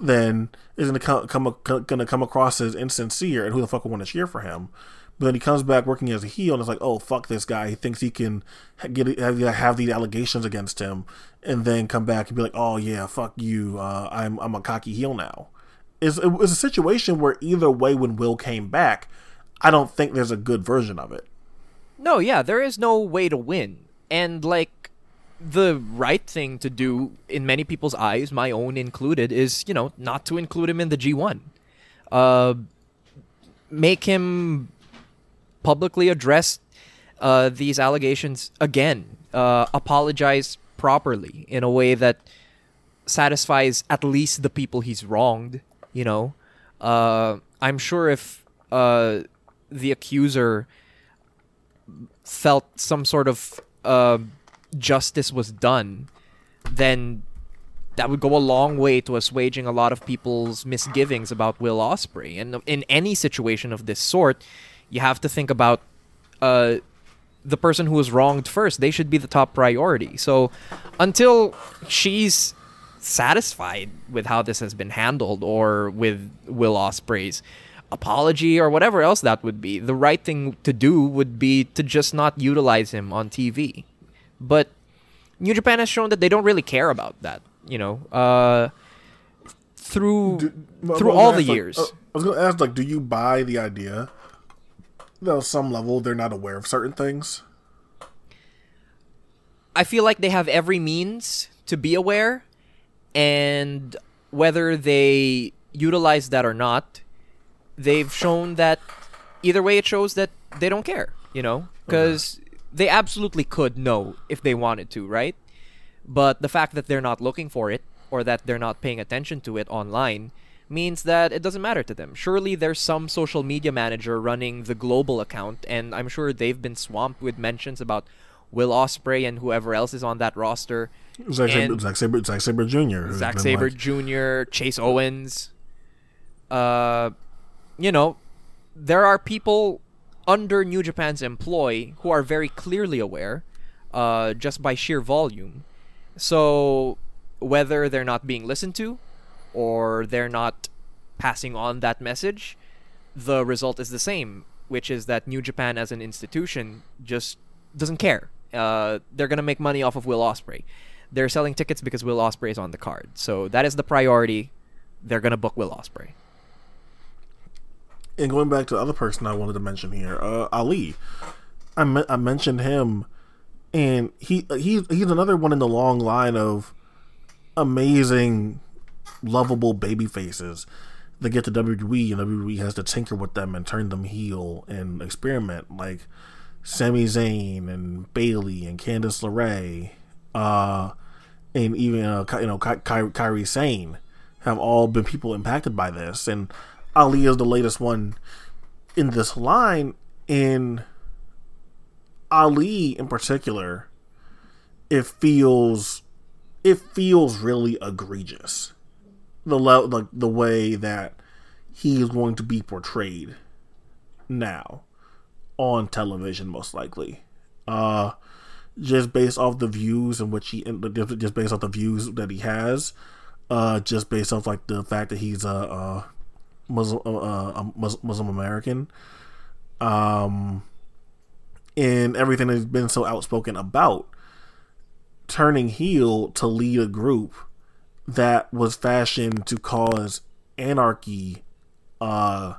Then is going to come, come going to come across as insincere, and who the fuck would want to cheer for him? But then he comes back working as a heel, and it's like, oh fuck this guy. He thinks he can get have, these allegations against him, and then come back and be like, oh yeah, fuck you. Uh, I'm I'm a cocky heel now. It's, it was a situation where either way, when Will came back, I don't think there's a good version of it. No, yeah, there is no way to win. And like the right thing to do in many people's eyes, my own included, is, you know, not to include him in the G1. Uh make him publicly address uh, these allegations again. Uh, apologize properly in a way that satisfies at least the people he's wronged. You know, uh, I'm sure if uh, the accuser felt some sort of uh, justice was done, then that would go a long way to assuaging a lot of people's misgivings about Will Ospreay. And in any situation of this sort, you have to think about uh, the person who was wronged first. They should be the top priority. So until she's satisfied with how this has been handled or with Will Ospreay's apology or whatever else that would be, the right thing to do would be to just not utilize him on TV. But New Japan has shown that they don't really care about that, you know. Uh, through Do- through all the like, years. uh, I was going to ask, like, do you buy the idea that on some level they're not aware of certain things? I feel like they have every means to be aware, and whether they utilize that or not, they've shown that either way it shows that they don't care, you know? Because they absolutely could know if they wanted to, right? But the fact that they're not looking for it or that they're not paying attention to it online means that it doesn't matter to them. Surely there's some social media manager running the global account, and I'm sure they've been swamped with mentions about Will Ospreay and whoever else is on that roster Zach, Sabre, Zach, Sabre, Zack Sabre Jr. been, Sabre like- Jr., Chase Owens. Uh, you know, there are people under New Japan's employ who are very clearly aware, uh, just by sheer volume. So whether they're not being listened to, or they're not passing on that message, the result is the same, which is that New Japan as an institution just doesn't care. Uh, they're gonna make money off of Will Ospreay. They're selling tickets because Will Ospreay is on the card, so that is the priority. They're gonna book Will Ospreay. And going back to the other person I wanted to mention here, uh, Ali. I me- I mentioned him, and he he's he's another one in the long line of amazing, lovable baby faces that get to WWE, and WWE has to tinker with them and turn them heel and experiment, like Sami Zayn and Bayley and Candice LeRae, uh, and even uh, you know Ky- Ky- Kairi Sane have all been people impacted by this, and Ali is the latest one in this line. In Ali, in particular, it feels it feels really egregious. The le- the the way that he is going to be portrayed now on television, most likely. Uh, just based off the views in which he, just based off the views that he has, uh, just based off like the fact that he's a, a Muslim, uh, a Muslim American, um, and everything that's been so outspoken about turning heel to lead a group that was fashioned to cause anarchy, uh,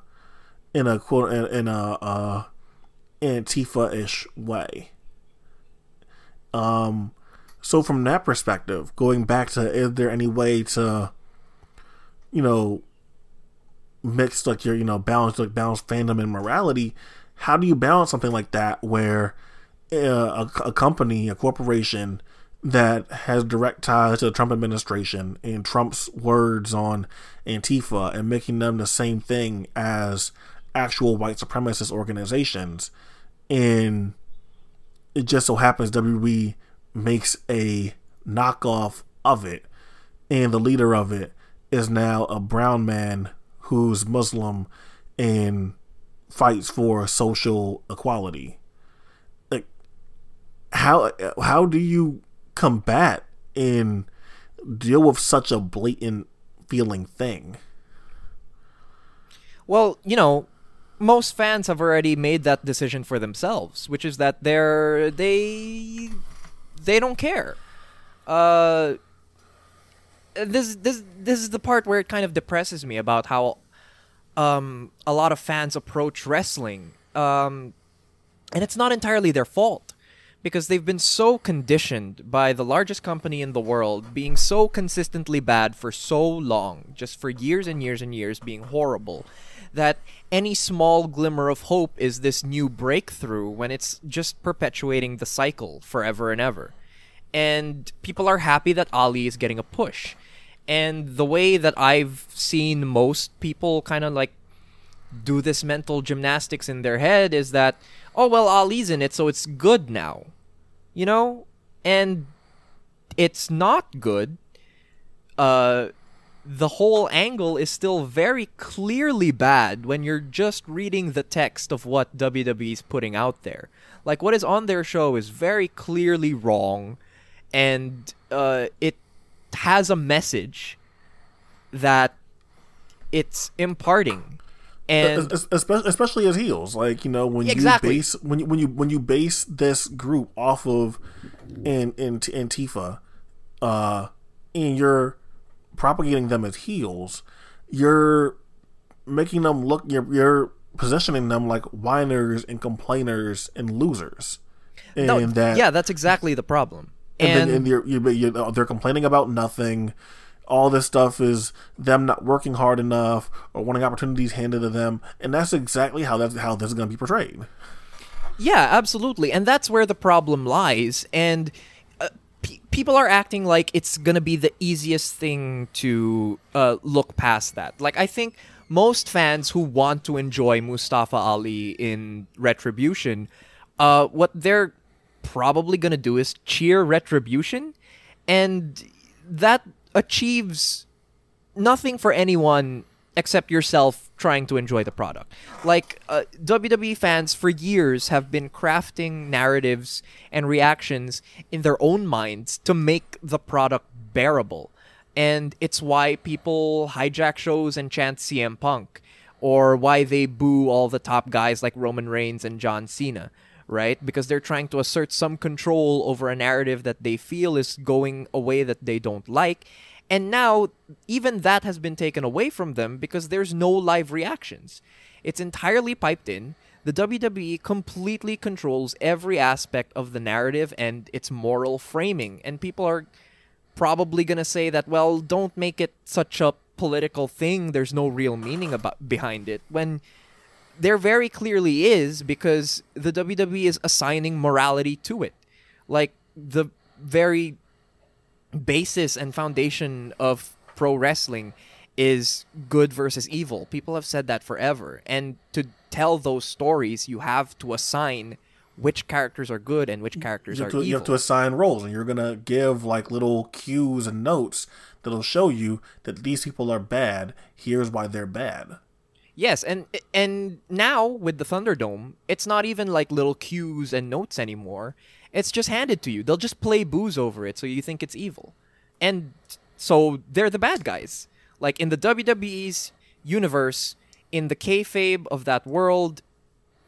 in a quote in, in a uh, Antifa ish way. Um, so from that perspective, going back to is there any way to, you know, mix like your you know balance like balance fandom and morality? How do you balance something like that where uh, a, a company, a corporation that has direct ties to the Trump administration and Trump's words on Antifa and making them the same thing as actual white supremacist organizations and it just so happens WWE makes a knockoff of it, and the leader of it is now a brown man who's Muslim and fights for social equality. Like, how how do you combat and deal with such a blatant feeling thing? Well, you know, most fans have already made that decision for themselves, which is that they're they they don't care. Uh, this this this is the part where it kind of depresses me about how um a lot of fans approach wrestling. Um, and it's not entirely their fault because they've been so conditioned by the largest company in the world being so consistently bad for so long, just for years and years and years being horrible, that any small glimmer of hope is this new breakthrough when it's just perpetuating the cycle forever and ever. And people are happy that Ali is getting a push. And the way that I've seen most people kind of like do this mental gymnastics in their head is that, oh, well, Ali's in it, so it's good now. You know? And it's not good. Uh, the whole angle is still very clearly bad when you're just reading the text of what WWE's putting out there. Like, what is on their show is very clearly wrong, and uh, it has a message that it's imparting. And Es- es- espe- especially as heels like you know when Exactly. you base when you when you when you base this group off of in in Antifa uh and you're propagating them as heels you're making them look you're, you're positioning them like whiners and complainers and losers and no, that yeah, that's exactly the problem. And, And, then, and you're, you're, you're, they're complaining about nothing. All this stuff is them not working hard enough or wanting opportunities handed to them, and that's exactly how that's how this is going to be portrayed. Yeah, absolutely. And that's where the problem lies. And uh, pe- people are acting like it's going to be the easiest thing to uh, look past that. Like, I think most fans who want to enjoy Mustafa Ali in Retribution, uh, what they're probably going to do is cheer Retribution and that achieves nothing for anyone except yourself trying to enjoy the product. Like uh, WWE fans for years have been crafting narratives and reactions in their own minds to make the product bearable. And it's why people hijack shows and chant CM Punk or why they boo all the top guys like Roman Reigns and John Cena, right? Because they're trying to assert some control over a narrative that they feel is going a way that they don't like and now, even that has been taken away from them because there's no live reactions. It's entirely piped in. The WWE completely controls every aspect of the narrative and its moral framing. And people are probably going to say that, well, don't make it such a political thing. There's no real meaning about behind it. When there very clearly is because the WWE is assigning morality to it. Like the very basis and foundation of pro wrestling is good versus evil. People have said that forever. And to tell those stories, you have to assign which characters are good and which characters are to, evil. You have to assign roles, and you're gonna give like little cues and notes that'll show you that these people are bad. Here's why they're bad. Yes, and and now with the Thunderdome, it's not even like little cues and notes anymore. It's just handed to you. They'll just play booze over it so you think it's evil. And so they're the bad guys. Like in the WWE's universe, in the kayfabe of that world,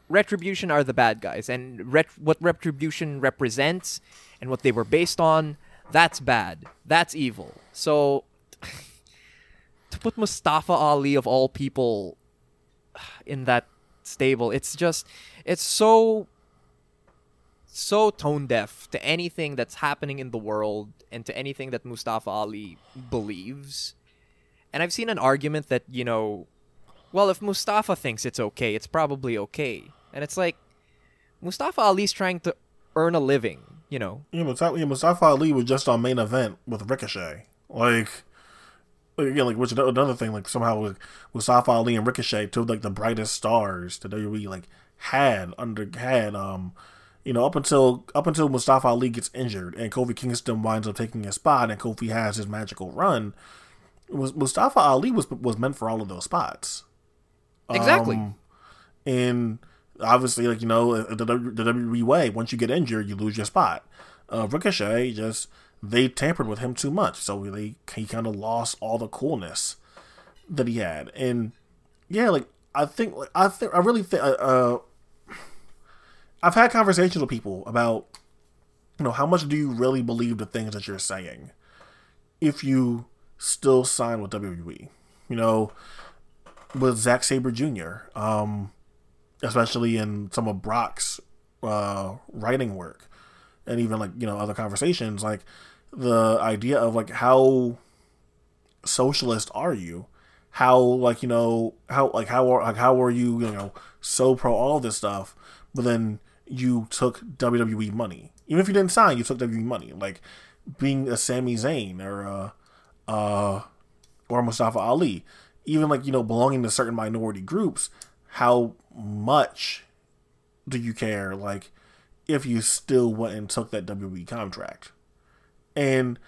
Retribution are the bad guys. And ret- what Retribution represents and what they were based on, that's bad. That's evil. So to put Mustafa Ali of all people in that stable, it's just it's so so tone deaf to anything that's happening in the world and to anything that Mustafa Ali believes. And I've seen an argument that, you know, well, if Mustafa thinks it's okay, it's probably okay. And it's like, Mustafa Ali's trying to earn a living, you know. Yeah, Mustafa, yeah, Mustafa Ali was just on main event with Ricochet. Like, again, like which another thing, like somehow like, Mustafa Ali and Ricochet, two of like the brightest stars that WWE like had under had um you know, up until up until Mustafa Ali gets injured and Kofi Kingston winds up taking his spot and Kofi has his magical run, was Mustafa Ali was was meant for all of those spots. Exactly. Um, and obviously, like you know, the, the WWE way, once you get injured, you lose your spot. Uh, Ricochet just they tampered with him too much, so they he kind of lost all the coolness that he had. And yeah, like I think, like, I think, I really think. Uh, I've had conversations with people about, you know, how much do you really believe the things that you're saying if you still sign with WWE? You know, with Zack Sabre Jr., um, especially in some of Brock's uh, writing work, and even like you know other conversations, like the idea of like how socialist are you? How like you know how like how are like how are you you know so pro all this stuff, but then you took WWE money. Even if you didn't sign, you took WWE money. Like being a Sami Zayn or a, uh, or Mustafa Ali. Even like you know belonging to certain minority groups. How much do you care? Like if you still went and took that WWE contract, and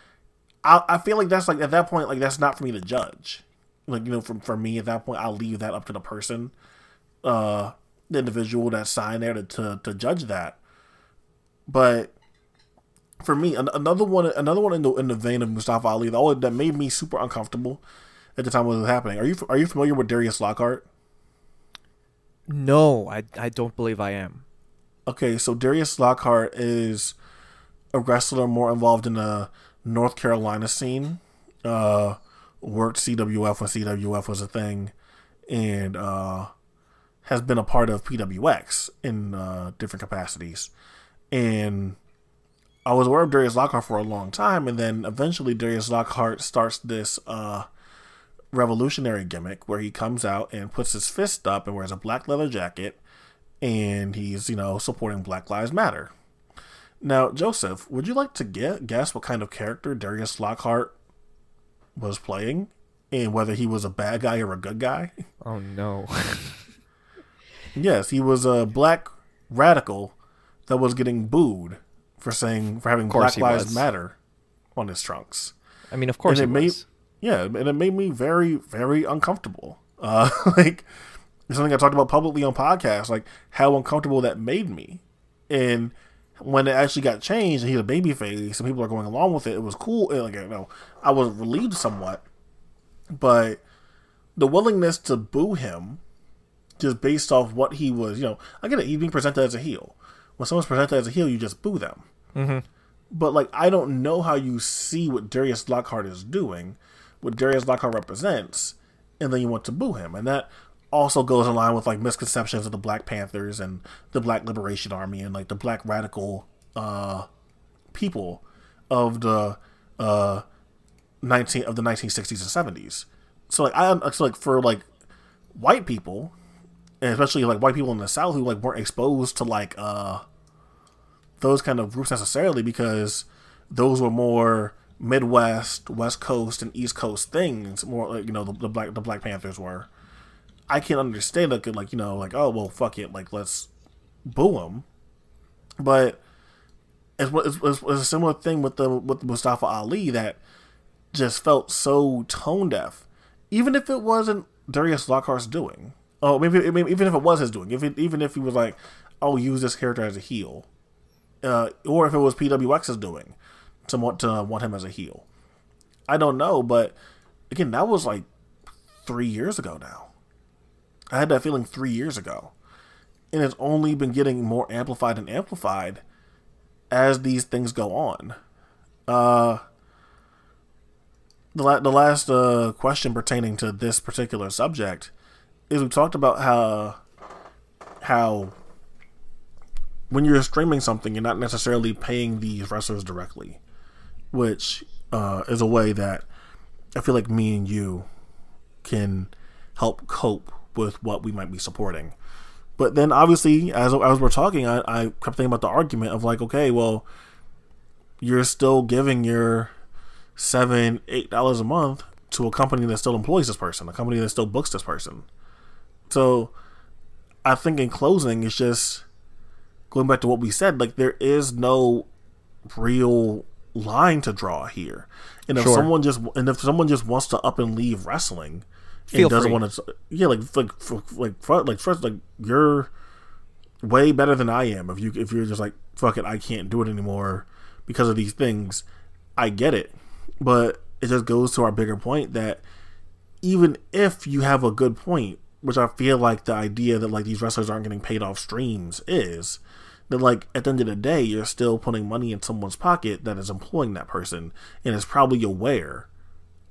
I, I feel like that's like at that point like that's not for me to judge. Like you know, from for me at that point, I'll leave that up to the person. Uh, the individual that signed there to, to, to judge that. But for me, an, another one, another one in the in the vein of Mustafa Ali, that that made me super uncomfortable at the time was happening. Are you are you familiar with Darius Lockhart? No, I I don't believe I am. Okay, so Darius Lockhart is a wrestler more involved in the North Carolina scene. Uh, worked CWF when CWF was a thing, and uh, has been a part of PWX in uh, different capacities. And I was aware of Darius Lockhart for a long time, and then eventually Darius Lockhart starts this uh, revolutionary gimmick where he comes out and puts his fist up and wears a black leather jacket, and he's you know supporting Black Lives Matter. Now, Joseph, would you like to get, guess what kind of character Darius Lockhart was playing, and whether he was a bad guy or a good guy? Oh no. Yes, he was a black radical that was getting booed for saying for having Black Lives was. Matter on his trunks. I mean, of course and it made was. yeah, and it made me very very uncomfortable. Uh, like it's something I talked about publicly on podcasts, like how uncomfortable that made me. And when it actually got changed and he's a baby face and people are going along with it, it was cool. And like you know, I was relieved somewhat, but the willingness to boo him just based off what he was, you know, I get it. He's being presented as a heel. When someone's presented as a heel, you just boo them. Mm-hmm. But like, I don't know how you see what Darius Lockhart is doing, what Darius Lockhart represents, and then you want to boo him, and that also goes in line with like misconceptions of the Black Panthers and the Black Liberation Army and like the Black radical uh, people of the uh, nineteen of the nineteen sixties and seventies. So like, I so like for like white people, and especially like white people in the South who like weren't exposed to like uh those kind of groups necessarily because those were more Midwest, West Coast, and East Coast things. More like you know the, the black the Black Panthers were. I can't understand like like you know like oh well fuck it like let's boo him, but it's it's, it's, a similar thing with the with Mustafa Ali that just felt so tone deaf, even if it wasn't Darius Lockhart's doing. Oh, maybe, maybe even if it was his doing, if it, even if he was like, "I'll use this character as a heel," uh, or if it was PWX's doing to want to want him as a heel. I don't know, but again, that was like three years ago now. I had that feeling three years ago, and it's only been getting more amplified and amplified as these things go on. Uh, the la- the last uh, question pertaining to this particular subject is we talked about how how when you're streaming something, you're not necessarily paying these wrestlers directly, which uh, is a way that I feel like me and you can help cope with what we might be supporting. But then, obviously, as as we're talking, I, I kept thinking about the argument of like, okay, well, you're still giving your seven, eight dollars a month to a company that still employs this person, a company that still books this person. So, I think in closing, it's just going back to what we said. Like, there is no real line to draw here, and if Sure. someone just and if someone just wants to up and leave wrestling, Feel and doesn't free. want to, yeah, like like like like first, like you're way better than I am. If you if you're just like fuck it, I can't do it anymore because of these things. I get it, but it just goes to our bigger point that even if you have a good point, which I feel like the idea that like these wrestlers aren't getting paid off streams is, that like at the end of the day, you're still putting money in someone's pocket that is employing that person and is probably aware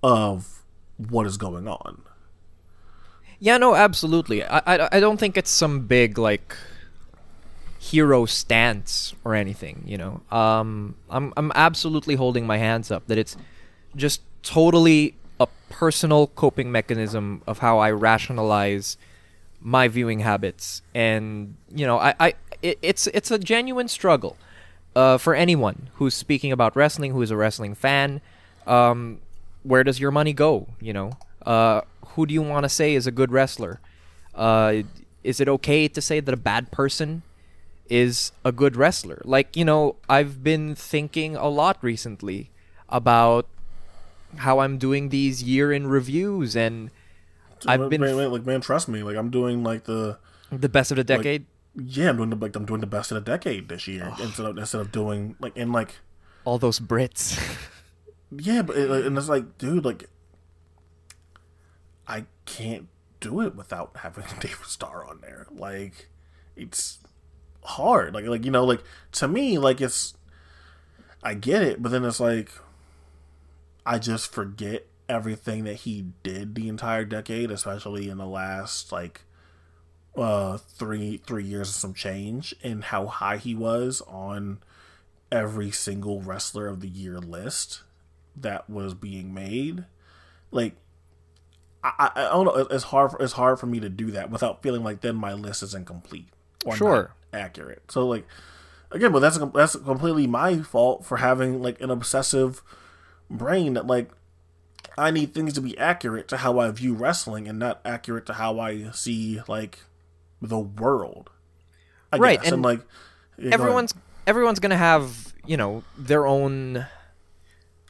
of what is going on. Yeah, no, absolutely. I, I, I don't think it's some big like hero stance or anything. You know, um, I'm I'm absolutely holding my hands up that it's just totally a personal coping mechanism of how I rationalize my viewing habits, and you know, I, I it, it's it's a genuine struggle uh, for anyone who's speaking about wrestling, who is a wrestling fan. Um, where does your money go? You know, uh, who do you want to say is a good wrestler? Uh, is it okay to say that a bad person is a good wrestler? Like, you know, I've been thinking a lot recently about how I'm doing these year in reviews and I've man, been man, man, like man, trust me, like I'm doing like the the best of the decade. yeah, I'm doing the like I'm doing the best of the decade this year instead of instead of doing like in like all those Brits. yeah, but it, like, and it's like dude, like can't do it without having David Starr on there. Like it's hard. Like like you know like to me like it's I get it, but then it's like I just forget everything that he did the entire decade, especially in the last like uh three three years of some change and how high he was on every single wrestler of the year list that was being made. Like I, I don't know. It's hard. It's hard for me to do that without feeling like then my list is incomplete or Sure. not accurate. So like again, but that's that's completely my fault for having like an obsessive brain that like I need things to be accurate to how I view wrestling and not accurate to how I see like the world. I Right, guess. and like yeah, go everyone's everyone's gonna have you know their own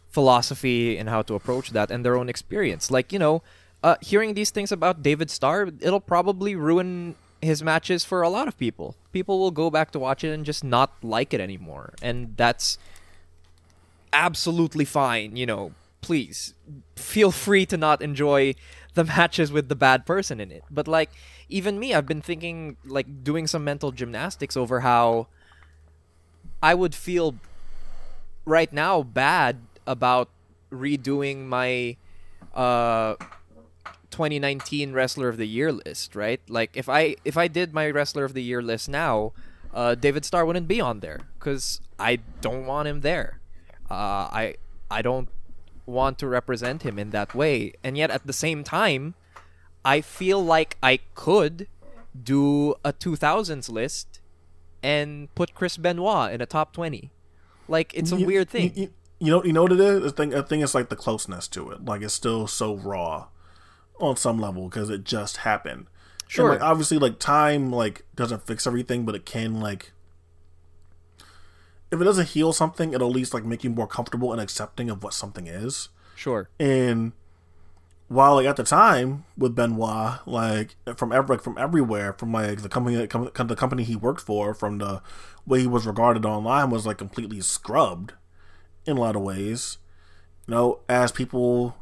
philosophy and how to approach that and their own experience. Like, you know, uh, hearing these things about David Starr, it'll probably ruin his matches for a lot of people. People will go back to watch it and just not like it anymore. And that's absolutely fine, you know. Please feel free to not enjoy the matches with the bad person in it. But like even me, I've been thinking like doing some mental gymnastics over how I would feel right now bad about redoing my uh 2019 wrestler of the year list, right? Like if I if I did my wrestler of the year list now, uh, David Starr wouldn't be on there because I don't want him there. Uh, I I don't want to represent him in that way, and yet at the same time, I feel like I could do a 2000s list and put Chris Benoit in a top 20. Like it's a You- weird thing. You, you, you know, you know what it is. The thing, I think it's like the closeness to it. Like it's still so raw on some level because it just happened. And, Sure. like obviously, like time like doesn't fix everything, but it can like if it doesn't heal something, it'll at least like make you more comfortable and accepting of what something is. sure. And while like at the time with Benoit, like from every like from everywhere, from like the company com- the company he worked for, from the way he was regarded online, was like completely scrubbed in a lot of ways. You know, as people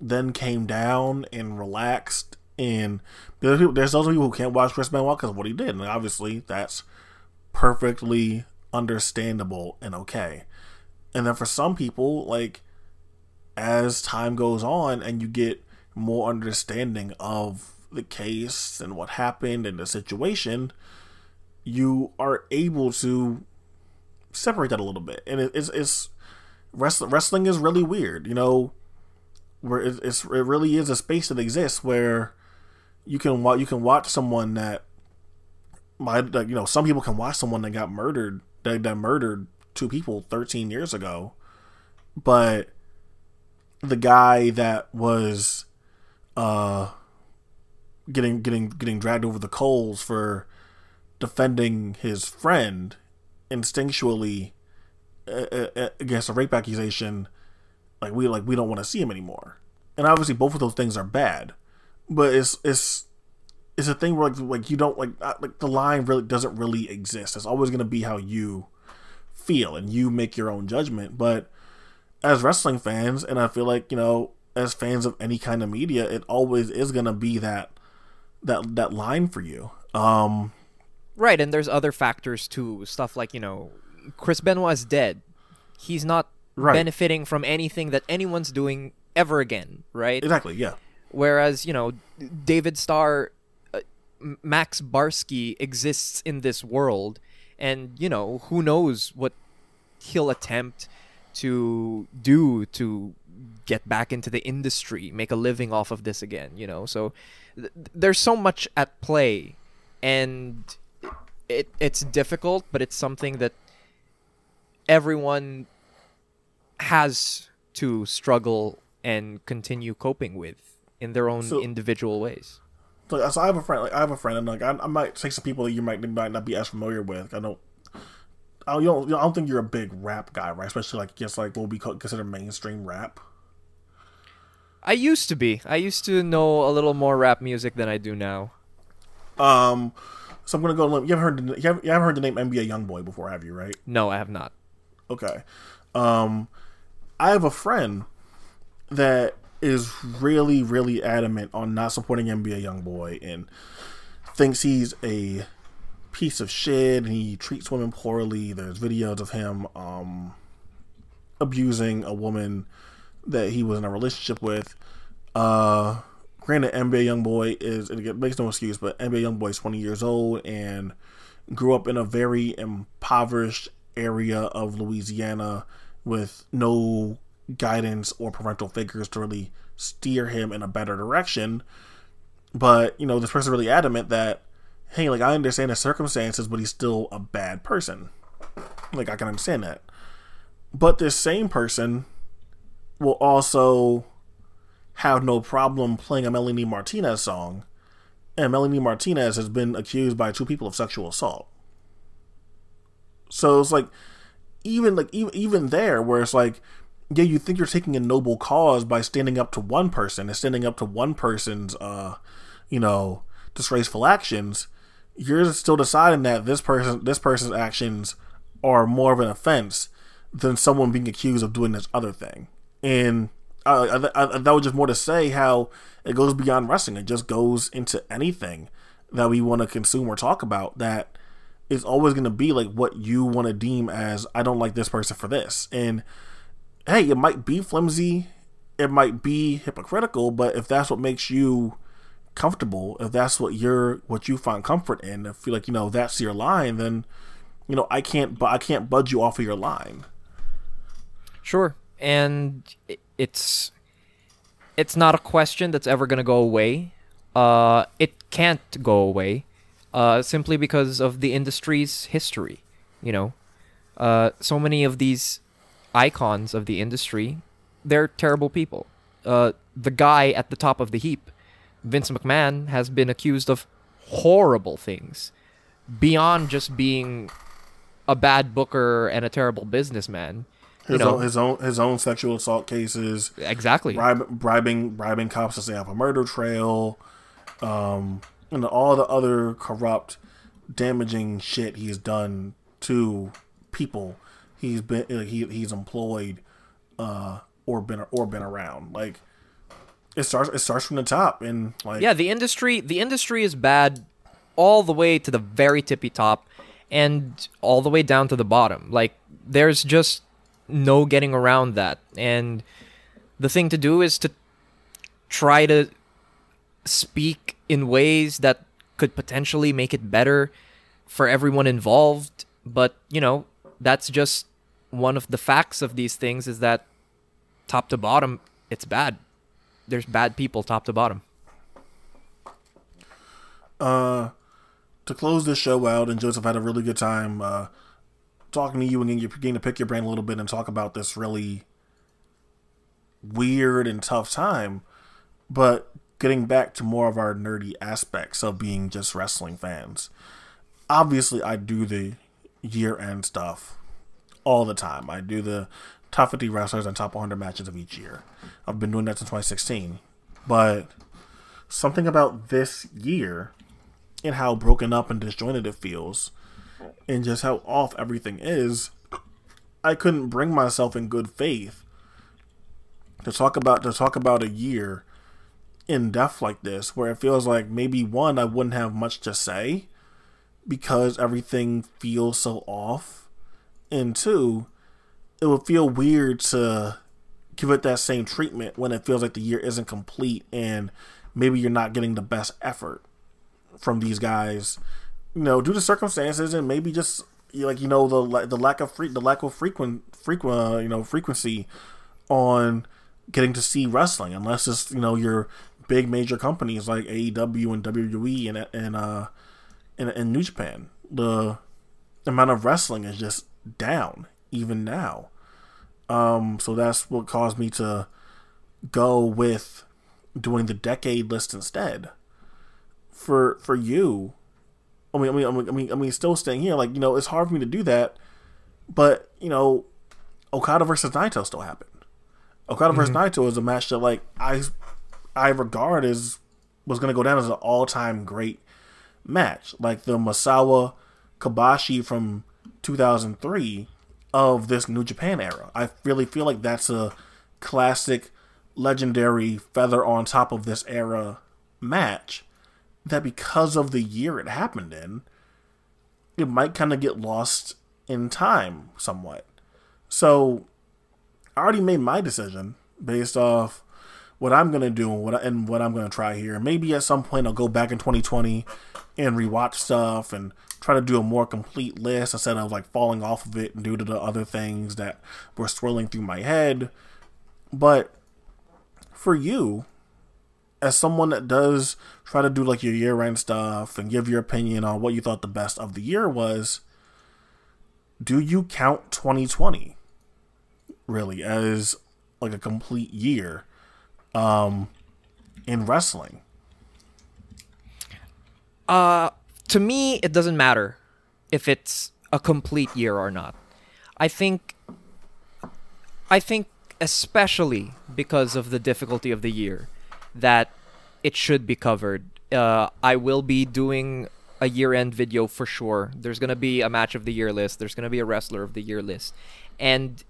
then came down and relaxed, and there's, people, there's those people who can't watch Chris Benoit because what he did, and obviously that's perfectly understandable and okay. And then for some people, like as time goes on and you get more understanding of the case and what happened and the situation, you are able to separate that a little bit. And it, it's it's wrestling. Wrestling is really weird, you know. Where it, it's it really is a space that exists where you can wa- you can watch someone that might like you know some people can watch someone that got murdered that, that murdered two people 13 years ago, but the guy that was uh getting getting getting dragged over the coals for defending his friend instinctually uh, uh, against a rape accusation like we like we don't want to see him anymore and obviously both of those things are bad but it's it's it's a thing where like like you don't like uh, like the line really doesn't really exist it's always going to be how you feel and you make your own judgment but as wrestling fans, and I feel like you know, as fans of any kind of media, it always is gonna be that that that line for you. Um, Right, and there's other factors too. Stuff like, you know, Chris Benoit is dead. He's not Right. benefiting from anything that anyone's doing ever again, right? exactly, yeah, Whereas, you know, David Starr, uh, Max Barsky exists in this world, and, you know, who knows what he'll attempt to do to get back into the industry, make a living off of this again, you know? So th- there's so much at play, and it it's difficult, but it's something that everyone has to struggle and continue coping with in their own So- individual ways. so, so I have a friend. Like I have a friend, and like I, I might say some people that you might might not be as familiar with. I don't. I don't, you don't, I don't think you're a big rap guy, right? Especially like just like what we consider mainstream rap. I used to be. I used to know a little more rap music than I do now. Um, so I'm gonna go. You haven't heard the, you haven't, you haven't heard the name NBA YoungBoy before, have you? Right? No, I have not. Okay. Um, I have a friend that is really, really adamant on not supporting NBA YoungBoy and thinks he's a piece of shit and he treats women poorly. There's videos of him um, abusing a woman that he was in a relationship with. Uh, granted, NBA YoungBoy is it makes no excuse, but NBA YoungBoy is 20 years old and grew up in a very impoverished area of Louisiana with no guidance or parental figures to really steer him in a better direction. But, you know, this person really adamant that, hey, like, I understand the circumstances, but he's still a bad person. Like, I can understand that. But this same person will also have no problem playing a Melanie Martinez song. And Melanie Martinez has been accused by two people of sexual assault. So it's like, even like even even there, where it's like yeah, you think you're taking a noble cause by standing up to one person and standing up to one person's, uh, you know, disgraceful actions. You're still deciding that this person, this person's actions are more of an offense than someone being accused of doing this other thing. And uh, I, I, that was just more to say how it goes beyond wrestling. It just goes into anything that we want to consume or talk about. That is always going to be like what you want to deem as I don't like this person for this. And hey, it might be flimsy, it might be hypocritical, but if that's what makes you comfortable, if that's what you're what you find comfort in, if you like, you know, that's your line, then you know, I can't but I can't budge you off of your line. Sure. And it's it's not a question that's ever going to go away. Uh it can't go away. Uh simply because of the industry's history, you know. Uh so many of these icons of the industry, they're terrible people. Uh, the guy at the top of the heap, Vince McMahon, has been accused of horrible things beyond just being a bad booker and a terrible businessman. His, know, own, his own his own sexual assault cases, exactly bribing bribing, bribing cops to stay off a murder trail, um, and all the other corrupt, damaging shit he's done to people he's been uh, he he's employed uh or been or been around. Like it starts it starts from the top and like yeah the industry the industry is bad all the way to the very tippy top and all the way down to the bottom. Like there's just no getting around that. And the thing to do is to try to speak in ways that could potentially make it better for everyone involved but you know that's just one of the facts of these things is that top to bottom, it's bad. There's bad people top to bottom. Uh, to close this show out, and Joseph had a really good time uh, talking to you and getting to pick your brain a little bit and talk about this really weird and tough time. But getting back to more of our nerdy aspects of being just wrestling fans. Obviously, I do the year end stuff all the time. I do the top 50 wrestlers and top 100 matches of each year. I've been doing that since 2016. But something about this year and how broken up and disjointed it feels and just how off everything is, I couldn't bring myself in good faith to talk about to talk about a year in depth like this where it feels like maybe one I wouldn't have much to say because everything feels so off. And two, it would feel weird to give it that same treatment when it feels like the year isn't complete and maybe you're not getting the best effort from these guys, you know, due to circumstances and maybe just like you know the the lack of free the lack of frequent frequent uh, you know frequency on getting to see wrestling unless it's you know your big major companies like AEW and WWE and and uh and, and New Japan the amount of wrestling is just down even now. Um, so that's what caused me to go with doing the decade list instead. For for you, I mean, I mean, I mean, I mean, still staying here, like you know, it's hard for me to do that. But you know, Okada versus Naito still happened. Okada mm-hmm. versus Naito is a match that like I I regard as was going to go down as an all time great match, like the Misawa Kobashi from 2003 of this New Japan era. I really feel like that's a classic, legendary feather on top of this era match that because of the year it happened in, it might kind of get lost in time somewhat. So I already made my decision based off what I'm gonna do and what I, and what I'm gonna try here. Maybe at some point I'll go back in 2020 and rewatch stuff and try to do a more complete list instead of like falling off of it due to the other things that were swirling through my head. But for you, as someone that does try to do like your year end stuff and give your opinion on what you thought the best of the year was, do you count 2020 really as like a complete year um, in wrestling? Uh, to me, it doesn't matter if it's a complete year or not. I think I think especially because of the difficulty of the year, that it should be covered. Uh, I will be doing a year-end video for sure. There's gonna be a match of the year list. There's gonna be a wrestler of the year list, and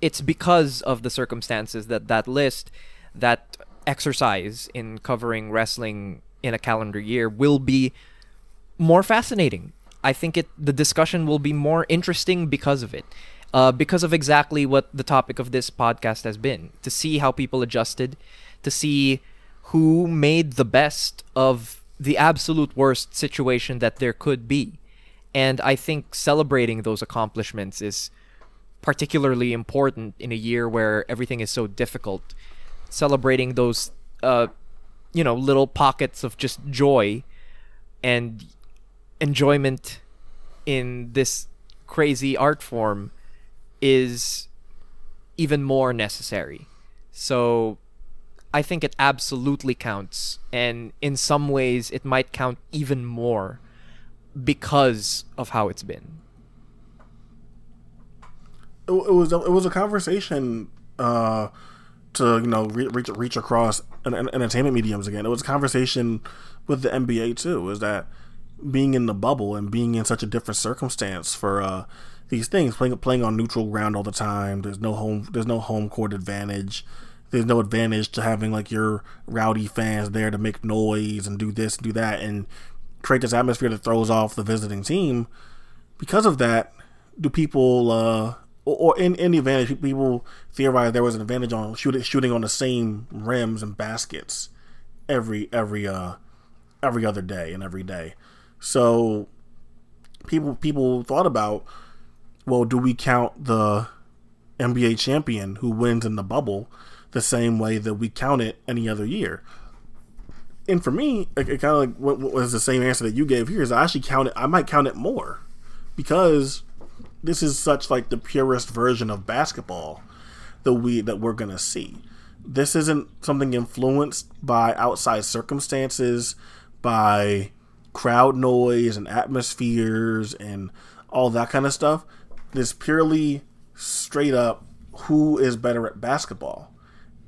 it's because of the circumstances that that list, that exercise in covering wrestling in a calendar year will be more fascinating. I think it the discussion will be more interesting because of it. Uh, because of exactly what the topic of this podcast has been to see how people adjusted, to see who made the best of the absolute worst situation that there could be. And I think celebrating those accomplishments is particularly important in a year where everything is so difficult. Celebrating those, uh, you know, little pockets of just joy and enjoyment in this crazy art form is even more necessary. So I think it absolutely counts. And in some ways, it might count even more because of how it's been. It, it was a, it was a conversation uh, to you know re- reach reach across an, an entertainment mediums again. It was a conversation with the NBA too. Is that being in the bubble and being in such a different circumstance for uh, these things, playing playing on neutral ground all the time. There's no home there's no home court advantage. There's no advantage to having like your rowdy fans there to make noise and do this and do that and create this atmosphere that throws off the visiting team. Because of that, do people uh, or, or in, the advantage, people theorize there was an advantage on shooting shooting on the same rims and baskets every every uh every other day and every day. So people people thought about, well, do we count the NBA champion who wins in the bubble the same way that we count it any other year? And for me, it, it kind of like was the same answer that you gave here is I actually count it. I might count it more because this is such like the purest version of basketball that we that we're gonna see. This isn't something influenced by outside circumstances, by crowd noise and atmospheres and all that kind of stuff. This purely straight up who is better at basketball.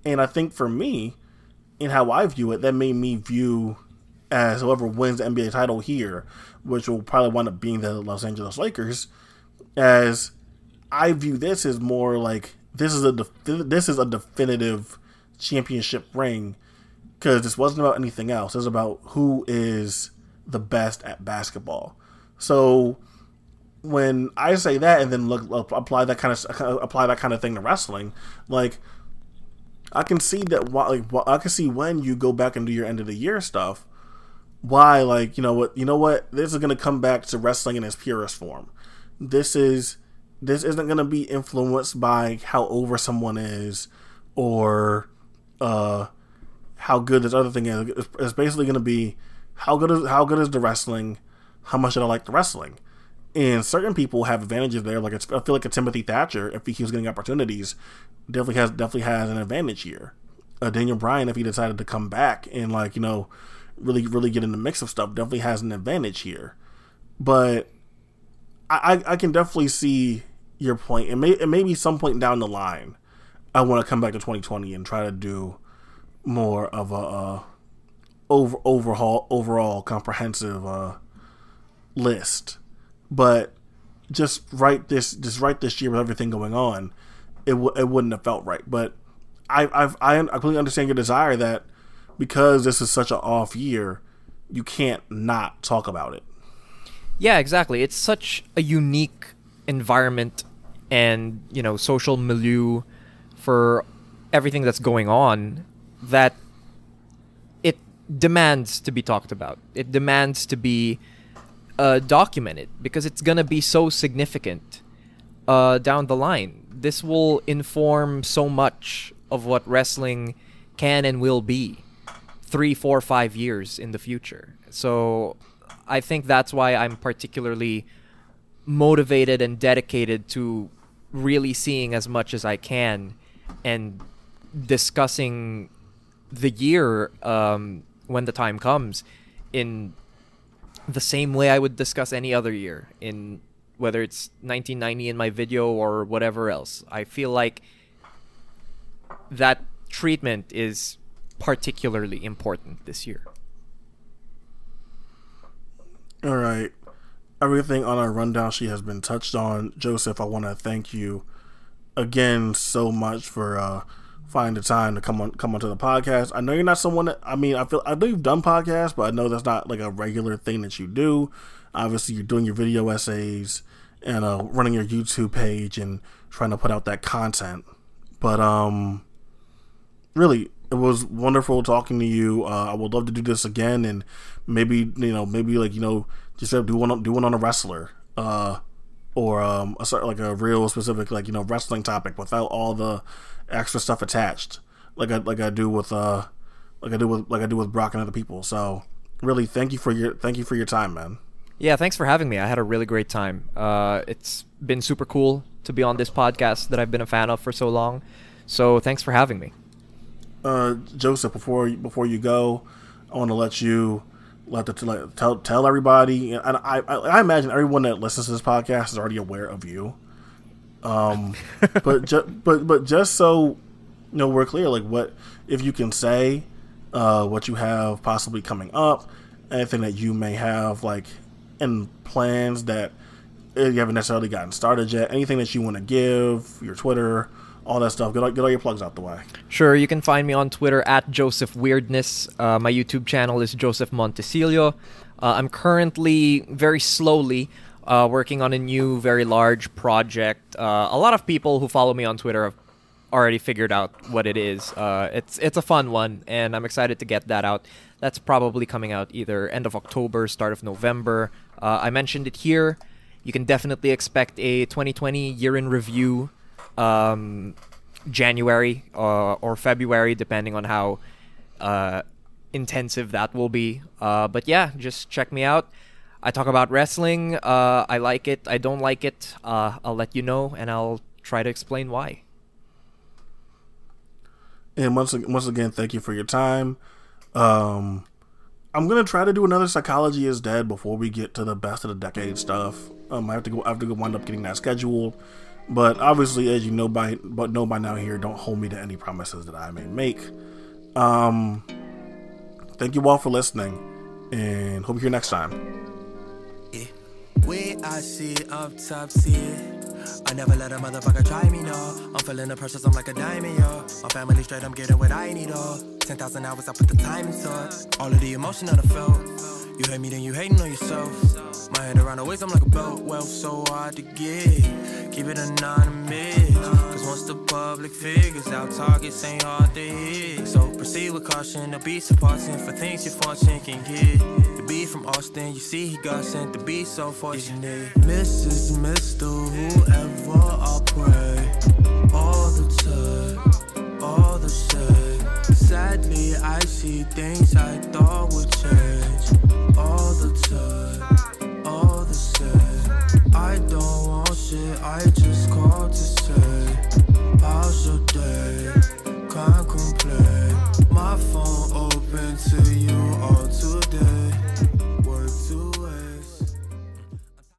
And I think for me, in how I view it, that made me view as whoever wins the NBA title here, which will probably wind up being the Los Angeles Lakers, as I view this as more like this is a this is a definitive championship ring because this wasn't about anything else. It's about who is the best at basketball. So when I say that and then look apply that kind of apply that kind of thing to wrestling, like I can see that why like I can see when you go back and do your end of the year stuff, why like you know what you know what this is gonna come back to wrestling in its purest form. This is this isn't gonna be influenced by how over someone is or uh how good this other thing is. It's, basically gonna be how good is how good is the wrestling? How much did I like the wrestling? And certain people have advantages there. Like I feel like a Timothy Thatcher, if he keeps getting opportunities, definitely has definitely has an advantage here. Uh, Daniel Bryan, if he decided to come back and like you know, really really get in the mix of stuff, definitely has an advantage here. But I I, can definitely see your point. It may it may be some point down the line, I want to come back to 2020 and try to do more of a. Uh, over overhaul overall comprehensive uh, list, but just right this just right this year with everything going on, it w- it wouldn't have felt right. But I I've, I I completely understand your desire that because this is such an off year, you can't not talk about it. Yeah, exactly. It's such a unique environment and you know social milieu for everything that's going on that it demands to be talked about. It demands to be uh, documented because it's gonna be so significant uh, down the line. This will inform so much of what wrestling can and will be three, four, five years in the future. So I think that's why I'm particularly motivated and dedicated to really seeing as much as I can and discussing the year um, when the time comes in the same way I would discuss any other year in whether it's 1990 in my video or whatever else. I feel like that treatment is particularly important this year. All right. Everything on our rundown sheet has been touched on. Joseph, I want to thank you again so much for uh, finding the time to come on come onto the podcast. I know you're not someone that I mean I feel I know you've done podcasts, but I know that's not like a regular thing that you do. Obviously, you're doing your video essays and uh, running your YouTube page and trying to put out that content. But um, really, it was wonderful talking to you. Uh, I would love to do this again, and maybe you know, maybe like you know, just do one do one on a wrestler, uh, or um, a like a real specific like you know wrestling topic without all the extra stuff attached, like I like I do with uh, like I do with like I do with Brock and other people. So really, thank you for your thank you for your time, man. Yeah, thanks for having me. I had a really great time. Uh, it's been super cool to be on this podcast that I've been a fan of for so long. So thanks for having me. Uh, Joseph, before before you go, I want to let you let the let, tell tell everybody, and I, I, I imagine everyone that listens to this podcast is already aware of you. Um, but ju- but but just so you know, we're clear. Like, what if you can say uh, what you have possibly coming up, anything that you may have like in plans that you haven't necessarily gotten started yet, anything that you want to give, your Twitter, all that stuff. Get all, get all your plugs out the way. Sure, you can find me on Twitter at Joseph Weirdness. Uh, my YouTube channel is Joseph Montecillo. Uh, I'm currently very slowly uh, working on a new, very large project. Uh, a lot of people who follow me on Twitter have already figured out what it is. Uh, it's it's a fun one, and I'm excited to get that out. That's probably coming out either end of October, start of November. Uh, I mentioned it here. You can definitely expect a 2020 year in review um, January uh, or February, depending on how uh, intensive that will be. Uh, but yeah, just check me out. I talk about wrestling. Uh, I like it. I don't like it. Uh, I'll let you know, and I'll try to explain why. And once once again, thank you for your time. Um, I'm gonna try to do another psychology is dead before we get to the best of the decade stuff. Um, I have to go. I have to go wind up getting that scheduled. But obviously, as you know by but know by now here, don't hold me to any promises that I may make. Um, thank you all for listening, and hope you hear next time. Yeah. Way I see up top, see. I never let a motherfucker try me, no. I'm feeling the pressures, I'm like a diamond, yo. My family straight, I'm getting what I need, oh. 10,000 hours, I put the time into it. All of the emotion that I felt. You hate me, then you hating on yourself. My head around the waist, I'm like a belt. Wealth so hard to get. Keep it anonymous. Cause once the public figures out, targets ain't hard to hit. So proceed with caution. The beats supporting for things your fortune can get. The beat from Austin, you see he got sent to be so fortunate. Mrs. Mr. Whoever I pray. All the time, all the same. Sadly, I see things I thought would change all the time, all the same. I don't want shit, I just called to say, how's your day? Can't complain. My phone open to you.